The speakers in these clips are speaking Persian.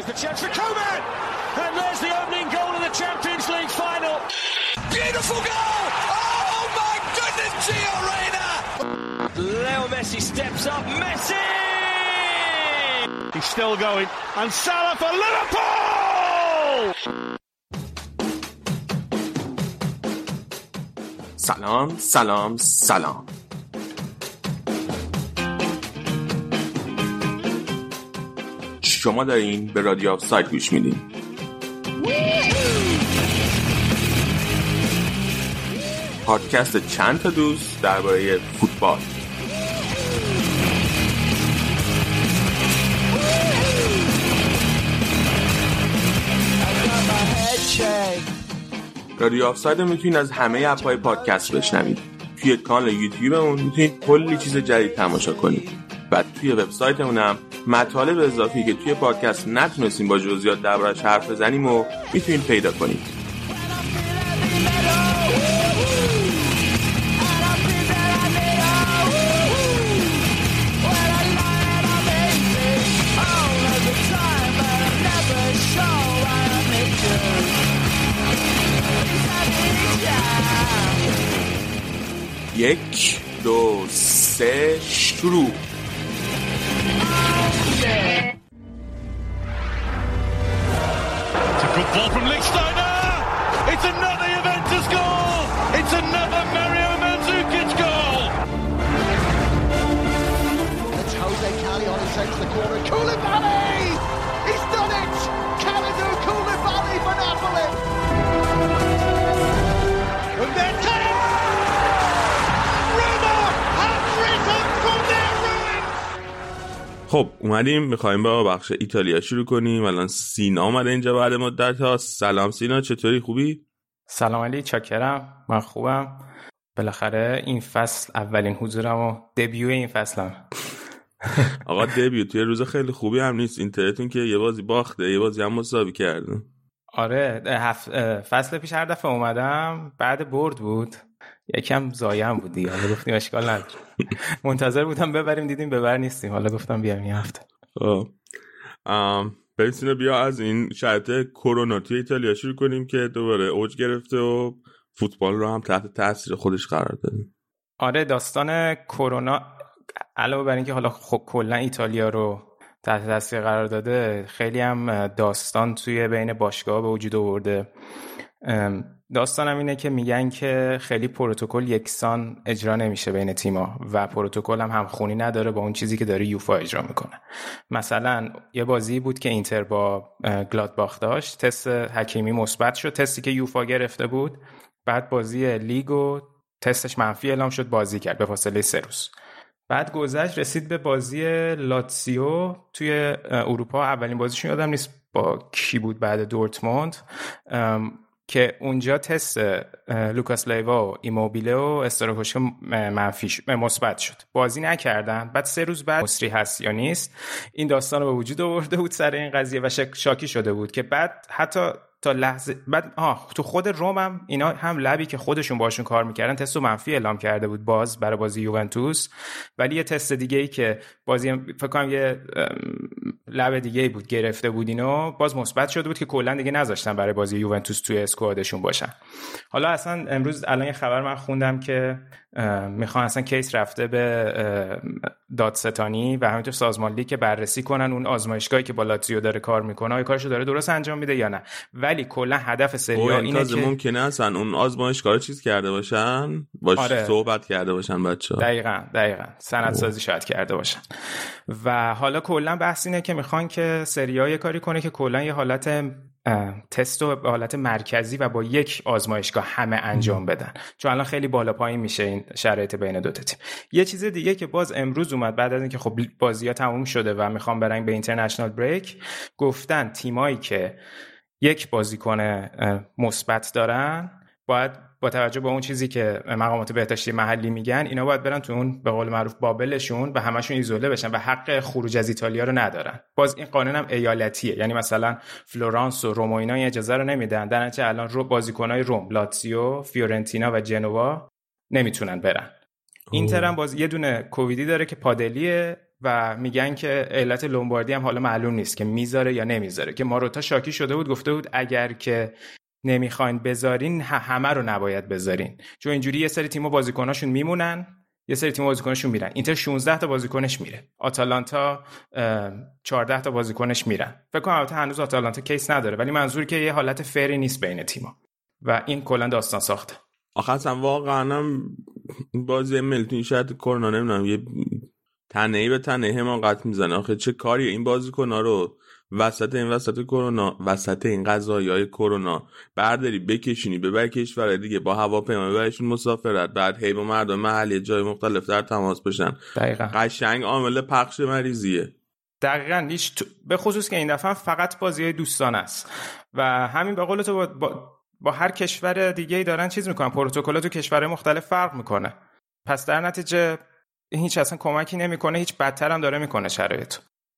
Here's the chance for Koeman! And there's the opening goal of the Champions League final. Beautiful goal! Oh my goodness, Gio Reyna! Leo Messi steps up. Messi! He's still going. And Salah for Liverpool! سلام سلام سلام شما دارین به رادیو آف ساید گوش میدین. پادکست چند تا دوست درباره فوتبال. رادیو آف ساید می‌تونید از همه اپهای پادکست بشنوید. توی کانال یوتیوبمون می‌تونید کلی چیز جدید تماشا کنید. و توی وبسایتمون هم مطالب اضافی که توی پادکست نتونستیم با جزئیات دربارش حرف بزنیم و می‌تونید پیدا کنید. یک دو سه شروع. Ball from Lichtsteiner! It's another Juventus goal! It's another Mario Mandzukic goal! It's Jose Callejon who takes the corner. Koulibaly! خب اومدیم می‌خوایم با بخش ایتالیا شروع کنیم. الان سینا اومده اینجا بعد مدت ها سلام سینا چطوری؟ خوبی؟ سلام علی چاکرم. من خوبم. بالاخره این فصل اولین حضورم و دبیو این فصلم. آقا دبیو توی روز خیلی خوبی هم نیست. اینترنتون که یه بازی باخته یه بازی هم مساوی کرده. آره هف... فصل پیش هر دفعه اومدم بعد برد بود. یکم زایم بود دیگه حالا گفتیم اشکال نداره. منتظر بودم ببریم دیدیم ببر نیستیم. حالا گفتم بیام این هفته. سینا بیا از این شرط کرونا توی ایتالیا شروع کنیم که دوباره اوج گرفته و فوتبال رو هم تحت تاثیر خودش قرار دادیم. آره داستان کرونا علاوه بر اینکه حالا خب کلا ایتالیا رو تحت تاثیر قرار داده خیلی هم داستان توی بین باشگاه به وجود آورده. داستانم اینه که میگن که خیلی پروتکل یکسان اجرا نمیشه بین تیما و پروتکل هم همخونی نداره با اون چیزی که داره یوفا اجرا می‌کنه. مثلا یه بازی بود که اینتر با گلادباخ داشت تست حکیمی مثبت شد تستی که یوفا گرفته بود. بعد بازی لیگ و تستش منفی اعلام شد بازی کرد به فاصله سه روز. بعد گذشت رسید به بازی لاتسیو. توی اروپا اولین بازیشون یادم نیست با کی بود بعد دورتموند. که اونجا تست لوکاس لیوا و ایموبیله و استراکوشکا منفی مثبت شد. بازی نکردن. بعد سه روز بعد مصری هست یا نیست این داستان رو به وجود آورده بود سر این قضیه و شاکی شده بود که بعد حتی تا لحظه بعد آه تو خود روم هم اینا هم لبی که خودشون باشون کار می‌کردن تست منفی اعلام کرده بود باز برای بازی یوونتوس. ولی یه تست دیگه ای که بازی فکر کنم یه لب دیگه ای بود گرفته بود اینو باز مثبت شده بود که کلا دیگه نذاشتن برای بازی یوونتوس توی اسکوادشون باشن. حالا اصلا امروز الان یه خبر من خوندم که می‌خوان اصلا کیس رفته به دادستانی و همینطور سازمان که بررسی کنن اون آزمایشگاهی که با لاتزیو داره کار می‌کنه آیا کارشو داره درست انجام میده یا نه؟ ولی کلا هدف سری اینه که ممکنه اصلا اون آزمایشگاه چیز کرده باشن؟ باش آره. صحبت کرده باشن بچه دقیقا دقیقا. سندسازی شاید کرده باشن. و حالا کلا بحث اینه که می‌خوان که سریا یه کاری کنه که کلا یه حالت تست رو به حالت مرکزی و با یک آزمایشگاه همه انجام بدن. چون الان خیلی بالا پایین میشه این شرایط بین دو تیم. یه چیز دیگه که باز امروز اومد بعد از اینکه خب بازی ها تموم شده و می‌خوام برن به اینترنشنال بریک گفتن تیمایی که یک بازیکن مثبت دارن باید با توجه به اون چیزی که مقامات بهداشتی محلی میگن اینا باید برن تو اون به قول معروف بابلشون و همشون ایزوله بشن و حق خروج از ایتالیا رو ندارن. باز این قانون هم ایالتیه. یعنی مثلا فلورانس و روم و اینا این اجازه رو نمیدن. در نتیجه الان رو بازیکنای روم لاتزیو فیورنتینا و جنوا نمی‌تونن برن. اینتر هم باز یه دونه کوویدی داره که پادلیه و میگن که ایالت لومباردی هم حالا معلوم نیست که می‌ذاره یا نمی‌ذاره که ماروتا شاکی شده بود گفته بود اگر که نمی‌خواین بذارین همه رو نباید بذارین. چون اینجوری یه سری تیم بازیکناشون میمونن یه سری تیم بازیکنشون میرن. اینتر 16 تا بازیکنش میره. آتالانتا 14 تا بازیکنش میرن. فکر کنم هنوز آتالانتا کیس نداره ولی منظور که یه حالت فری نیست بین تیما و این کلا داستان ساخته. آخه اصلا واقعا هم بازی ملتون شاید کرونا نمی‌دونم یه تنهی به تنهی حماقت می‌زنه. آخه چه کاری این بازیکن رو وسط این وسط کرونا وسط این قضایی های کرونا. برداری بکشینی ببر کشور دیگه با هواپیما ببرشون مسافرت. بعد هی با مردم محلی جای مختلف در تماس بشن. دقیقا. قشنگ عامل پخش مریضیه. دقیقا. هیچ به خصوص که این دفعه فقط بازی دوستان است. و همین به قول تو با, با, با هر کشور دیگه ای دارن چیز می‌کنن. پروتکل تو کشور مختلف فرق می‌کنه. پس در نتیجه هیچ اصلا کمکی نمی‌کنه هیچ بدتر هم داره می‌کنه شرایط.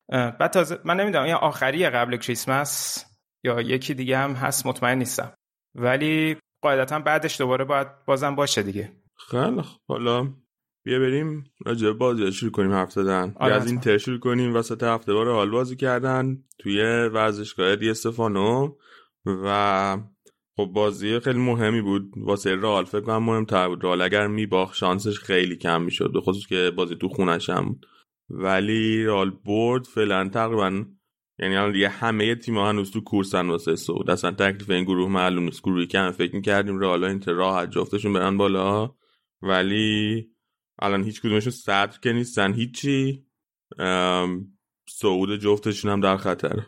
بعد تازه من نمی‌دونم این آخری قبل کریسمس یا یکی دیگه هم هست مطمئن نیستم. ولی قاعدتا بعدش دوباره باید بازم باشه دیگه. خیلی حالا بیا بریم راجع بازی شروع کنیم حرف زدن آره از این تر شروع کنیم وسط هفته بار حال بازی کردن توی ورزشگاه دی استفانو. و خب بازی خیلی مهمی بود. واسه رال فکر کنم مهمتر بود. رال اگر میباخت شانسش خیلی کم می‌شد. به خصوص که بازی تو خونش هم بود. ولی رال برد فعلا تقریبا یعنی الان دیگه همه تیم هنوز تو کورسن واسه سعود اصلا تکلیف این گروه معلوم نیست. گروهی که هم فکر می‌کردیم رئال اینتر راحت جفتشون برن بالا ولی الان هیچ کدومشون صدر که نیستن هیچی. سعود جفتشون هم در خطر.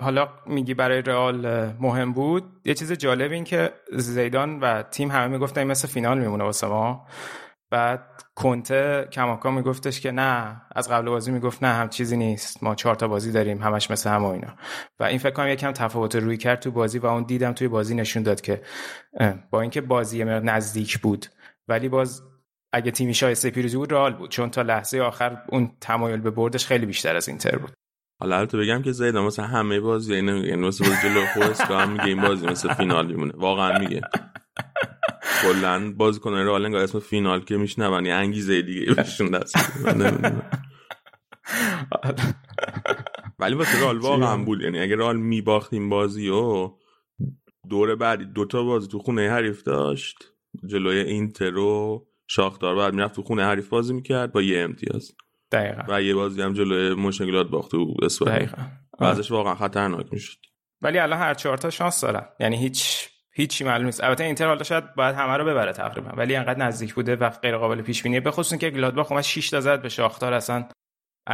حالا میگی برای رئال مهم بود. یه چیز جالب این که زیدان و تیم همه می‌گفتن مثل فینال میمونه واسه ما. بعد کنته کماکا میگفتش که نه از قبل بازی می‌گفت نه هم چیزی نیست ما چهار تا بازی داریم همش مثل هم و اینا. و این فکر کنم یکم تفاوت روی کرد تو بازی و اون دیدم توی بازی نشون داد که با اینکه بازی نزدیک بود ولی باز اگه تیمی شایسته پیروزی بود رئال بود. چون تا لحظه آخر اون تمایل به بردش خیلی بیشتر از اینتر بود. حالا تو بگم که زیدان مثلا همه بازی نمیگه یعنی مثلا جلو خورس میگه این بازی مثل فینال میمونه. واقعا میگه. کلا بازیکنان رئال انگار اسم فینال که میشنون یه انگیزه دیگه بهشون دست ولی واسه رئال واقعا بود. یعنی اگه رئال میباختیم بازی و دور بعدی دوتا بازی تو خونه حریف داشت. جلوی اینتر و شاختار بعد می‌رفت تو خونه حریف بازی می‌کرد با یه امتیاز. دقیقا. و یه بازی هم جلوی مشنگلات باخته بود دقیقا. بعضش واقعا خطرناک می‌شد. ولی الان هر چهار تا شانس دارن. یعنی هیچ هیچی معلوم نیست. البته اینتر حالا شاید باید همه رو ببره تقریبا ولی انقدر نزدیک بوده و غیر قابل پیش بینیه به خصوص که گلادباخ اومد 6 تا زد به شاختار اصلا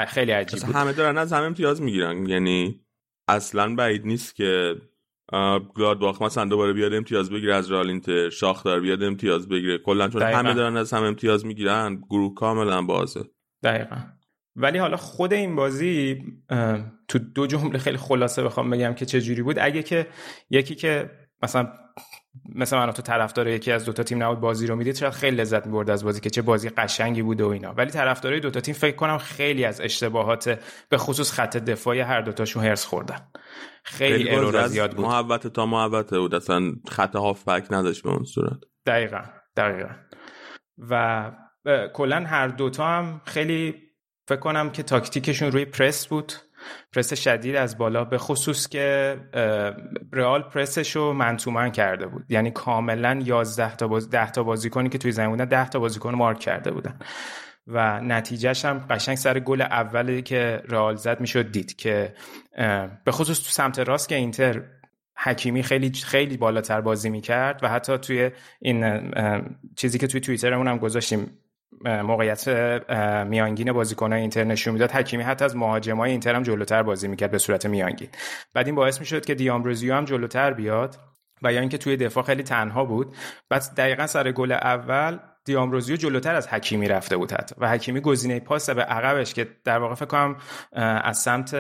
خیلی عجیب بود. همه دارن از همه امتیاز می‌گیرن. یعنی اصلا بعید نیست که گلادباخ مثلا دوباره بیاد امتیاز بگیره از رئال اینتر شاختار بیاد امتیاز بگیره. کلا چون دقیقا. همه دارن از هم امتیاز می‌گیرن گروه کاملا بازه. دقیقا. ولی حالا خود این بازی تو دو جمله خیلی خلاصه بخوام بگم که چه جوری بود. اگه که یکی که مثلا مثل من تو طرفدار یکی از دوتا تیم نبود بازی رو می‌دید شاید خیلی لذت می‌برد از بازی که چه بازی قشنگی بوده و اینا. ولی طرفدارای دوتا تیم فکر کنم خیلی از اشتباهات به خصوص خط دفاعی هر دوتاشون هرس خوردن. خیلی ارور زیاد بود. محبت تا محبت بود. اصلا خط هافبک نداشت به اون صورت. دقیقا دقیقا. و کلا هر دوتا هم خیلی فکر کنم که تاکتیکشون روی پرس بود. پرس شدید از بالا به خصوص که رئال پرسش رو منتومن کرده بود. یعنی کاملا 11 تا باز 10 تا بازیکنی که توی زمین بودن 10 تا بازیکن مارک کرده بودن. و نتیجهش هم قشنگ سر گل اولی که رئال زد می‌شد دید که به خصوص تو سمت راست که اینتر حکیمی خیلی خیلی بالاتر بازی می‌کرد و حتی توی این چیزی که توی توییترمون هم گذاشتیم موقعیت میانگین بازیکنان اینتر نشون می‌داد. حکیمی حتی از مهاجمای اینتر هم جلوتر بازی می‌کرد به صورت میانگین. بعد این باعث می‌شد که دیامبروزیو هم جلوتر بیاد و یا اینکه توی دفاع خیلی تنها بود. بعد دقیقا سر گل اول دیامروزیو جلوتر از حکیمی رفته بود حتی. و حکیمی گزینه پاس به عقبش که در واقع فکر کنم از سمت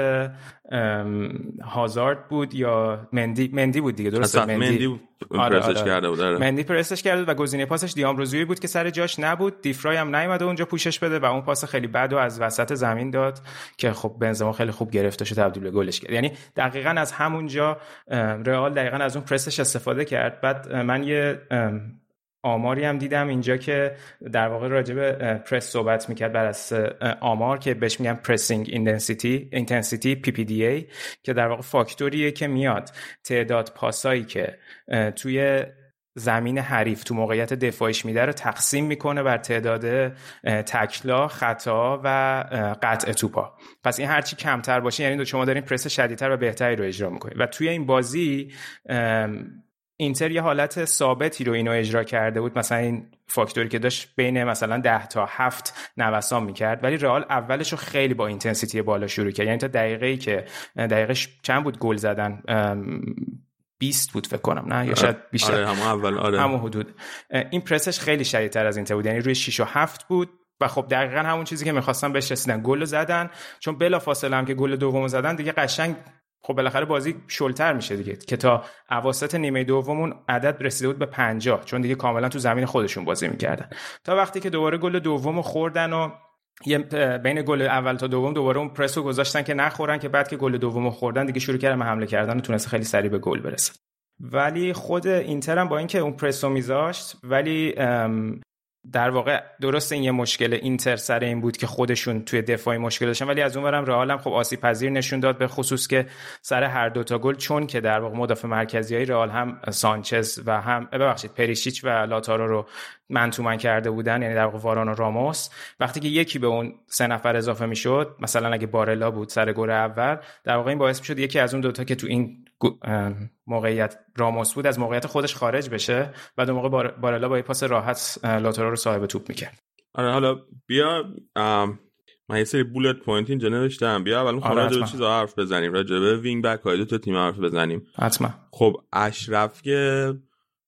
هازارد بود یا مندی مندی بود دیگه درسته؟ مندی, مندی آره پرسش آره. کرده بود آره. مندی پرسش کرده و گزینه پاسش دیامروزیو بود که سر جاش نبود. دیفرای هم نیومده اونجا پوشش بده و اون پاس خیلی بد و از وسط زمین داد که خب بنزما خیلی خوب گرفته شد تبدیل به گلش کرد. یعنی دقیقا از همونجا رئال دقیقا از اون پرسش استفاده کرد. بعد من یه آماری هم دیدم اینجا که در واقع راجع به پرس صحبت می‌کرد بر اساس آمار که بهش میگن pressing intensity PPDA که در واقع فاکتوریه که میاد. تعداد پاسایی که توی زمین حریف تو موقعیت دفاعیش میده رو تقسیم می‌کنه بر تعداد تکلا خطا و قطع توپا. پس این هرچی کمتر باشه یعنی شما دارین پرس شدیدتر و بهتری رو اجرا می‌کنید. و توی این بازی اینتر یه حالت ثابتی رو اینو اجرا کرده بود. مثلا این فاکتوری که داشت بین مثلا 10 تا 7 نوسان می‌کرد ولی رئال اولش رو خیلی با intensity بالا شروع کرد. یعنی تا دقیقه ای که دقیقه چند بود گل زدن؟ 20 بود فکر کنم نه؟ یا شاید بیشتر. آره همون اول آره. همون حدود. این پرسش خیلی شدیدتر از اینتر بود. یعنی روی 6 و 7 بود و خب دقیقا همون چیزی که می‌خواستن بهش رسیدن گل زدن. چون بلا فاصله هم که گل دوم زدن دیگه قشنگ خب بالاخره بازی شلتر میشه دیگه که تا اواسط نیمه دومون عدد رسیده بود به 50 چون دیگه کاملا تو زمین خودشون بازی می‌کردن. تا وقتی که دوباره گل دوم خوردن و یه بین گل اول تا دوم دوباره اون پرس رو گذاشتن که نخورن که بعد که گل دوم خوردن دیگه شروع کردن حمله کردن و تونست خیلی سریع به گل برسن ولی خود اینتر هم با اینکه اون پرس رو میذاشت ولی در واقع درست این یه مشکل اینتر سر این بود که خودشون توی دفاعی مشکل داشتن ولی از اونورم رئال هم خب آسیب پذیر نشون داد به خصوص که سر هر دوتا گل چون که در واقع مدافع مرکزی های رئال هم سانچز و هم ببخشید پریشیچ و لاتارو رو من تو من کرده بودن یعنی در واقع واران و راموس. وقتی که یکی به اون سه نفر اضافه می‌شد مثلا اگه بارلا بود سر گل اول در واقع این باعث می‌شد یکی از اون دوتا که تو این موقعیت راموس بود از موقعیت خودش خارج بشه و دو موقع بارلا با یه پاس راحت لاتارو رو صاحب توپ می‌کرد. آره حالا بیا من یه سری bullet point اینجا نوشتم. بیا اول راجع به چیزا حرف بزنیم. راجع به wing back های دو تا تیم حرف بزنیم. حتما. خب اشرف که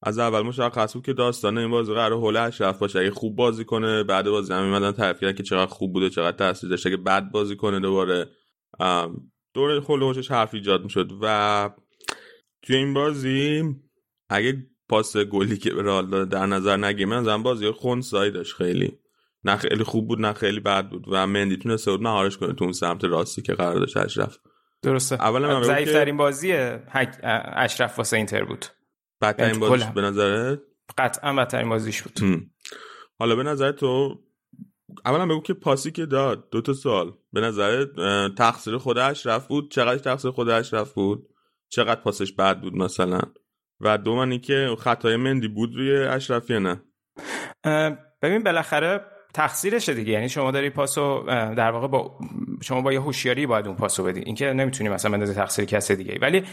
از اول مشخص بود که داستان این بازی قرار حول اشرف باشه. اگه خوب بازی کنه بعد بازی هم میومدن تعریف کردن که چقدر خوب بوده چقدر تاثیر داشته که بد بازی کنه دوباره دور خلوشش حرف ایجاد می‌شد. و توی این بازی اگه پاس گلی که به رئال در نظر نگیریم من بازی خونسایی داشت خیلی. نه خیلی خوب بود نه خیلی بد بود و مندی تونسته بود مهارش کنه تو اون سمت راستی که قرار داشت اشرف. درسته. اولا ضعیف ترین بازی اشرف واسه اینتر بود. بدترین بازیش به نظرت؟ قطعا بدترین بازیش بود. حالا به نظر تو اولا بگو که پاسی که داد. دو تا سال به نظر تقصیر خود اشرف بود؟ چقدر تقصیر خود اشرف بود؟ چقدر پاسش بد بود مثلا؟ و دومانی که خطای مندی بود روی اشرف یا نه؟ ببین بالاخره تقصیرشه دیگه. یعنی شما داری پاسو در واقع با شما با یه هوشیاری باید اون پاسو بدی. اینکه نمی‌تونی مثلا بندازی تقصیر کسی دیگه ولی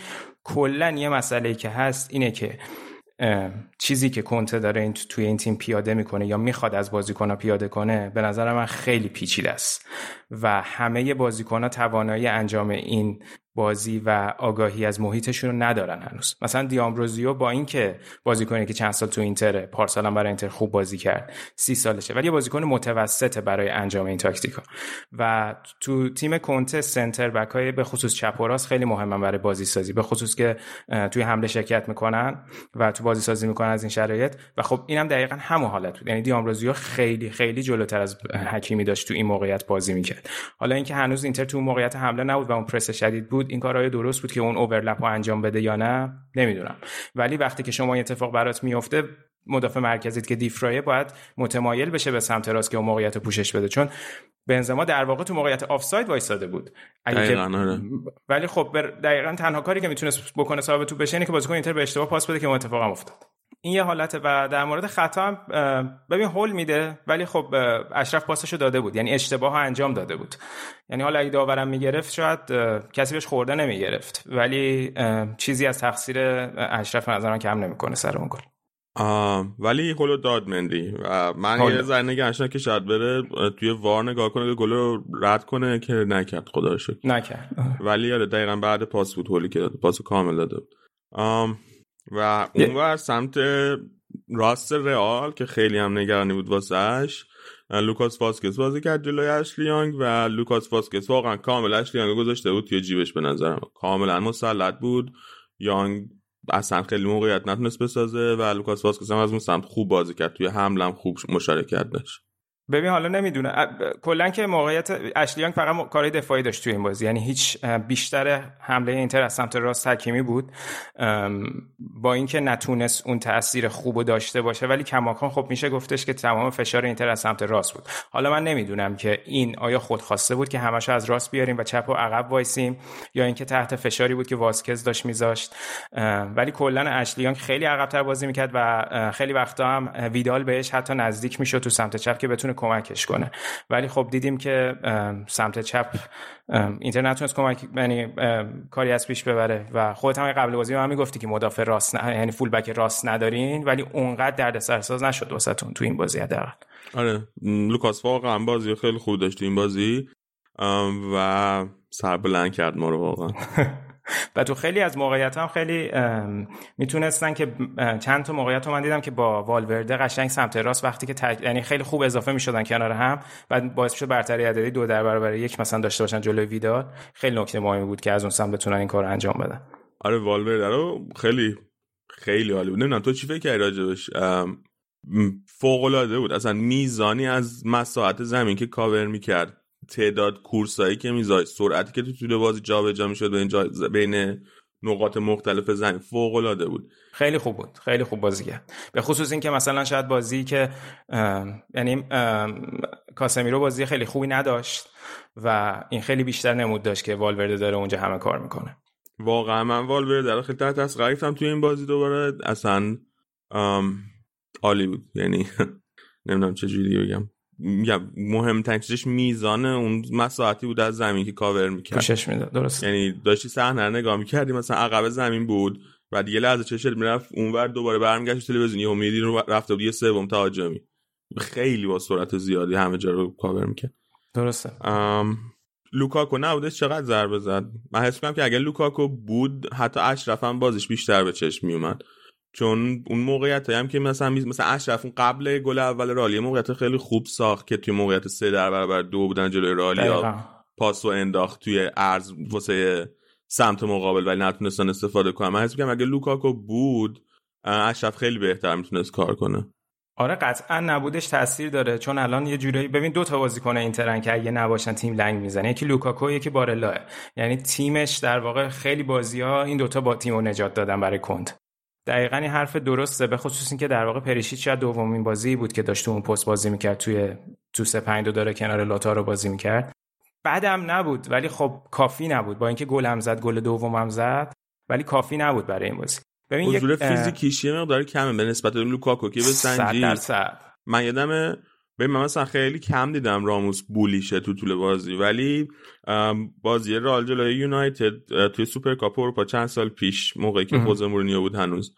کلا یه مسئله که هست اینه که چیزی که کنته داره این توی این تیم پیاده می‌کنه یا می‌خواد از بازیکنها پیاده کنه به نظر من خیلی پیچیده است. و همه بازیکنها توانایی انجام این بازی و آگاهی از محیطشون رو ندارن هنوز. مثلا دیامبروزیو با اینکه بازیکنی که چند سال تو اینتر پارسال هم برای اینتر خوب بازی کرد سی سالشه ولی بازیکن متوسط برای انجام این تاکتیکا. و تو تیم کنته سنتر بک های به خصوص چپ و راست خیلی مهمن برای بازی سازی به خصوص که توی حمله شرکت می‌کنن و تو بازی سازی می‌کنن از این شرایط. و خب اینم دقیقا همون حالت بود. یعنی دیامبروزیو خیلی خیلی جلوتر از حکیمی داشت تو این موقعیت بازی می‌کرد. حالا اینکه هنوز اینتر تو موقعیت حمله نبود و اون پرس شدید بود این کارهای درست بود که اون اوورلپ رو انجام بده یا نه؟ نمی‌دونم. ولی وقتی که شما این اتفاق برات میفته مدافع مرکزیت که دیفرایه باید متمایل بشه به سمت راست که اون موقعیت رو پوشش بده. چون بنزما در واقع تو موقعیت آفساید وایساده بود. آره. ولی خب دقیقا تنها کاری که می‌تونست بکنه صاحب تو بشه اینه که بازیکن اینتر به اشتباه پاس بده که اون اتفاق هم افتاد. این یه حالته و در مورد خطا هم ببین هول میده ولی خب اشرف پاسشو داده بود. یعنی اشتباه ها انجام داده بود. یعنی حالا اگه داورم می‌گرفت شاید کسی بهش خورده نمی‌گرفت. ولی چیزی از تقصیر اشرف نظرم کم نمی‌کنه سر اون گل ولی گل داد مندی. من یه ذره نگهشتم که شاید بره توی وار نگاه کنه که گل رو رد کنه که نکرد. خدا شکر. نکرد. ولی یاد دقیقا بعد پاس بود هولی که پاس کامل داده بود. و اونور سمت راست رئال که خیلی هم نگرانی بود واسهش لوکاس واسکس بازی کرد جلوی اشلی یانگ و لوکاس واسکس واقعا کامل اشلی یانگ گذاشته بود توی جیبش به نظرم. کاملا مسلط بود. یانگ اصلا خیلی موقعیت نتونست بسازه و لوکاس واسکس هم از اون سمت خوب بازی کرد توی حمله خوب مشارکت داشت. ببین حالا نمی‌دونه کلا که موقعیت اشلی یانگ فقط کارهای دفاعی داشت توی این بازی. یعنی هیچ بیشتر حمله اینتر از سمت راست حکیمی بود. با اینکه نتونست اون تاثیر خوب داشته باشه ولی کماکان خب میشه گفتش که تمام فشار اینتر از سمت راست بود. حالا من نمی‌دونم که این آیا خودخواسته بود که همش از راست بیاریم و چپ و عقب وایسیم یا اینکه تحت فشاری بود که واسکز داشت میذاشت. ولی کلا اشلی یانگ خیلی عقبتر بازی می‌کرد و خیلی وقتا هم ویدال بهش حتی نزدیک می‌شد تو سمت چپ که بتونه کمکش کنه. ولی خب دیدیم که سمت چپ اینتر نتونست کمک یعنی کاری از پیش ببره و خودت هم قبل بازی هم می‌گفتی که مدافع راست نه یعنی فول بک راست ندارین ولی اونقدر درد سرساز نشد واسهتون تو این بازی حداقل. آره. لوکاس واقعا بازی خیلی خوب داشت این بازی. و سر بلند کرد ما رو واقعا. و تو خیلی از موقعیت هم خیلی می‌تونستن که چند تا موقعیت رو من دیدم که با والورده قشنگ سمت راست وقتی که تج... یعنی خیلی خوب اضافه می‌شدن کنار هم و باعث شد برتری عددی دو در برابر یک مثلا داشته باشن جلوی ویدال خیلی نکته مهمی بود که از اون سمت بتونن این کار رو انجام بدن. آره والورده رو خیلی خیلی عالی بود. نمی‌دونم تو چی فکر کردی راجبش؟ فوق العاده بود. اصلا میزانی از مساحت زمین که کاور می‌کرد. تعداد کورسایی که میذاشت سرعتی که تو طول بازی جابجا می‌شد بین جا... بین نقاط مختلف زمین فوق العاده بود. خیلی خوب بود. خیلی خوب بازی کرد به خصوص اینکه مثلا شاید بازی که یعنی کاسمیرو بازی خیلی خوبی نداشت و این خیلی بیشتر نمود داشت که والورده داره اونجا همه کار می‌کنه. واقعا من والورده رو خیلی تحت از گرفتم توی این بازی دوباره. اصلا عالی بود. یعنی نمی‌دونم چه جوری بگم. مهمترین چیزش میزان اون مساحتی بود از زمین که کاور می‌کرد. پوشش می‌داد درست یعنی داشتی صحنه رو نگاه می‌کردی مثلا عقب زمین بود و دیگه لحظه چشت می‌رفت اونور دوباره برمیگشت تلویزیونی امیدی رو رفته بود یه سوم تهاجمی. خیلی با سرعت زیادی همه جا رو کاور می‌کرد. درسته. لوکاکو نبودش چقدر ضربه زد؟ من حس می‌کنم که اگر لوکاکو بود حتی اشرف هم بازیش بیشتر به چشم میومد چون اون موقعیت هم که مثلا مثلا اشرف اون قبل گل اول رئال موقعیت خیلی خوب ساخت که توی موقعیت سه در برابر دو بودن جلوی رئال یه پاسو انداخت توی عرض واسه سمت مقابل ولی نتونستن استفاده کنن. من حس میگم اگه لوکاکو بود اشرف خیلی بهتر می‌تونست کار کنه. آره قطعا نبودش تاثیر داره. چون الان یه جورایی ببین دو تا بازیکن اینترن که اگه نباشن تیم لنگ می‌زنه. یکی لوکاکو یکی بارلا یعنی تیمش در واقع خیلی بازی ها این دوتا با تیم رو نجات دادن برای کنته. دقیقا این حرف درسته به خصوص اینکه در واقع پریشیچ شاید دومین بازی بود که داشت اون پست بازی می‌کرد توی تو سه پنج دو داره کنار لاتارو بازی می‌کرد. بدم نبود ولی خب کافی نبود. با اینکه گلم زد گل دومم زد ولی کافی نبود برای این بازی. ببین حضور فیزیکیش یه مقدار کمه به نسبت به لوکاکو که به سنجی من یادم ببین من مثلا خیلی کم دیدم راموس bully شه تو طول بازی ولی بازی رئال جلوی یونایتد توی سوپرکاپ اروپا چند سال پیش موقعی که خوزه مورینیو بود هنوز.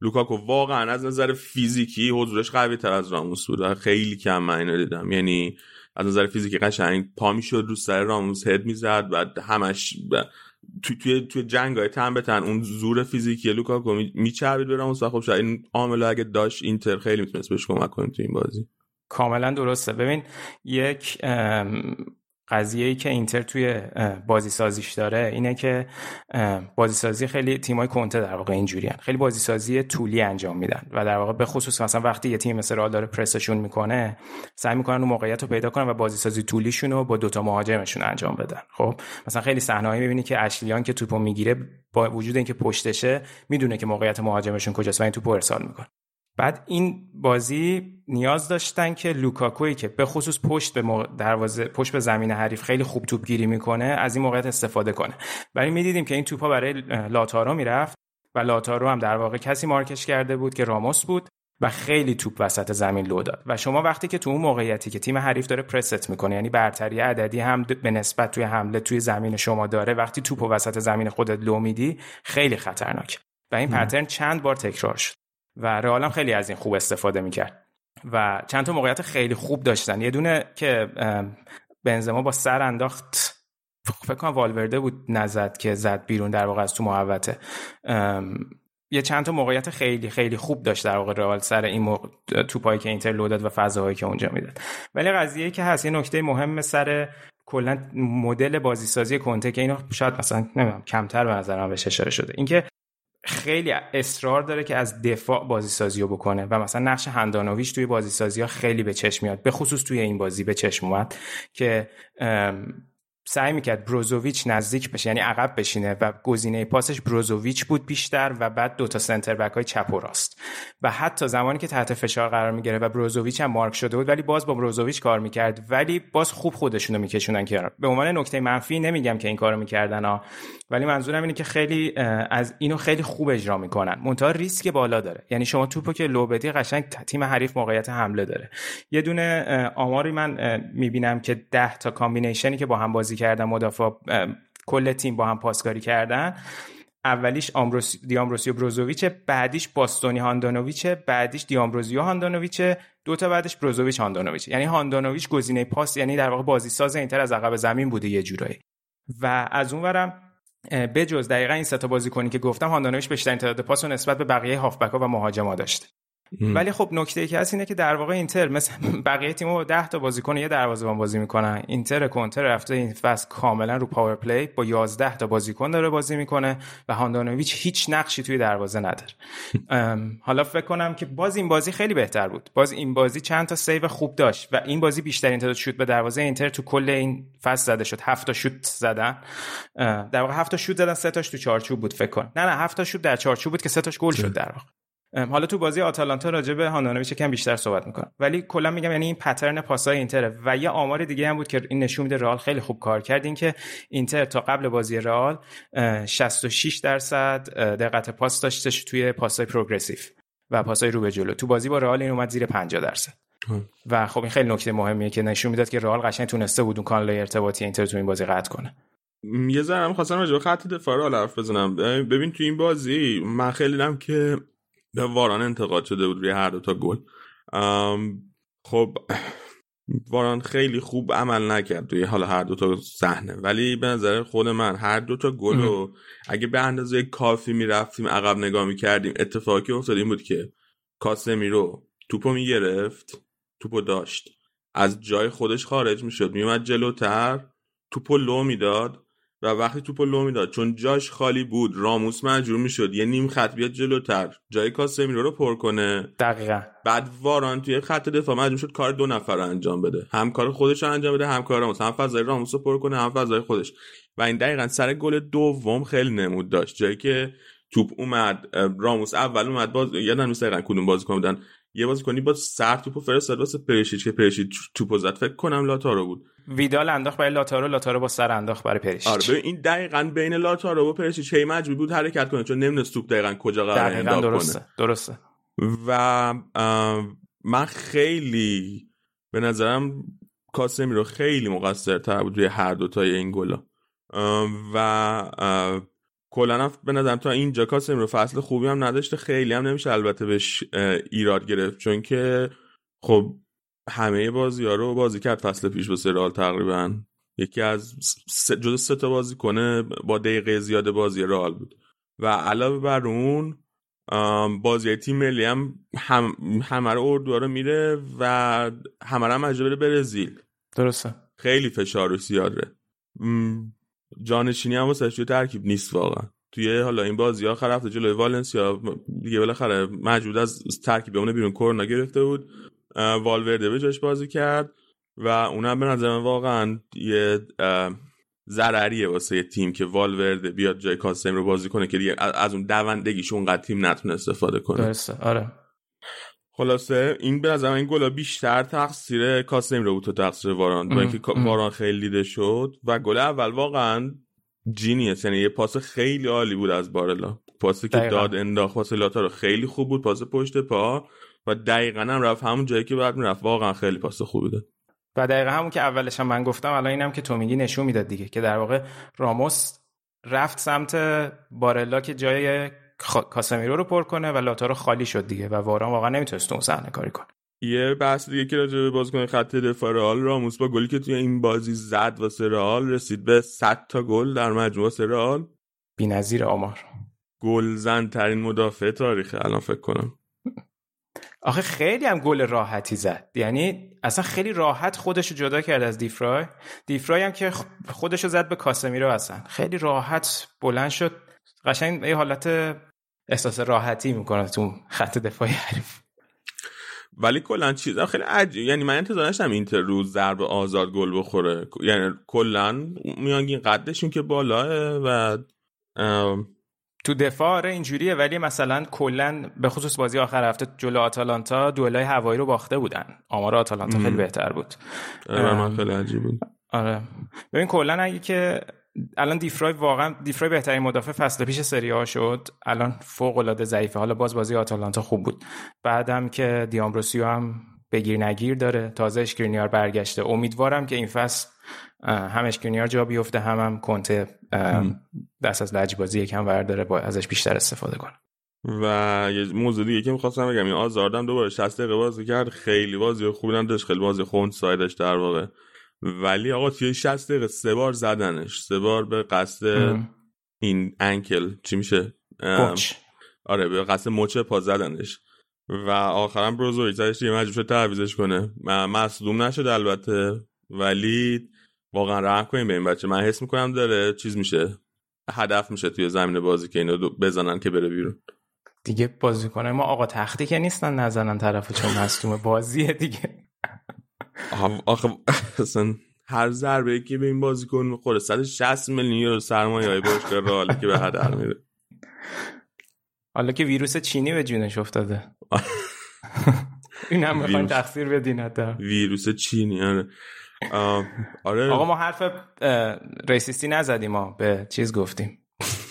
لوکاکو واقعا از نظر فیزیکی حضورش قوی تر از راموس بود خیلی کم من اینو دیدم. یعنی از نظر فیزیکی قشنگ پا می‌شد رو سر راموس هد می‌زد و همش توی توی توی جنگ های تن به تن اون زور فیزیکی لوکاکو میچربید به راموس و خب شاید این عامل اگه داشت اینتر خیلی می‌تونست بهش کمک کنه تو این بازی. کاملا درسته. ببین یک قضیه ای که اینتر توی بازی سازیش داره اینه که بازی سازی خیلی تیمای کنته در واقع اینجوری خیلی بازی سازی طولی انجام میدن و در واقع به خصوص مثلا وقتی یه تیم مثل رئال داره پرسشون می‌کنه سعی می‌کنن اون موقعیت رو پیدا کنن و بازی سازی طولیشون رو با دوتا مهاجمشون انجام بدن. خب مثلا خیلی صحنه‌ای می‌بینی که اشلی یانگ که توپو می‌گیره با وجود اینکه پشتشه می‌دونه که موقعیت مهاجمشون کجاست و این توپو ارسال می‌کنه. بعد این بازی نیاز داشتن که لوکاکوی که به خصوص پشت به دروازه پشت به زمین حریف خیلی خوب توپ گیری می‌کنه از این موقعیت استفاده کنه. ولی می‌دیدیم که این توپا برای لاتارو می‌رفت و لاتارو هم در واقع کسی مارکش کرده بود که راموس بود و خیلی توپ وسط زمین لو داد. و شما وقتی که تو اون موقعیتی که تیم حریف داره پرس می‌کنه یعنی برتری عددی هم به نسبت توی حمله توی زمین شما داره وقتی توپ وسط زمین خودت لو میدی خیلی خطرناک. و این پترن چند بار تکرار شد. و رئال خیلی از این خوب استفاده می‌کرد. و چند تا موقعیت خیلی خوب داشتن. یه دونه که بنزما با سر انداخت. فکر کنم والورده بود نزد که زد بیرون در واقع از تو محوطه. یه چند تا موقعیت خیلی خیلی خوب داشت در واقع رئال سر این موقع توپایی که اینتر لو داد و فضاهایی که اونجا می‌داد. ولی قضیه که هست یه نکته مهم سر کلا مدل بازیسازی کنته که اینو شاید مثلا نمی‌دونم کمتر به نظر من بهش شده. اینکه خیلی اصرار داره که از دفاع بازی سازی بکنه و مثلا نقش هندانویش توی بازی سازی ها خیلی به چشم میاد به خصوص توی این بازی به چشم اومد که سعی می‌کرد بروزوویچ نزدیک بشه یعنی عقب بشینه و گزینه پاسش بروزوویچ بود بیشتر و بعد دوتا سنتر بک های چپ و راست و حتی زمانی که تحت فشار قرار می‌گیره و بروزوویچ هم مارک شده بود ولی باز با بروزوویچ کار می‌کرد. ولی باز خوب خودشونو میکشونن که به عنوان نکته منفی نمیگم که این کارو می‌کردن ها ولی منظورم اینه که خیلی از اینو خیلی خوب اجرا می‌کنن. منتها ریسک بالا داره. یعنی شما توپو که لو بدی قشنگ تیم حریف موقعیت حمله داره. یه دونه آماری من می‌بینم که 10 تا combination ی که با هم بازی کردن مدافع کل تیم با هم پاسکاری کردن. اولیش آمروس دامبروزیو بروزوویچ بعدیش باستونی هاندانوویچ بعدیش دامبروزیو هاندانوویچ دو تا بعدش بروزوویچ هاندانوویچ یعنی هاندانوویچ گزینه پاس یعنی در واقع بازی ساز اینتر از عقب زمین بوده یه جورایی. و از اونورم بجز دقیقا این سه تا بازیکنی که گفتم هاندانویچ بیشترین تعداد پاس نسبت به بقیه هافبک ها و مهاجما داشته ولی خب نکته ای که هست اینه که در واقع اینتر مثل بقیه تیم‌ها با 10 تا بازیکن یه دروازه‌بان بازی می‌کنن. اینتر کنته رفته این فصل کاملا رو power play با 11 تا بازیکن داره بازی می‌کنه و هاندانویچ هیچ نقشی توی دروازه نداره. حالا فکر کنم که باز این بازی خیلی بهتر بود. باز این بازی چند تا save خوب داشت و این بازی بیشترین تعداد شوت به دروازه اینتر تو کل این فصل زده شد. 7 تا شوت زدن. در واقع 7 تا شوت زدن 3 تاش تو چارچوب بود فکر کنم. نه نه 7 تا شوت در چارچوب بود که 3 تاش گل شد در واقع. حالا تو بازی آتالانتا راجع به هاندانویچ کم بیشتر صحبت می‌کنم. ولی کلا میگم یعنی این پترن پاسای اینتر و یه آمار دیگه هم بود که این نشون میده رئال خیلی خوب کار کرد. این که اینتر تا قبل بازی رئال 66 درصد دقت پاس داشتش توی پاسای پروگرسیو و پاسای رو به جلو. تو بازی با رئال این اومد زیر 50 درصد. و خب این خیلی نکته مهمیه که نشون می‌داد که رئال قشنگ تونسته بود اون کانال ارتباطی اینتر تو این بازی قطع کنه. یه ذره خواستم راجع خط دفاع حرف بزنم. ببین تو این بازی من خیلی دیدم که به واران انتقاد شده بود روی هر دو تا گل. خب واران خیلی خوب عمل نکرد توی حالا هر دو تا صحنه. ولی به نظر خود من هر دو تا گل رو اگه به اندازه کافی می‌رفتیم عقب نگاه می‌کردیم اتفاقی افتاد این بود که کاسمیرو توپو می‌گرفت توپو داشت. از جای خودش خارج می‌شد. میومد جلوتر توپو لو می‌داد. و وقتی توپو لو می‌داد چون جاش خالی بود راموس مجبور می‌شد یه نیم خط بیاد جلوتر. جای کاسمیرو رو پر کنه. دقیقا. بعد واران توی خط دفاع مجبور شد کار دو نفر رو انجام بده. هم کار خودش رو انجام بده هم کار راموس. هم فضای راموس رو پر کنه هم فضای خودش. و این دقیقا سر گل دوم خیلی نمود داشت. جایی که توپ اومد راموس اول اومد باز یادم نیست دقیقا کدوم بازیکن بودن. یه بازیکنی با سر توپو فرستاد واسه پریشیچ که پریشیچ توپو زد. فکر کنم لاتارو بود. ویدال انداخت برای لاتارو لاتارو با سر انداخت برای پریشیچ آره این دقیقاً بین لاتارو و پریشیچ هی مجبور بود حرکت کنه چون نمی‌دونست توپ دقیقاً کجا قرار دقیقاً درسته کنه. درسته و من خیلی به نظرم کاسمی رو خیلی مقصرتر بود روی هر دوتای این گلا و کلا به نظرم تا اینجا کاسم رو فصل خوبی هم نداشته خیلی هم نمیشه البته بهش ایراد گرفت. چون که خب همه بازی ها رو بازی کرد فصل پیش با سرال تقریبا. یکی از جز سه تا بازی کنه با دقیقه زیاد بازی رئال بود. و علاوه بر اون بازی تیم ملی هم, هم همه رو اردوها رو میره و همه رو هم بره برزیل. درسته. خیلی فشار زیاده جانشینی هم واسه ترکیب نیست واقعا. توی حالا این بازی آخر هفته جلوی والنسیا دیگه بالاخره مجبور از ترکیب اون بیرون. کرونا گرفته بود والورده به جاش بازی کرد و اونم به نظر واقعا یه ضرریه واسه یه تیم که والورده بیاد جای کاسم رو بازی کنه که دیگه از اون دوندگیش اونقدر تیم نتونه استفاده کنه. درسته. آره. خلاصه این به نظر این گلا بیشتر تقصیر کاسم رو بود تو تقصیر واران. با اینکه واران خیلی دیده شد و گل اول واقعا جینیس یعنی یه پاس خیلی عالی بود از بارلا. پاسی که داد انداخت واسه لاتارو خیلی خوب بود پاس پشت پا و دقیقا هم رفت همون جایی که بعد می‌رفت. واقعا خیلی پاس خوبی داد. و دقیقا همون که اولش هم من گفتم الان اینم که تو میگی نشون می‌داد دیگه که در واقع راموس رفت سمت بارلا که جای کاسمیرو رو پر کنه و لاتارو خالی شد دیگه و واران واقعا نمی‌تونست اون صحنه کاری کنه. یه بحث دیگه که راجع به بازیکن خط دفاع رئال راموس با گلی که توی این بازی زد واسه رئال رسید به 100 تا گل در مجموع واسه رئال. بی‌نظیر آمار. گلزن ترین مدافع تاریخ الان فکر کنم. آخه خیلی هم گل راحتی زد. یعنی اصلا خیلی راحت خودش رو جدا کرد از دیفرای. دیفرای هم که خودش رو زد به کاسمیرو اصلا. خیلی راحت بلند شد. قشنگ یه حالت احساس راحتی می‌کنه تو خط دفاعی حریف. ولی کلا چیز خیلی عجیب. یعنی من انتظار داشتم اینتر رو ضرب آزاد گل بخوره. یعنی کلا میانگین قدشون که بالاه و تو دفاع آره اینجوریه. ولی مثلا کلا به خصوص بازی آخر هفته جلو آتالانتا دوئلای هوایی رو باخته بودن. آمار آتالانتا خیلی بهتر بود. آره من خیلی عجیب بود. آره. ببین کلا اگه که الان دیفرای واقعا دیفرای بهترین مدافع فصل پیش سری ها شد. الان فوق العاده ضعیفه. حالا باز بازی آتالانتا خوب بود. بعدم که دیامبروسیو هم بگیر نگیر داره. تازه اشکرینیار برگشته. امیدوارم که این فصل هم اشکرینیار جا بیفته هم هم کنته دست از لجبازی یکم ورداره با ازش بیشتر استفاده کنه و یه موضوع دیگه که می‌خواستم بگم. این آزاردم دوباره 60 دقیقه بازی کرد. خیلی بازی خوبی داشت. خیلی بازی خوند سایدش در واقع. ولی آقا توی 60 دقیقه سه بار زدنش. سه بار به قصد این انکل. چی میشه؟ آره به قصد مچ پا زدنش. و آخرم بروزویچ زدش یه مجبور شد تعویزش کنه. مصدوم نشد البته. ولی واقعا رحم کنیم به این بچه. من حس می‌کنم داره چیز میشه. هدف میشه توی زمین بازی که اینو بزنن که بره بیرون. دیگه بازی کنه. ما آقا تختی که نیستن نزنن طرف چون مصدوم بازیه دیگه. آخه اصلا هر ضربه که به این بازیکن می‌خوره 160 میلیون یورو سرمایه های باشگاه رئال که به هدر میره. حالا که ویروس چینی به جونش افتاده. این هم می‌خواین تقصیر بدین حتی ویروس چینی آره. آره. آقا ما حرف ریسیستی نزدیم ما. به چیز گفتیم.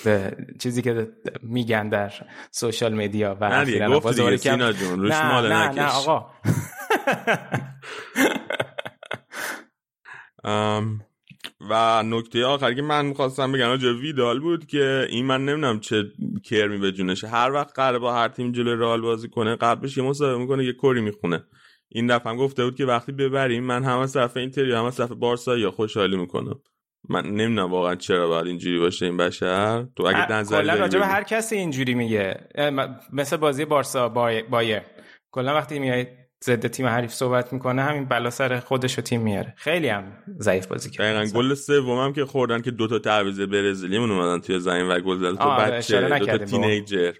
به چیزی که میگن در سوشال میدیا و نه دیگه گفت دیگه سینا جون روش مال نه نه آقا. و نکته آخری که من می‌خواستم بگم راجع ویدال بود که این من نمی‌دونم چه کرمی به جونشه هر وقت قراره با هر تیم جلوی رئال بازی کنه قبلش یه مصاحبه می‌کنه یه کری می‌خونه. این دفعه گفته بود که وقتی ببریم من هم از طرف اینتر هم از طرف بارسا یا خوشحالی می‌کنم. من نمی‌دونم واقعا چرا باید اینجوری باشه این بشر. تو اگه نظر راجع به هر کسی اینجوری میگه. مثل بازی بارسا بایر کلا وقتی میای ضد تیم حریف صحبت می‌کنه همین بلا سر خودش و تیم میاره. خیلی هم ضعیف بازی کرد. دقیقاً گل سوم که خوردن که دو تا تعویض برزیلی مون اومدن توی زمین و گل زدن تو بچه دو تا تینیجر.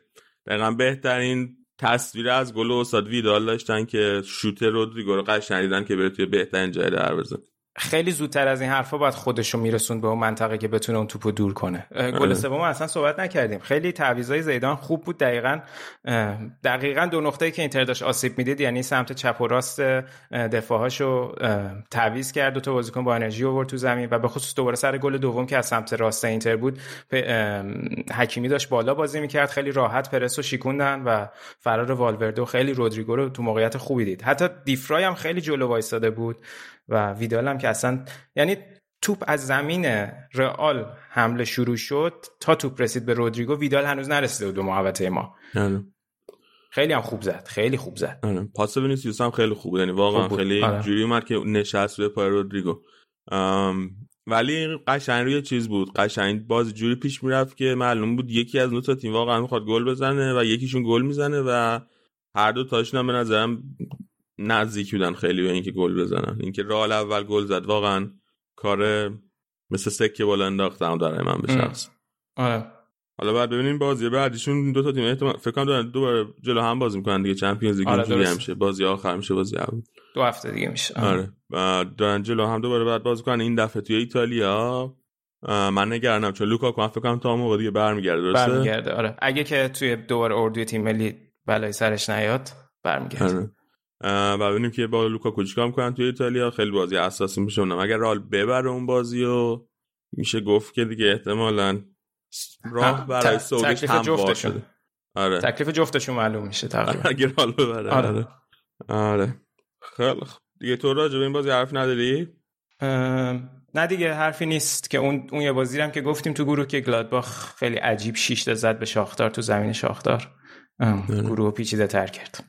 دقیقاً بهترین تصویر از گل استاد ویدال داشتن که شوت رودریگو رو قشنگ دیدن که بره توی بهترین جای در بزنه خیلی زودتر از این حرفا باید خودشو میرسون به اون منطقه که بتونه اون توپو دور کنه. گل سوم اصلا صحبت نکردیم. خیلی تعویضای زیدان خوب بود دقیقا. دقیقا دو نقطه‌ای که اینتر داشت آسیب می‌دید یعنی سمت چپ و راست دفاعهاشو تعویض کرد دو تا بازیکن با انرژی آورد تو زمین و به خصوص دوباره سر گل دوم که از سمت راست اینتر بود حکیمی داشت بالا بازی می‌کرد خیلی راحت پرس رو شیکوندن و فرار والوردو خیلی رودریگو رو تو موقعیت خوبی دید. حتی دیفرای هم خیلی جلو وایساده بود. و ویدال هم که اصلا یعنی توپ از زمین رئال حمله شروع شد تا توپ رسید به رودریگو ویدال هنوز نرسیده بود به محوطه ما آره. خیلی هم خوب زد خیلی خوب زد آره. پاس وینیسیوس هم خیلی خوب یعنی واقعا خیلی آره. جوری اومد که نشست روی پای رودریگو ولی قشنگ روی چیز بود قشنگ باز جوری پیش می‌رفت که معلوم بود یکی از دو تا تیم واقعا می‌خواد گل بزنه و یکیشون گل می‌زنه و هر دو تاشون هم به نظرم نزدیک بودن خیلی به اینکه گل بزنن. اینکه رال اول گل زد واقعا کار مثل سکه بالا انداختم داره من به شخص. آره. حالا بعد ببینیم بازی بعدیشون دو تا تیم احتمال فکر کنم دارن دوباره جلو هم بازی می‌کنن دیگه. چمپیونز لیگ آره میشه. بازی آخر میشه بازی اول. دو هفته دیگه میشه. آره. و دارن جلو هم دوباره بعد بازی کنن این دفعه توی ایتالیا من نگرانم. چون لوکاکو فکر کنم تا موقع دیگه برمیگرده درسته؟ برمیگرده. آره. اگه که توی دوباره اردوی تیم ملی بلای سرش نیاد برمیگرده. آره. و ببینیم که با لوکاکو چیکار می‌کنن توی ایتالیا. خیلی بازی اساسی میشه. اونم اگر رئال ببره اون بازی و میشه گفت که دیگه احتمالا راه برای صعودش هم جفتشون. آره. تکلیف جفتشون معلوم میشه تقریبا. اگر رال ببره. آره. آره. خیلی دیگه تو راجع به این بازی حرف نداری؟ نه دیگه حرفی نیست که اون اون یه بازی هم که گفتیم تو گروه که گلادباخ خیلی عجیب شیش زد به شاختار تو زمین شاختار. گروه پیچیده تر کرد.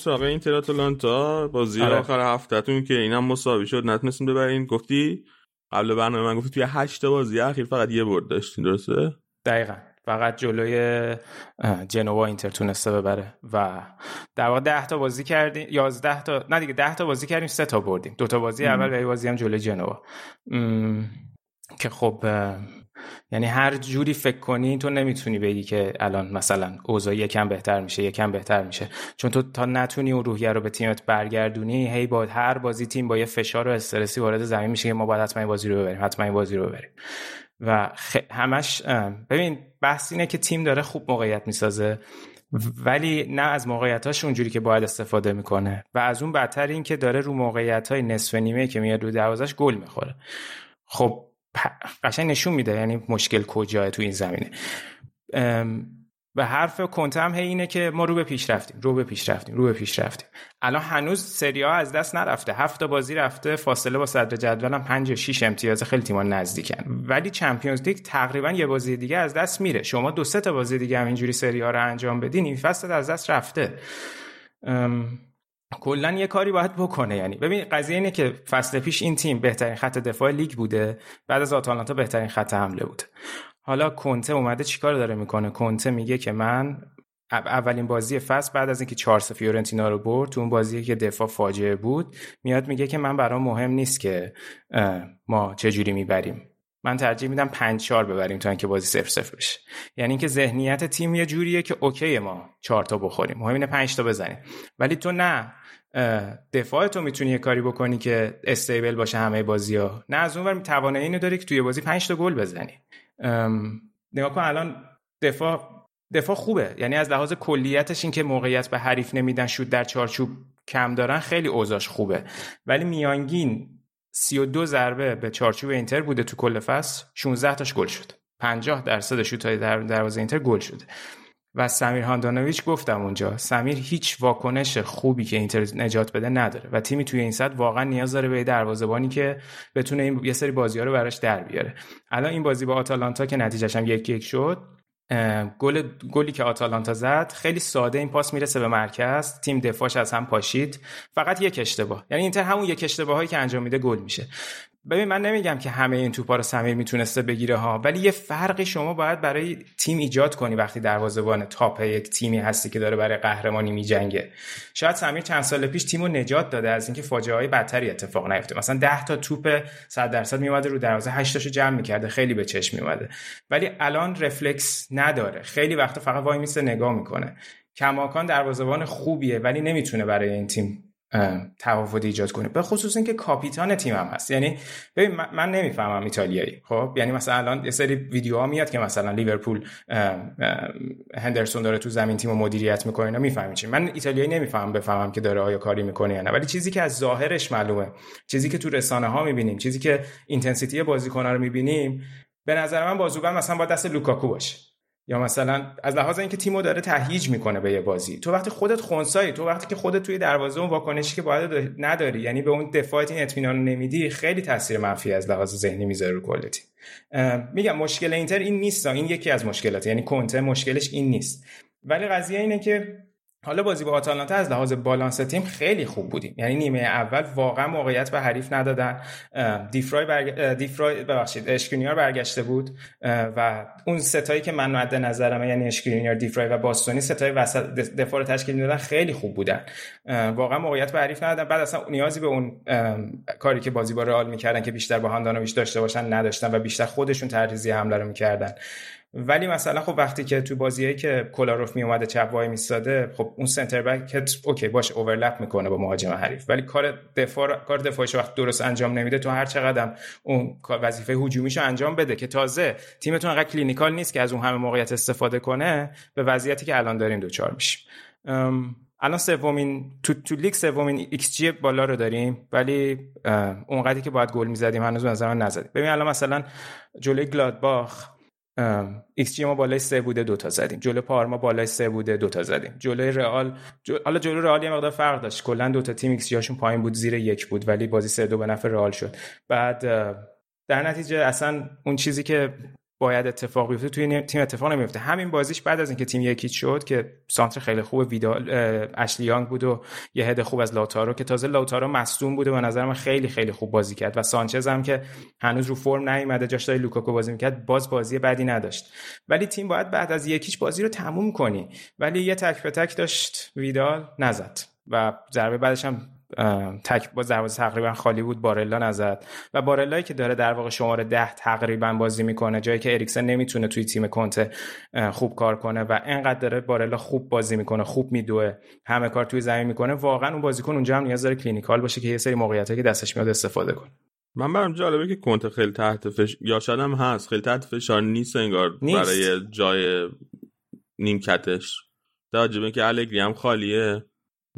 سراغ اینتر آتالانتا بازی آره. آخر هفتهتون که اینم مساوی شد نتونستیم ببرین. گفتی؟ قبل برنامه من گفتی توی هشت بازی اخیر فقط یه برد داشتین درسته؟ دقیقا. فقط جلوی جنوا اینتر تونسته ببره و در واقع 10 تا بازی کردیم 11 تا نه دیگه 10 تا بازی کردیم سه تا بردیم دو تا بازی اول و یه بازی هم جلوی جنوا. که خب یعنی هر جوری فکر کنی تو نمی‌تونی بگی که الان مثلا اوضاع یکم بهتر میشه یکم بهتر میشه. چون تو تا نتونی اون روحیه رو به تیمت برگردونی هی با هر بازی تیم با یه فشار و استرسی وارد زمین میشه که ما باید حتما این بازی رو ببریم حتما این بازی رو ببریم. و همش ببین بحث اینه که تیم داره خوب موقعیت می‌سازه ولی نه از موقعیتاش اونجوری که باید استفاده می‌کنه. و از اون بدتر این که داره رو موقعیت های نصف نیمه که میاد رو دروازش گل می‌خوره. خب قشنگ نشون میده یعنی مشکل کجاه تو این زمینه. و حرف کنته هم هی اینه که ما رو به پیش رفتیم رو به پیش رفتیم رو به پیش رفتیم. الان هنوز سری ها از دست نرفته. هفت بازی رفته فاصله با صدر جدول هم 5 و 6 امتیاز خیلی تیمان نزدیکن. ولی چمپیونز لیگ تقریبا یه بازی دیگه از دست میره. شما دو سه تا بازی دیگه هم اینجوری سری ها رو انجام بدین این فصل از دست رفته. کلا یه کاری باید بکنه. یعنی ببین قضیه اینه که فصل پیش این تیم بهترین خط دفاع لیگ بوده بعد از آتالانتا بهترین خط حمله بوده حالا کنته اومده چیکار داره می‌کنه؟ کنته میگه که من اولین بازی فصل بعد از اینکه چارس فیورنتینا رو برد تو اون بازی که دفاع فاجعه بود میاد میگه که من برام مهم نیست که ما چجوری می‌بریم. من ترجیح میدم 5 4 ببریم تا اینکه بازی 0 0 بشه. یعنی اینکه ذهنیت تیم یه جوریه که اوکی ما 4 تا بخوریم. مهم اینه 5 تا بزنیم. ولی تو نه. دفاع تو می‌تونی یه کاری بکنی که استیبل باشه همه بازی ها نه از اونور توانایی اینو داری که توی بازی 5 تا گل بزنی. نگاه کن الان دفاع دفاع خوبه. یعنی از لحاظ کلیتش این که موقعیت به حریف نمیدن شود در چارچوب کم دارن خیلی اوضاعش خوبه. ولی میانگین 32 ضربه به چارچوب اینتر بوده تو کل فصل 16 تاش گل شد. 50 درصد شوت‌های در دروازه اینتر گل شده. و سمیر هاندانویچ گفتم اونجا سمیر هیچ واکنش خوبی که اینتر نجات بده نداره و تیمی توی این صد واقعا نیاز داره به دروازه‌بانی که بتونه این یه سری بازی‌ها رو براش در بیاره. الان این بازی با آتالانتا که نتیجهش هم یک یک شد گل گلی که آتالانتا زد خیلی ساده این پاس می‌رسه به مرکز تیم دفاعش از هم پاشید فقط یک اشتباه. یعنی اینتر همون یک اشتباه هایی که انجام میده گل میشه. ببین من نمیگم که همه این توپا رو سمیر می‌تونسته بگیره ها ولی یه فرقی شما باید برای تیم ایجاد کنی وقتی دروازه‌بان تاپ یک تیمی هستی که داره برای قهرمانی میجنگه. شاید سمیر چند سال پیش تیمو نجات داده از اینکه فاجعه های بدتری اتفاق نیفته. مثلا 10 تا توپ 100 درصد میومده رو دروازه 8 تاشو جمع می‌کرده خیلی به چشم میومده ولی الان رفلکس نداره. خیلی وقتا فقط وای میسه نگاه می‌کنه. کماکان دروازه‌بان خوبیه ولی نمی‌تونه برای این تیم تفاوت ایجاد کنه. به خصوص اینکه کاپیتان تیمم هست. یعنی ببین من نمی‌فهمم ایتالیایی. خب؟ یعنی مثلا الان یه سری ویدیوها میاد که مثلا لیورپول هندرسون داره تو زمین تیم مدیریت می‌کنه اینا می‌فهمی چی؟ من ایتالیایی نمی‌فهمم بفهمم که داره آیا کاری می‌کنه یا نه. ولی چیزی که از ظاهرش معلومه چیزی که تو رسانه ها می‌بینیم چیزی که intensity بازیکن رو می‌بینیم به نظر من بازوبند مثلا با دست لوکاکو باشه. یا مثلا از لحاظ اینکه تیمو داره تهییج می‌کنه به یه بازی تو وقتی خودت خونسایی تو وقتی که خودت توی دروازه اون واکنشی که باید نداری یعنی به اون دفاعت این اطمینان نمیدی خیلی تاثیر منفی از لحاظ ذهنی می‌ذاره رو کل تیم میگم مشکل اینتر این نیست این یکی از مشکلات یعنی کنته مشکلش این نیست. ولی قضیه اینه که حالا بازی با آتالانتا از لحاظ بالانس تیم خیلی خوب بودیم. یعنی نیمه اول واقعا موقعیت به حریف ندادن. دیفرای, برگ... دیفرای ببخشید اشکرینیار برگشته بود. و اون ستایی که من مد نظرمه یعنی اشکرینیار دیفرای و باستونی ستای وسط دفاع رو تشکیل می‌دادن خیلی خوب بودن. واقعا موقعیت به حریف ندادن. بعد اصلا نیازی به اون کاری که بازی با رئال می‌کردن که بیشتر با هاندانویچ داشته باشن نداشتن و بیشتر خودشون تحریزی حمله رو می‌کردن. ولی مثلا خب وقتی که تو بازیایی که کولاروف می اومده چپ وای میستاده خب اون center back okay باشه overlap می‌کنه با مهاجم حریف. ولی کار دفاع کار دفاعش وقت درست انجام نمیده تو هر چقدر اون وظیفه هجومیشو انجام بده که تازه تیمتون انقدر clinical نیست که از اون همه موقعیت استفاده کنه به وضعیتی که الان داریم دچار میشیم. الان سومین تو, تو لیگ سومین ایکس جی بالا رو داریم ولی اونقدری که باید گل می‌زدیم هنوز نظر نزدیم. ببین الان مثلا جلوی گلادباخ ایکس جی ما بالای سه بوده دوتا زدیم. جلو پارما بالای سه بوده دوتا زدیم. جلوی رئال حالا جلو رئال یه مقدار فرق داشت. کلا دوتا تیم ایکس جیشون پایین بود زیر یک بود ولی بازی سه دو به نفع رئال شد. بعد در نتیجه اصلا اون چیزی که باید اتفاق بیفته توی تیم اتفاق نمیفته. همین بازیش بعد از اینکه تیم یکی شد که سانتر خیلی خوب ویدال اشلی یانگ بود و یه هد خوب از لاتارو که تازه لاتارو مصدوم بود و به نظر من خیلی خیلی خوب بازی کرد و سانچز هم که هنوز رو فرم نیومده جاش دای لوکاکو بازی می‌کرد باز بازی بدی نداشت. ولی تیم باید بعد از یکیش بازی رو تموم کنی. ولی یه تک به تک داشت ویدال نزد و ضربه بعدش هم تک با دروازه تقریبا خالی بود بارلا نزد. و بارلایی که داره در واقع شماره ده تقریبا بازی می‌کنه جایی که اریکسن نمی‌تونه توی تیم کنته خوب کار کنه و انقدر داره بارلا خوب بازی می‌کنه خوب میدوه همه کار توی زمین می‌کنه واقعا اون بازیکن اونجا هم نیاز داره clinical باشه که یه سری موقعیتایی که دستش میاد استفاده کنه. من برام جالبه که کنته خیلی تحت فش یا شاید هم هست خیلی تحت فشار نیست انگار نیست. برای جای نیمکتش. در که الگری هم خالیه.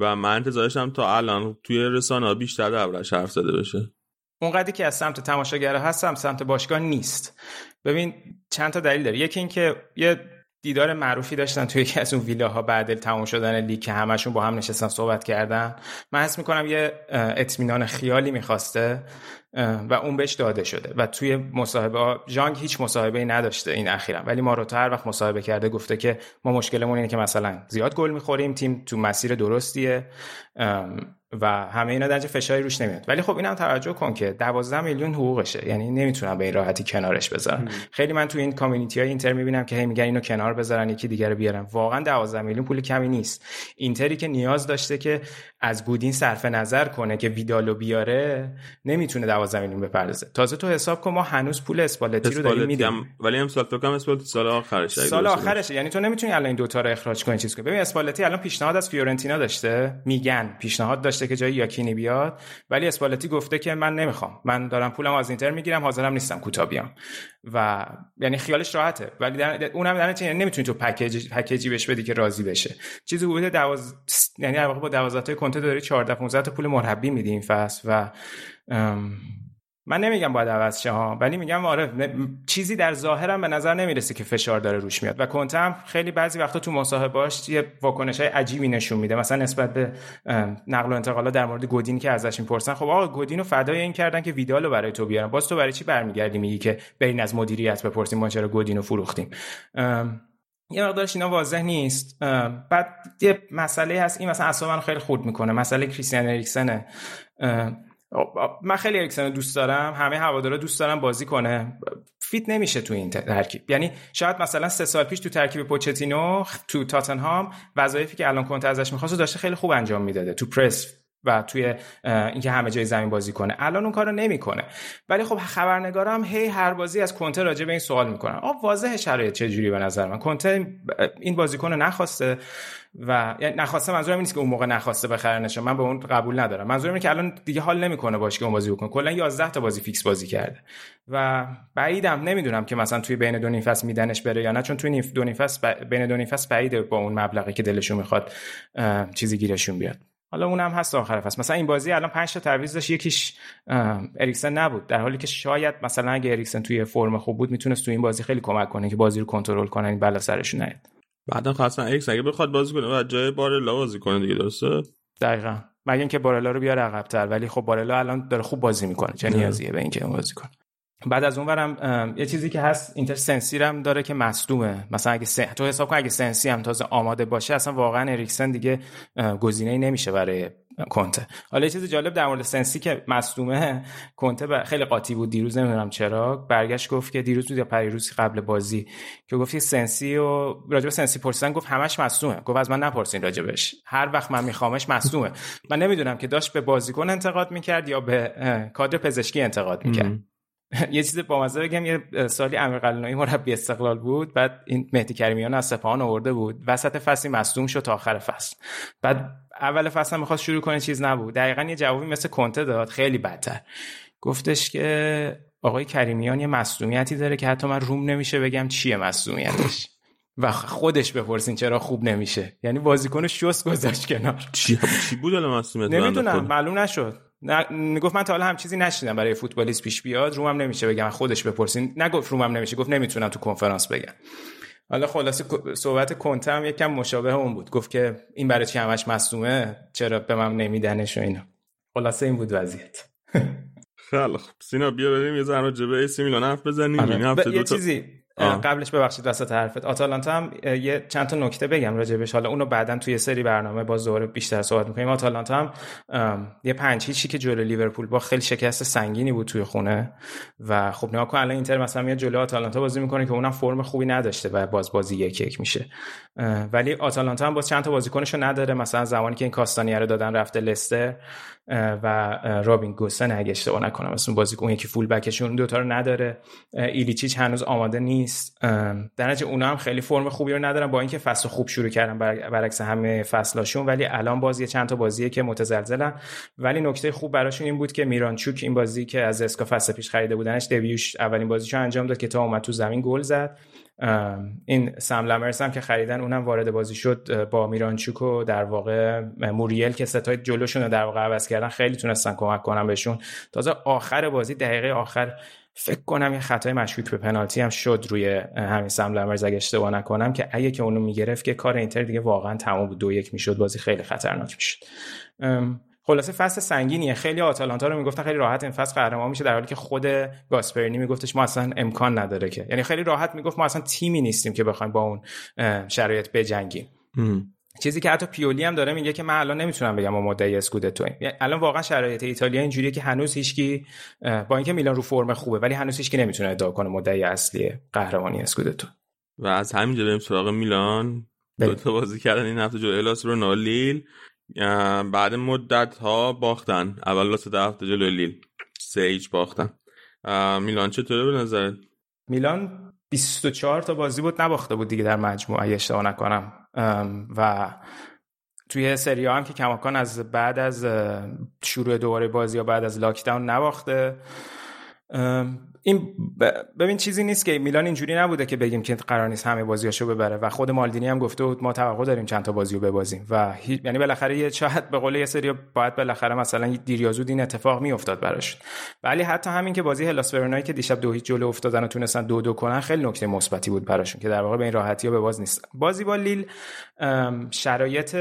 و من انتظارشم تا الان توی رسانه بیشتر دربارش حرف زده بشه. اونقدری که از سمت تماشاگر هستم سمت باشگاه نیست. ببین چند تا دلیل داره. یکی اینکه یه دیدار معروفی داشتن توی یکی از اون ویلاها بعد تموم شدن لیگ که همشون با هم نشستن صحبت کردن. من حس می‌کنم یه اطمینان خیالی می‌خواسته. و اون بهش داده شده. و توی مصاحبه جانگ هیچ مصاحبه ای نداشته این اخیرا. ولی ماروتا هر وقت مصاحبه کرده گفته که ما مشکلمون اینه که مثلا زیاد گل می‌خوریم تیم تو مسیر درستیه. و همه اینا درجه فشاری روش نمیاد. ولی خب اینم توجه کن که 12 میلیون حقوقشه. یعنی نمی‌تونم به این راحتی کنارش بذارم خیلی من تو این کامیونیتی های اینتر می‌بینم که هی میگن اینو کنار بذارن یکی دیگه رو بیارن. واقعا 12 میلیون پول کمی نیست. اینتری که نیاز داشته که از گودین صرف نظر کنه که ویدالو بیاره نمی‌تونه 12 میلیون بپردازه. تازه تو حساب کن ما هنوز پول اسپالتی رو داریم میدیم. ولی امسال فکر کنم اسپالتی سال آخرشه سال آخرشه. یعنی تو نمی‌تونی الان این دو تا رو اخراج کنی چیز کنی. ببین اسپالتی الان پیشنهاد از فیورنتینا داشته. میگن پیشنهاد داشته که جای یاکینی بیاد ولی اسپالتی گفته که من نمی‌خوام. من دارم پولم از اینتر می‌گیرم حاضرم نیستم کوتا بیام. و یعنی خیالش راحته. ولی در... اونم در یعنی نمی‌تونی تو پکیج پکیجی بهش بدی که راضی بشه. چیزی حدود 12 یعنی در واقع با 12 تا کنته داری 14 15 تا پول مربی میدی این فصل و من نمیگم باید عوض شه ها ولی میگم آره چیزی در ظاهرم به نظر نمی‌رسه که فشار داره روش میاد. و کنته هم خیلی بعضی وقتا تو مصاحبهاش یه واکنش های عجیبی نشون میده. مثلا نسبت به نقل و انتقالات در مورد گودین که ازش می‌پرسن خب آقا گودین رو فدای این کردن که ویدالو برای تو بیارن. باز تو برای چی برمیگردی میگی که برین از مدیریت بپرسیم ما چرا گودین رو فروختیم؟ یه مقدارش اینا واضح نیست. بعد یه مسئله هست این مثلا اصلا خیلی خورد می‌کنه. مسئله کریستیان اریکسنه. من خیلی اریکسن دوست دارم همه هوادارا دوست دارم بازی کنه. فیت نمیشه تو این ترکیب. یعنی شاید مثلا سه سال پیش تو ترکیب پوچتینو تو تاتنهام وظایفی که الان کنته ازش می‌خواست داشته خیلی خوب انجام می‌داده. تو پرس و توی اینکه همه جای زمین بازی کنه. الان اون کارو نمی‌کنه. ولی خب خبرنگارم هی هر بازی از کنته راجع به این سوال می‌کنن. آ واضح شرایط چه جوری به نظر من؟ کنته این بازیکن نخواسته و یعنی نخواسته منظورم نیست که اون موقع نخواسته بخرنش من به اون قبول ندارم. منظورم اینه که الان دیگه حال نمی‌کنه باشه که اون بازی بکنه. کلا 11 تا بازی فیکس بازی کرده. و بعیدم نمی‌دونم که مثلا توی بین دو نیم فصل میدنش بره یا نه. چون توی دو نیم فصل بین دو نیم فصل بعیده با اون مبلغی که دلشون می‌خواد چیزی گیرشون بیاد. حالا اونم هست آخر فصل. مثلا این بازی الان 5 تا تعویض داشت. یکیش اریکسن نبود. در حالی که شاید مثلا اگه اریکسن توی فرم خوب بود می‌تونست توی این بازی خیلی کمک کنه که بازی رو کنترل کنه این بالا سرشون نیاد. بعدا خاصا اریکسن اگه بخواد بازی کنه و جای بارلا بازی کنه دیگه درسته؟ دقیقاً. مگه اینکه بارلا رو بیاره عقب‌تر. ولی خب بارلا الان داره خوب بازی می‌کنه. چه نیازیه به اینکه بازی کنه. بعد از اونورم یه چیزی که هست اینتر سنسی هم داره که مصدومه. مثلا اگه سن... تو حساب کن اگه سنسی هم تازه آماده باشه اصلا واقعا اریکسن دیگه گزینه‌ای نمیشه برای کنته. حالا یه چیز جالب در مورد سنسی که مصدومه کنته خیلی قاطی بود دیروز نمی‌دونم چرا. برگشت گفت که دیروز بود یا پریروز قبل بازی که گفت سنسی و راجب سنسی پرسیدن گفت همش مصدومه. گفت از من نپرسین راجبش. هر وقت من میخوامش مصدومه. من نمی‌دونم که داشت به بازیکن انتقاد می‌کرد یا به کادر پزشکی انتقاد می‌کرد. یه چیز بامزه بگم یه سالی امیر قلنوی مربی استقلال بود بعد این مهدی کریمیان از سپاهان آورده بود. وسط فصلی مصدوم شد تا آخر فصل. بعد اول فصل می‌خواست شروع کنه چیز نبود. دقیقا یه جوابی مثل کنته داد خیلی بدتر. گفتش که آقای کریمیان یه مصدومیتی داره که حتی من روم نمیشه بگم چیه مصدومیتش. و خودش بپرسین چرا خوب نمیشه. یعنی بازیکن شوس گذاشت کنار. چی بود الان نمی‌دونم معلوم نشد. گفت من تا حالا هم چیزی نشیدم برای فوتبالیست پیش بیاد. رومم نمیشه بگم خودش بپرسین. نگفت رومم نمیشه گفت نمی‌تونم تو کنفرانس بگم. حالا خلاصه صحبت کنته هم یکم مشابه اون بود. گفت که این برای چی همش مصدومه؟ چرا به من نمیدنش و اینا. خلاصه این بود وضعیت. خیلی خب سینا بیا بریم یه ذره جبه ایسی میلان حرف بزنیم. آره. یه چیزی قبلش ببخشید وسط حرفت. آتالانتا هم یه چند تا نکته بگم راجبش. حالا اونو بعدا توی سری برنامه باز دوباره بیشتر صحبت می‌کنیم. آتالانتا هم یه پنج هیچی که جلو لیورپول با خیلی شکست سنگینی بود توی خونه و خب نگاه کن الان اینتر مثلا میاد جلو آتالانتا بازی می‌کنه که اونم فرم خوبی نداشته و باز بازی یک یک میشه. ولی آتالانتا هم باز چند تا بازیکنشو نداره. مثلا زمانی که این کاستانیه رو دادن رفته لستر. و رابین گوسن اگه اشتباه نکنم اسم بازیکن اون یکی فول بکشون دوتا رو نداره. ایلیچیچ هنوز آماده نیست. در نتیجه اونا هم خیلی فرم خوبی رو ندارن با اینکه فصل خوب شروع کردن برعکس همه فصلاشون ولی الان بازی چند تا بازیه که متزلزلن. ولی نکته خوب براشون این بود که میرانچوک این بازی که از اسکا فصل پیش خریده بودنش دبیوش اولین بازیشو انجام داد که تا اومد تو زمین گل زد. این سم لمرس هم که خریدن اونم وارد بازی شد با میرانچوک و در واقع موریل که ستای جلوشون در واقع عوض کردن خیلی تونستن کمک کنن بهشون. تازه آخر بازی دقیقه آخر فکر کنم یه خطای مشکوک به پنالتی هم شد روی همین سم لمرز اگه اشتباه نکنم که اگه که اونو می‌گرفت که کار اینتر دیگه واقعا تمام بود. دو یک می‌شد بازی خیلی خطرناک می‌شد. خلاصه فصل سنگینیه. خیلی آتالانتا رو می‌گفتن خیلی راحت این فصل قهرمان میشه در حالی که خود گاسپرینی میگفتش ما اصلا امکان نداره که. یعنی خیلی راحت می‌گفت ما اصلا تیمی نیستیم که بخوایم با اون شرایط بجنگیم. چیزی که حتی پیولی هم داره میگه که من الان نمی‌تونم بگم ما مدعی اسکودتو یعنی الان واقعا شرایط ایتالیا اینجوریه که هنوز هیچکی با اینکه میلان رو فرم خوبه ولی هنوز هیچکی نمی‌تونه ادعا کنه مدعی اصلی قهرمانی اسکودتو و از همینجا بریم سراغ میلان. دو تا بازی کردن این هفته جلوی الاس رو نالیل. بعد مدت ها باختن. اول لاس ده هفته جلوی لیل. سه ایچ باختن. میلان چطوره به نظرت؟ میلان 24 تا بازی بود نباخته بود دیگه در مجموعه اگه اشتباه نکنم. و توی سری هم که کماکان از بعد از شروع دوباره بازی یا بعد از لاکداون نباخته. این ببین چیزی نیست که میلان اینجوری نبوده که بگیم که قرار نیست همه بازیاشو ببره و خود مالدینی هم گفته بود ما توقع داریم چند تا بازیو ببازیم و یعنی بالاخره یه شاید به قول یه سری باید بالاخره مثلا دیر یا زود این اتفاق میافتاد براش. ولی حتی همین که بازی هلاس ورونایی که دیشب دو هیچ جلو افتادن و تونستن دو دو کنن خیلی نکته مثبتی بود براشون که در واقع به این راحتی ها به باز نیست. بازی با لیل شرایط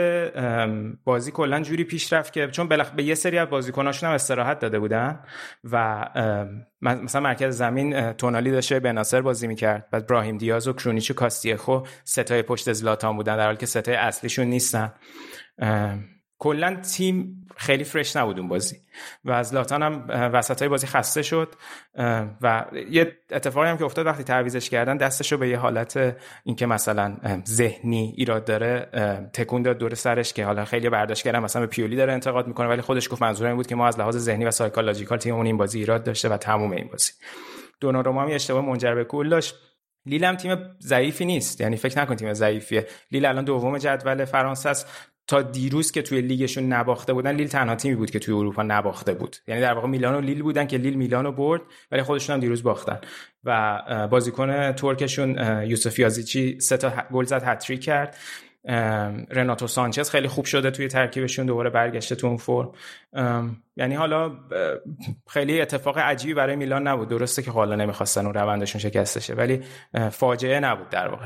بازی کلا جوری پیش رفت که چون به یه سری از بازیکناشون هم استراحت داده بودن و مثلا مرکز زمین تونالی داشته بناصر بازی می‌کرد. بعد براهیم دیاز و کرونیچ و کاستیخو سه تای پشت زلاتان بودن در حالی که سه تای اصلیشون نیستن. کلا تیم خیلی fresh نبود اون بازی. و زلاتان هم وسط های بازی خسته شد. و یه اتفاقی هم که افتاد وقتی تعویزش کردن دستش رو به یه حالت اینکه مثلا ذهنی ایراد داره تکون داد دور سرش که حالا خیلی برداشت کردن مثلا به پیولی داره انتقاد می‌کنه ولی خودش گفت منظور این بود که ما از لحاظ ذهنی و psychological تیممون این بازی ایراد داشته و تموم این بازی. دوناروما هم اشتباه منجر به گل داشت. لیل هم تیم ضعیفی نیست. یعنی فکر نکن تیم ضعیفیه. لیل الان دوم جدول فرانسه است. تا دیروز که توی لیگشون نباخته بودن لیل تنها تیمی بود که توی اروپا نباخته بود. یعنی در واقع میلان و لیل بودن که لیل میلانو برد ولی خودشون هم دیروز باختن. و بازیکن ترکشون یوسف یازیچی سه تا گل زد هتریک کرد. رناتو سانچز خیلی خوب شده توی ترکیبشون دوباره برگشته تو اون فرم. یعنی حالا خیلی اتفاق عجیبی برای میلان نبود. درسته که حالا نمی‌خواستن اون روندشون شکسته ولی فاجعه نبود در واقع.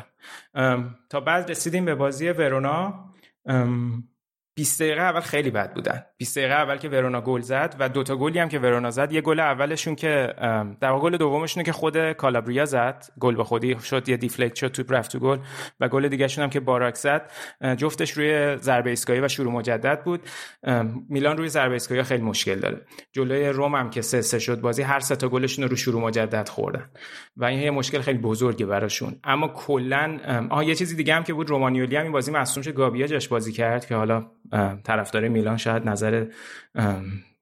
تا بعد رسیدیم به بازی ورونا Ähm, 20 دقیقه اول خیلی بد بودن. 20 دقیقه اول که ورونا گل زد و دوتا گلی هم که ورونا زد یه گل اولشون که در گل دومشون که خود کالابریا زد گل به خودی شد یه دیفلکت شد توپ رفت تو گل و گل دیگهشون هم که باراک زد جفتش روی ضربه ایستگاهی و شروع مجدد بود. میلان روی ضربه ایستگاهی خیلی مشکل داره. جلوی روم هم که سه سه شد بازی هر سه تا گلشون رو شروع مجدد خوردن و این یه مشکل خیلی بزرگی براشون. اما کلا آها یه چیزی دیگه هم که بود رومانیولی هم این بازی مصدوم شد. گابیا جاش بازی کرد که حالا طرفدار میلان شاید نظر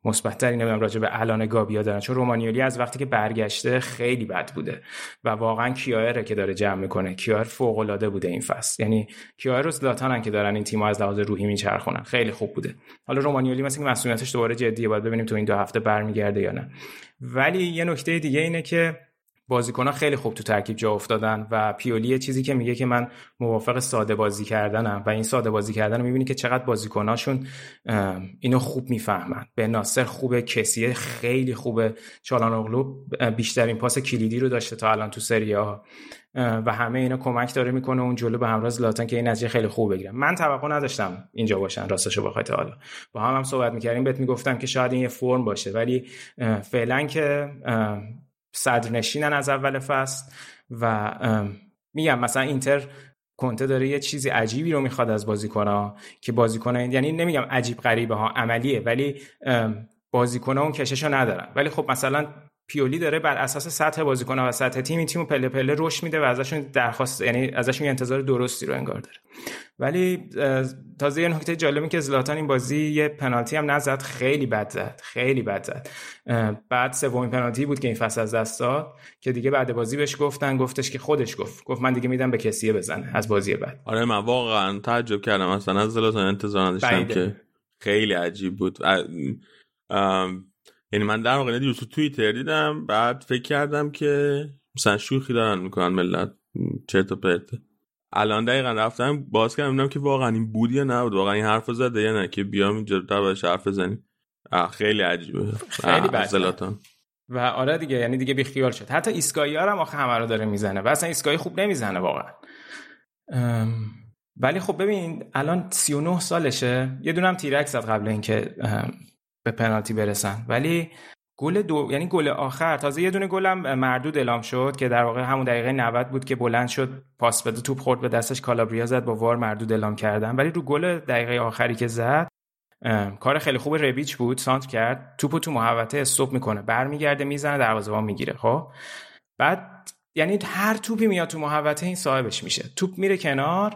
مثبتتری نمی‌دونم راجع به الان گابیا دارن. چون رومانیولی از وقتی که برگشته خیلی بد بوده و واقعا کیاره که داره جمع می‌کنه. کیار فوق العاده بوده این فصل. یعنی کیار رو زلاتانن که دارن این تیم از لحاظ روحی میچرخونن. خیلی خوب بوده. حالا رومانیولی مثل که مسئولیتش دوباره جدیه باید ببینیم تو این دو هفته برمیگرده یا نه. ولی یه نکته دیگه اینه که بازیکن خیلی خوب تو ترکیب جا افتادن و پیولی چیزی که میگه که من موافق ساده بازی کردنم و این ساده بازی کردن رو می‌بینی که چقدر بازیکناشون اینو خوب می‌فهمن. به ناصر خوبه کسیه خیلی خوبه. چالانوغلو بیشترین پاس کلیدی رو داشته تا الان تو سری ها و همه اینا کمک داره می‌کنه اون جلو به همراه زلاتان که این نتیجه خیلی خوب بگیرن من توقع نداشتم اینجا باشن راستشو بخواد. حالا با هم هم صحبت می‌کردیم بهت می‌گفتم که شاید این یه فرم باشه ولی فعلا که صدرنشینن از اول فصل و میگم مثلا اینتر کنته داره یه چیزی عجیبی رو می‌خواد از بازیکنها که بازیکنان یعنی نمیگم عجیب غریبه ها عملیه ولی بازیکنها اون کشش رو ندارن. ولی خب مثلا پیولی داره بر اساس سطح بازیکن و سطح تیم این تیمو پله پله رشد میده و ازشون درخواست یعنی ازشون انتظار درستی رو انگار داره. ولی تازه یه نکته جالبی که زلاتان این بازی یه پنالتی هم نزد خیلی بد زد خیلی بد زد. بعد سومین پنالتی بود که این فصل از دست داد که دیگه بعد بازی بهش گفتن گفتش که خودش گفت گفت من دیگه میدم به کسی بزنه از بازی بعد. آره من واقعا تعجب کردم. اصلا از زلاتان انتظار نداشتم که خیلی عجیب بود. یعنی من در واقع دیروز تو توییتر دیدم بعد فکر کردم که مثلا شوخی دارن می‌کنن ملت چرت و پرت الان دقیقا رفتم باز کردم که واقعا این بود یا نبود. واقعا این حرف زده یا نه که بیام اینجا در باش حرف بزنیم. خیلی عجیبه. خیلی بد و آره دیگه یعنی دیگه بی خیال شد. حتی ایسکایی هم آخه همه رو داره می‌زنه و اصلا ایسکایی خوب نمی‌زنه واقعا. ولی خب ببین الان 39 سالشه. یه دونم تیرک زد قبل اینکه به پنالتی برسن. ولی گل دو یعنی گل آخر. تازه یه دونه گلم مردود اعلام شد که در واقع همون دقیقه 90 بود که بلند شد پاس بده توپ خورد به دستش کالابریا زد با وار مردود اعلام کردن ولی رو گل دقیقه آخری که زد کار خیلی خوب ربیچ بود سانت کرد. توپو تو محوطه استوب می‌کنه برمیگرده می‌زنه دروازه‌بان می‌گیره خب؟ بعد یعنی هر توپی میاد تو محوطه این صاحبش میشه. توپ میره کنار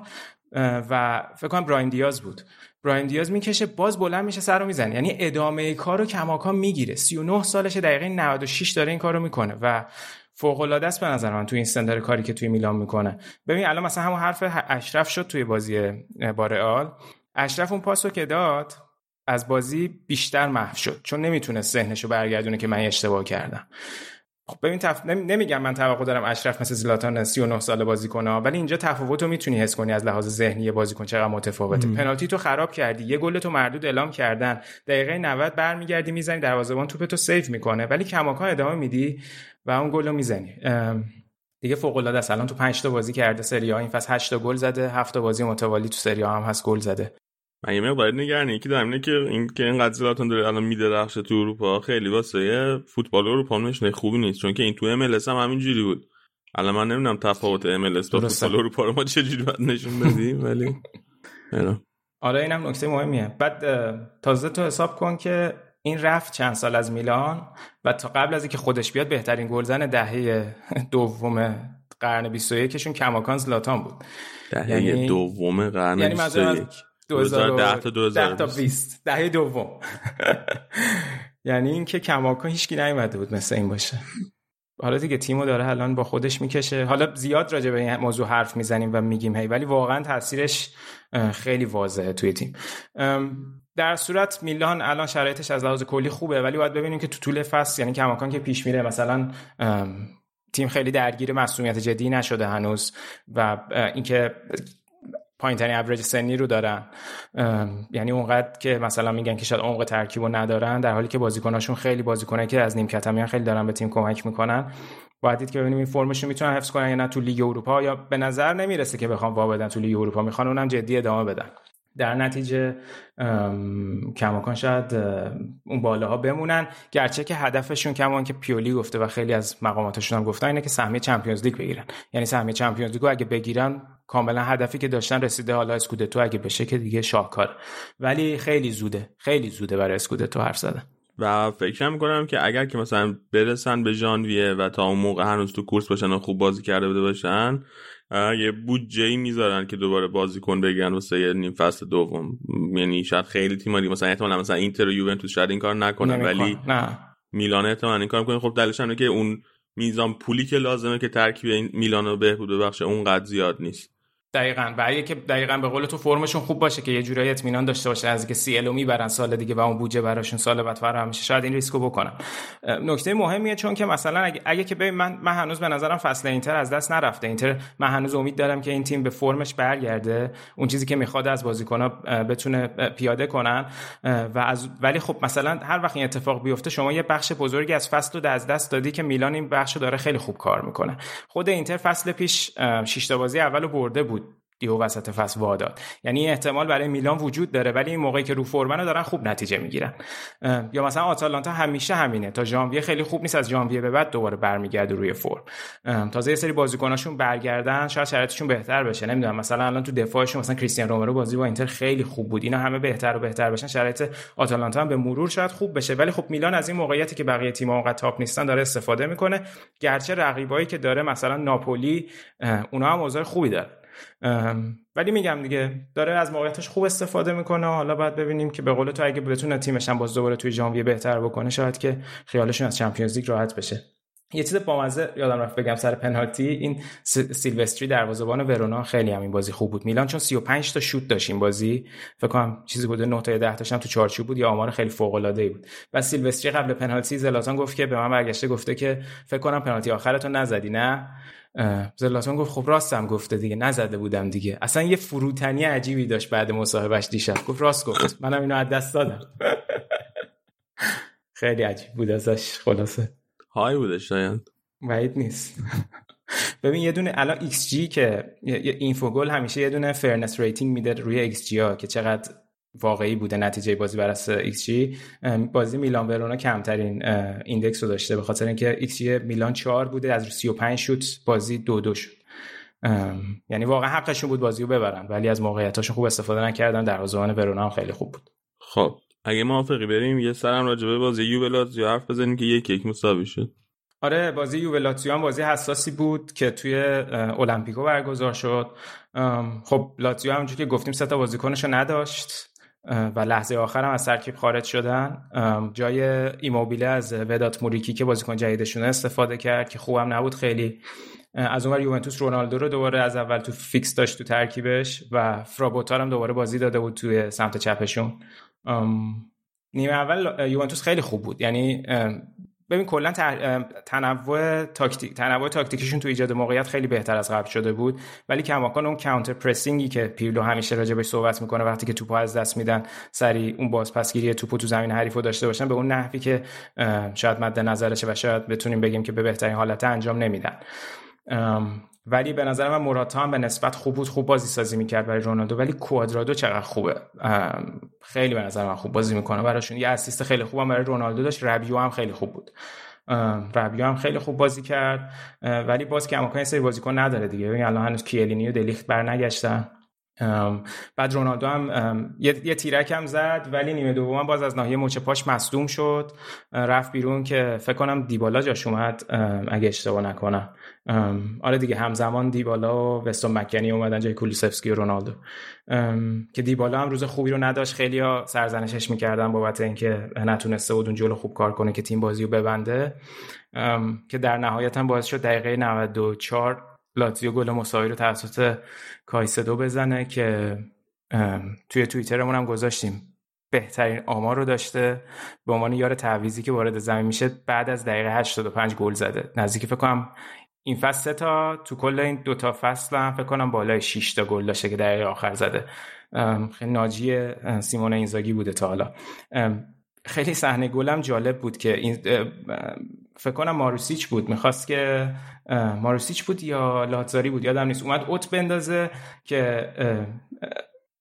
و فکر کنم براین دیاز بود. براین دیاز می‌کشه باز بلند میشه سر رو می‌زنه. یعنی ادامه کار رو کماکان می‌گیره. 39 سالشه دقیقه 96 داره این کارو می‌کنه و فوق العاده است به نظر من توی این سندر کاری که توی میلان می‌کنه. ببین الان مثلا همون حرف اشرف شد توی بازی با رئال اشرف اون پاسو که داد از بازی بیشتر محو شد چون نمی‌تونه ذهنشو برگردونه که من اشتباه کردم. خب ببین تف... نمیگم من توقع دارم اشرف مثل زلاتان 39 ساله بازی کنه ولی اینجا تفاوت رو می‌تونی حس کنی از لحاظ ذهنی بازیکن چقدر متفاوته. پنالتی تو خراب کردی یه گل تو مردود اعلام کردن. دقیقه 90 برمیگردی می‌زنی دروازه‌بان توپ تو save می‌کنه. ولی کماکان ادامه میدی و اون گل رو می‌زنی دیگه فوق العاده است. الان تو 5 تا بازی کرده سری آ این فصل 8 تا گل زده 7 تا بازی متوالی تو سری آ هم هست گل زده. من یه مقدار نگرانی یکی دارم اینه که این که اینقدر زلاتان داره الان میدرخشه تو اروپا خیلی واسه فوتبال اروپا نشونه خوبی نیست چون که این تو ام هم همینجوری بود. الان من نمی‌دونم تفاوت ام با فوتبال اروپا رو ما چجوری باید نشون بدیم ولی آره اینم نکته مهمیه. بعد تازه تو حساب کن که این رفت چند سال از میلان و تا قبل از اینکه خودش بیاد بهترین گلزن دهه دوم قرن 21 شون کماکان زلاتان بود. دهه یعنی... دوم قرن یعنی 21 2010 تا 2020 دهه دوم. یعنی اینکه کماکان هیچکی نیومده بود مثل این باشه. حالا دیگه تیمو داره الان با خودش می‌کشه. حالا زیاد راجع به این موضوع حرف می‌زنیم و میگیم هی ولی واقعا تاثیرش خیلی واضحه توی تیم. در صورت میلان الان شرایطش از لحاظ کلی خوبه ولی باید ببینیم که تو طول فصل یعنی کماکان که پیش میره مثلا تیم خیلی درگیر مسئولیت جدی نشده هنوز و اینکه پایین ترین اوریج سنی رو دارن. یعنی اونقدر که مثلا میگن که شاید عمق ترکیب رو ندارن در حالی که بازیکناشون خیلی بازیکنه که از نیمکت هم خیلی دارن به تیم کمک می‌کنن. باید دید که ببینیم این فرمشون می‌تونن حفظ کنن یا نه تو لیگ اروپا. یا به نظر نمی‌رسه که بخوام وا بدن تو لیگ اروپا. می‌خوان اونم جدی ادامه بدن. در نتیجه کماکان شاید اون بالاها بمونن. گرچه که هدفشون کماکان پیولی گفته و خیلی از مقاماتشون هم گفتن اینه که سهمیه Champions League بگیرن. یعنی سهمیه Champions League اگه بگیرن کاملا هدفی که داشتن رسیده حالا اسکودتو اگه بشه که دیگه شاهکار. ولی خیلی زوده خیلی زوده برای اسکودتو حرف زدن. و فکر می‌کنم که اگر که مثلا برسن به ژانویه و تا اون موقع هنوز تو کورس باشن و خوب بازی کرده بوده باشن یه بودجه ای می‌ذارن که دوباره بازیکن بگیرن واسه نیم فصل دوم. یعنی شاید خیلی تیم‌ها مثلا احتمالاً مثلا اینتر و یوونتوس شاید این کار نکنن ولی نه. میلان احتمالاً این کار می‌کنه. خب دلیلش اینه که اون میزان پولی که لازمه که ترکیب این میلان رو بهبود ببخشه اونقدر زیاد نیست. دقیقا. اگه که دقیقا به قول تو فرمشون خوب باشه که یه جورایی اطمینان داشته باشه از اینکه CL و می‌برن سال دیگه و اون بودجه براشون سال بعد فراهم میشه. شاید این ریسکو بکنن نکته مهمیه چون که مثلا اگه, اگه که ببین من من هنوز به نظرم فصل اینتر از دست نرفته. اینتر من هنوز امید دارم که این تیم به فرمش برگرده. اون چیزی که می‌خواد از بازیکن‌ها بتونه پیاده کنن. و از ولی خب مثلا هر وقت این اتفاق بیفته شما یه بخش بزرگی از فصل رو از دست دادی که میلان این بخش داره خیلی خوب کار می‌کنه. خود اینتر فصل پیش 6 تا بازی اولو برده بود. دیو وسط فصل واداد یعنی احتمال برای میلان وجود داره ولی این موقعی که رو فورمن دارن خوب نتیجه می‌گیرن. یا مثلا آتالانتا همیشه همینه. تا ژانویه خیلی خوب نیست از ژانویه به بعد دوباره برمیگرده روی فرم. تازه یه سری بازیکناشون برگردن شاید شرایطشون بهتر بشه. نمی‌دونم مثلا الان تو دفاعشون مثلا کریستیان رومرو بازی با اینتر خیلی خوب بود. اینا همه بهتر و بهتر بشن شرایط آتالانتا هم به مرور شاید خوب بشه. ولی خب میلان از این موقعیتی که بقیه تیم‌ها اونقدر تاپ نیستن داره استفاده می‌کنه. گرچه رقیبایی که داره مثلا ناپولی اونا هم خوبی داره. ولی میگم دیگه داره از موقعیتش خوب استفاده می‌کنه. حالا باید ببینیم که به قول تو اگه بتونه تیمش هم باز دوباره توی ژانویه بهتر بکنه شاید که خیالشون از چمپیونز لیگ راحت بشه. یه چیز بامزه یادم رفت بگم سر پنالتی این سیلوستری دروازه‌بان ورونا خیلی هم این بازی خوب بود. میلان چون 35 تا شوت داشت این بازی فکر کنم چیزی بوده 9 تا 10 تاشم تو چارچوب بود یا آمار خیلی فوق العاده ای بود. و سیلوستری قبل پنالتی زلاتان گفت که به من برگشته گفته که فکر کنم پنالتی آخرتو نزدی نه؟ زلاتان گفت خب راستم گفته دیگه نزده بودم دیگه. اصلا یه فروتنی عجیبی داشت بعد مصاحبهش دیشب. گفت راست گفت. منم اینو از دست دادم. خیلی عجیب بود ازش خلاصه. high بودش شاید. بعید نیست. ببین یه دونه الان ایکس جی که اینفوگل همیشه یه دونه fairness rating میده روی ایکس جی ها که چقدر واقعی بوده نتیجه بازی بر اساس ایکس جی بازی میلان ورونا کمترین index رو داشته به خاطر اینکه ایکس جی میلان 4 بوده از 35 شوت بازی دو دو شد. یعنی واقعا حقشون بود بازی رو ببرن ولی از موقعیتاشون خوب استفاده نکردن دروازه‌بان ورونا هم خیلی خوب بود. خب اگه موافقی بریم یه سرم راجبه بازی یوولاتزیو حرف بزنیم که یک یک مساوی شد. آره بازی یوولاتزیو هم بازی حساسی بود که توی المپیکو برگزار شد. خب لاتزیو همونجور که گفتیم سه تا بازیکنش رو نداشت و لحظه آخر هم از ترکیب خارج شدن. جای ایموبیله از ودات موریکی که بازیکن جدیدشون استفاده کرد که خوبم نبود خیلی. از اونور یوونتوس رونالدو رو دوباره از اول تو فیکس داشت تو ترکیبش و فرابوتار هم دوباره بازی داده بود توی سمت چپشون. نیمه اول یوونتوس خیلی خوب بود. یعنی ببین کلا تنوع تاکتیک تنوع تاکتیکشون تو ایجاد موقعیت خیلی بهتر از قبل شده بود. ولی کماکان اون کانتر پرسینگی که پیرلو همیشه راجع بهش صحبت می‌کنه وقتی که توپو از دست میدن سری اون بازپسگیری توپو تو زمین حریفو داشته باشن به اون نحوی که شاید مد نظرشه و شاید بتونیم بگیم که به بهترین حالت انجام نمیدن. ولی به نظر من موراتا هم به نسبت خوب بود خوب بازی سازی می‌کرد برای رونالدو. ولی کوادرادو چقدر خوبه؟ خیلی به نظر من خوب بازی می‌کنه. براشون یه اسیست خیلی خوبم برای رونالدو داشت. ربیو هم خیلی خوب بود. ربیو هم خیلی خوب بازی کرد. ولی باز که امکان سری بازیکن نداره دیگه. ببین الان هنوز کیلینی و دلیخت بر نگشتن بعد رونالدو هم یه, یه تیرک هم زد ولی نیمه دوم باز از ناحیه مچ پاش مصدوم شد. رفت بیرون که فکر کنم دیبالا جاش اومد. اگه اشتباه نکنم. آره دیگه همزمان دیبالا و وستون مکنی اومدن جای کولیسفسکی و رونالدو. که دیبالا هم روز خوبی رو نداشت. خیلی ها سرزنشش می‌کردن بابت اینکه نتونسته بود اون جلو خوب کار کنه که تیم بازی رو ببنده که در نهایت هم باعث شد دقیقه 94 لاتزیو گل مساوی رو توسط کایسدو بزنه که توی توییترمون هم گذاشتیم. بهترین آمار رو داشته. به عنوان یار تعویزی که وارد زمین میشه بعد از دقیقه 85 گل زده. نزدیک فکر کنم این فصل سه تا تو کل این دو تا فصل هم فکر کنم بالای 6 تا گل داشته که دقیقه آخر زده. خیلی ناجی سیمون اینزاگی بوده تا حالا. خیلی صحنه گلم جالب بود که این فکر کنم ماروسیچ بود. می‌خواست که ماروسیچ بود یا لاتزاری بود؟ یادم نیست. اومد اوت بندازه که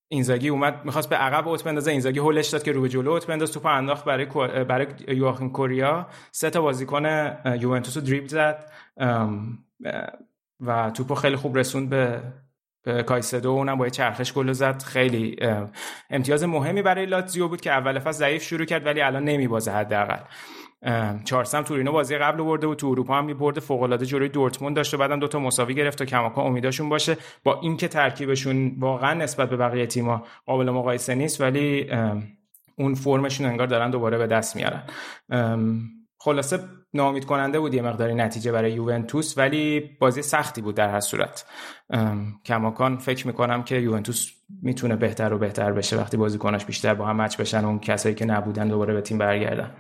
اینزاگی اومد می‌خواست به عقب اوت بندازه. اینزاگی هولش داد که رو به جلو اوت بنداز توپ انداخت برای برای یواخیم کوریا. سه تا بازیکن یوونتوس رو دریبل زد. و توپو خیلی خوب رسوند به کایسدو. اونم با چرخش گل زد. خیلی امتیاز مهمی برای لاتزیو بود که اول فصل ضعیف شروع کرد ولی الان نمیبازه حداقل. چارسم تورینو بازی قبل برده بود تو اروپا هم یه برد فوق العاده جلوی دورتموند داشت و بعدم دو تا مساوی گرفت و کماکان امیداشون باشه. با اینکه ترکیبشون واقعا نسبت به بقیه تیم‌ها قابل مقایسه نیست ولی اون فرمشون انگار دارن دوباره به دست میارن. خلاصه ناامید کننده بود یه مقداری نتیجه برای یوونتوس ولی بازی سختی بود در هر صورت. کماکان فکر می‌کنم که یوونتوس می‌تونه بهتر و بهتر بشه وقتی بازیکناش بیشتر با هم مچ بشن اون کسایی که نبودن دوباره به تیم برگردن.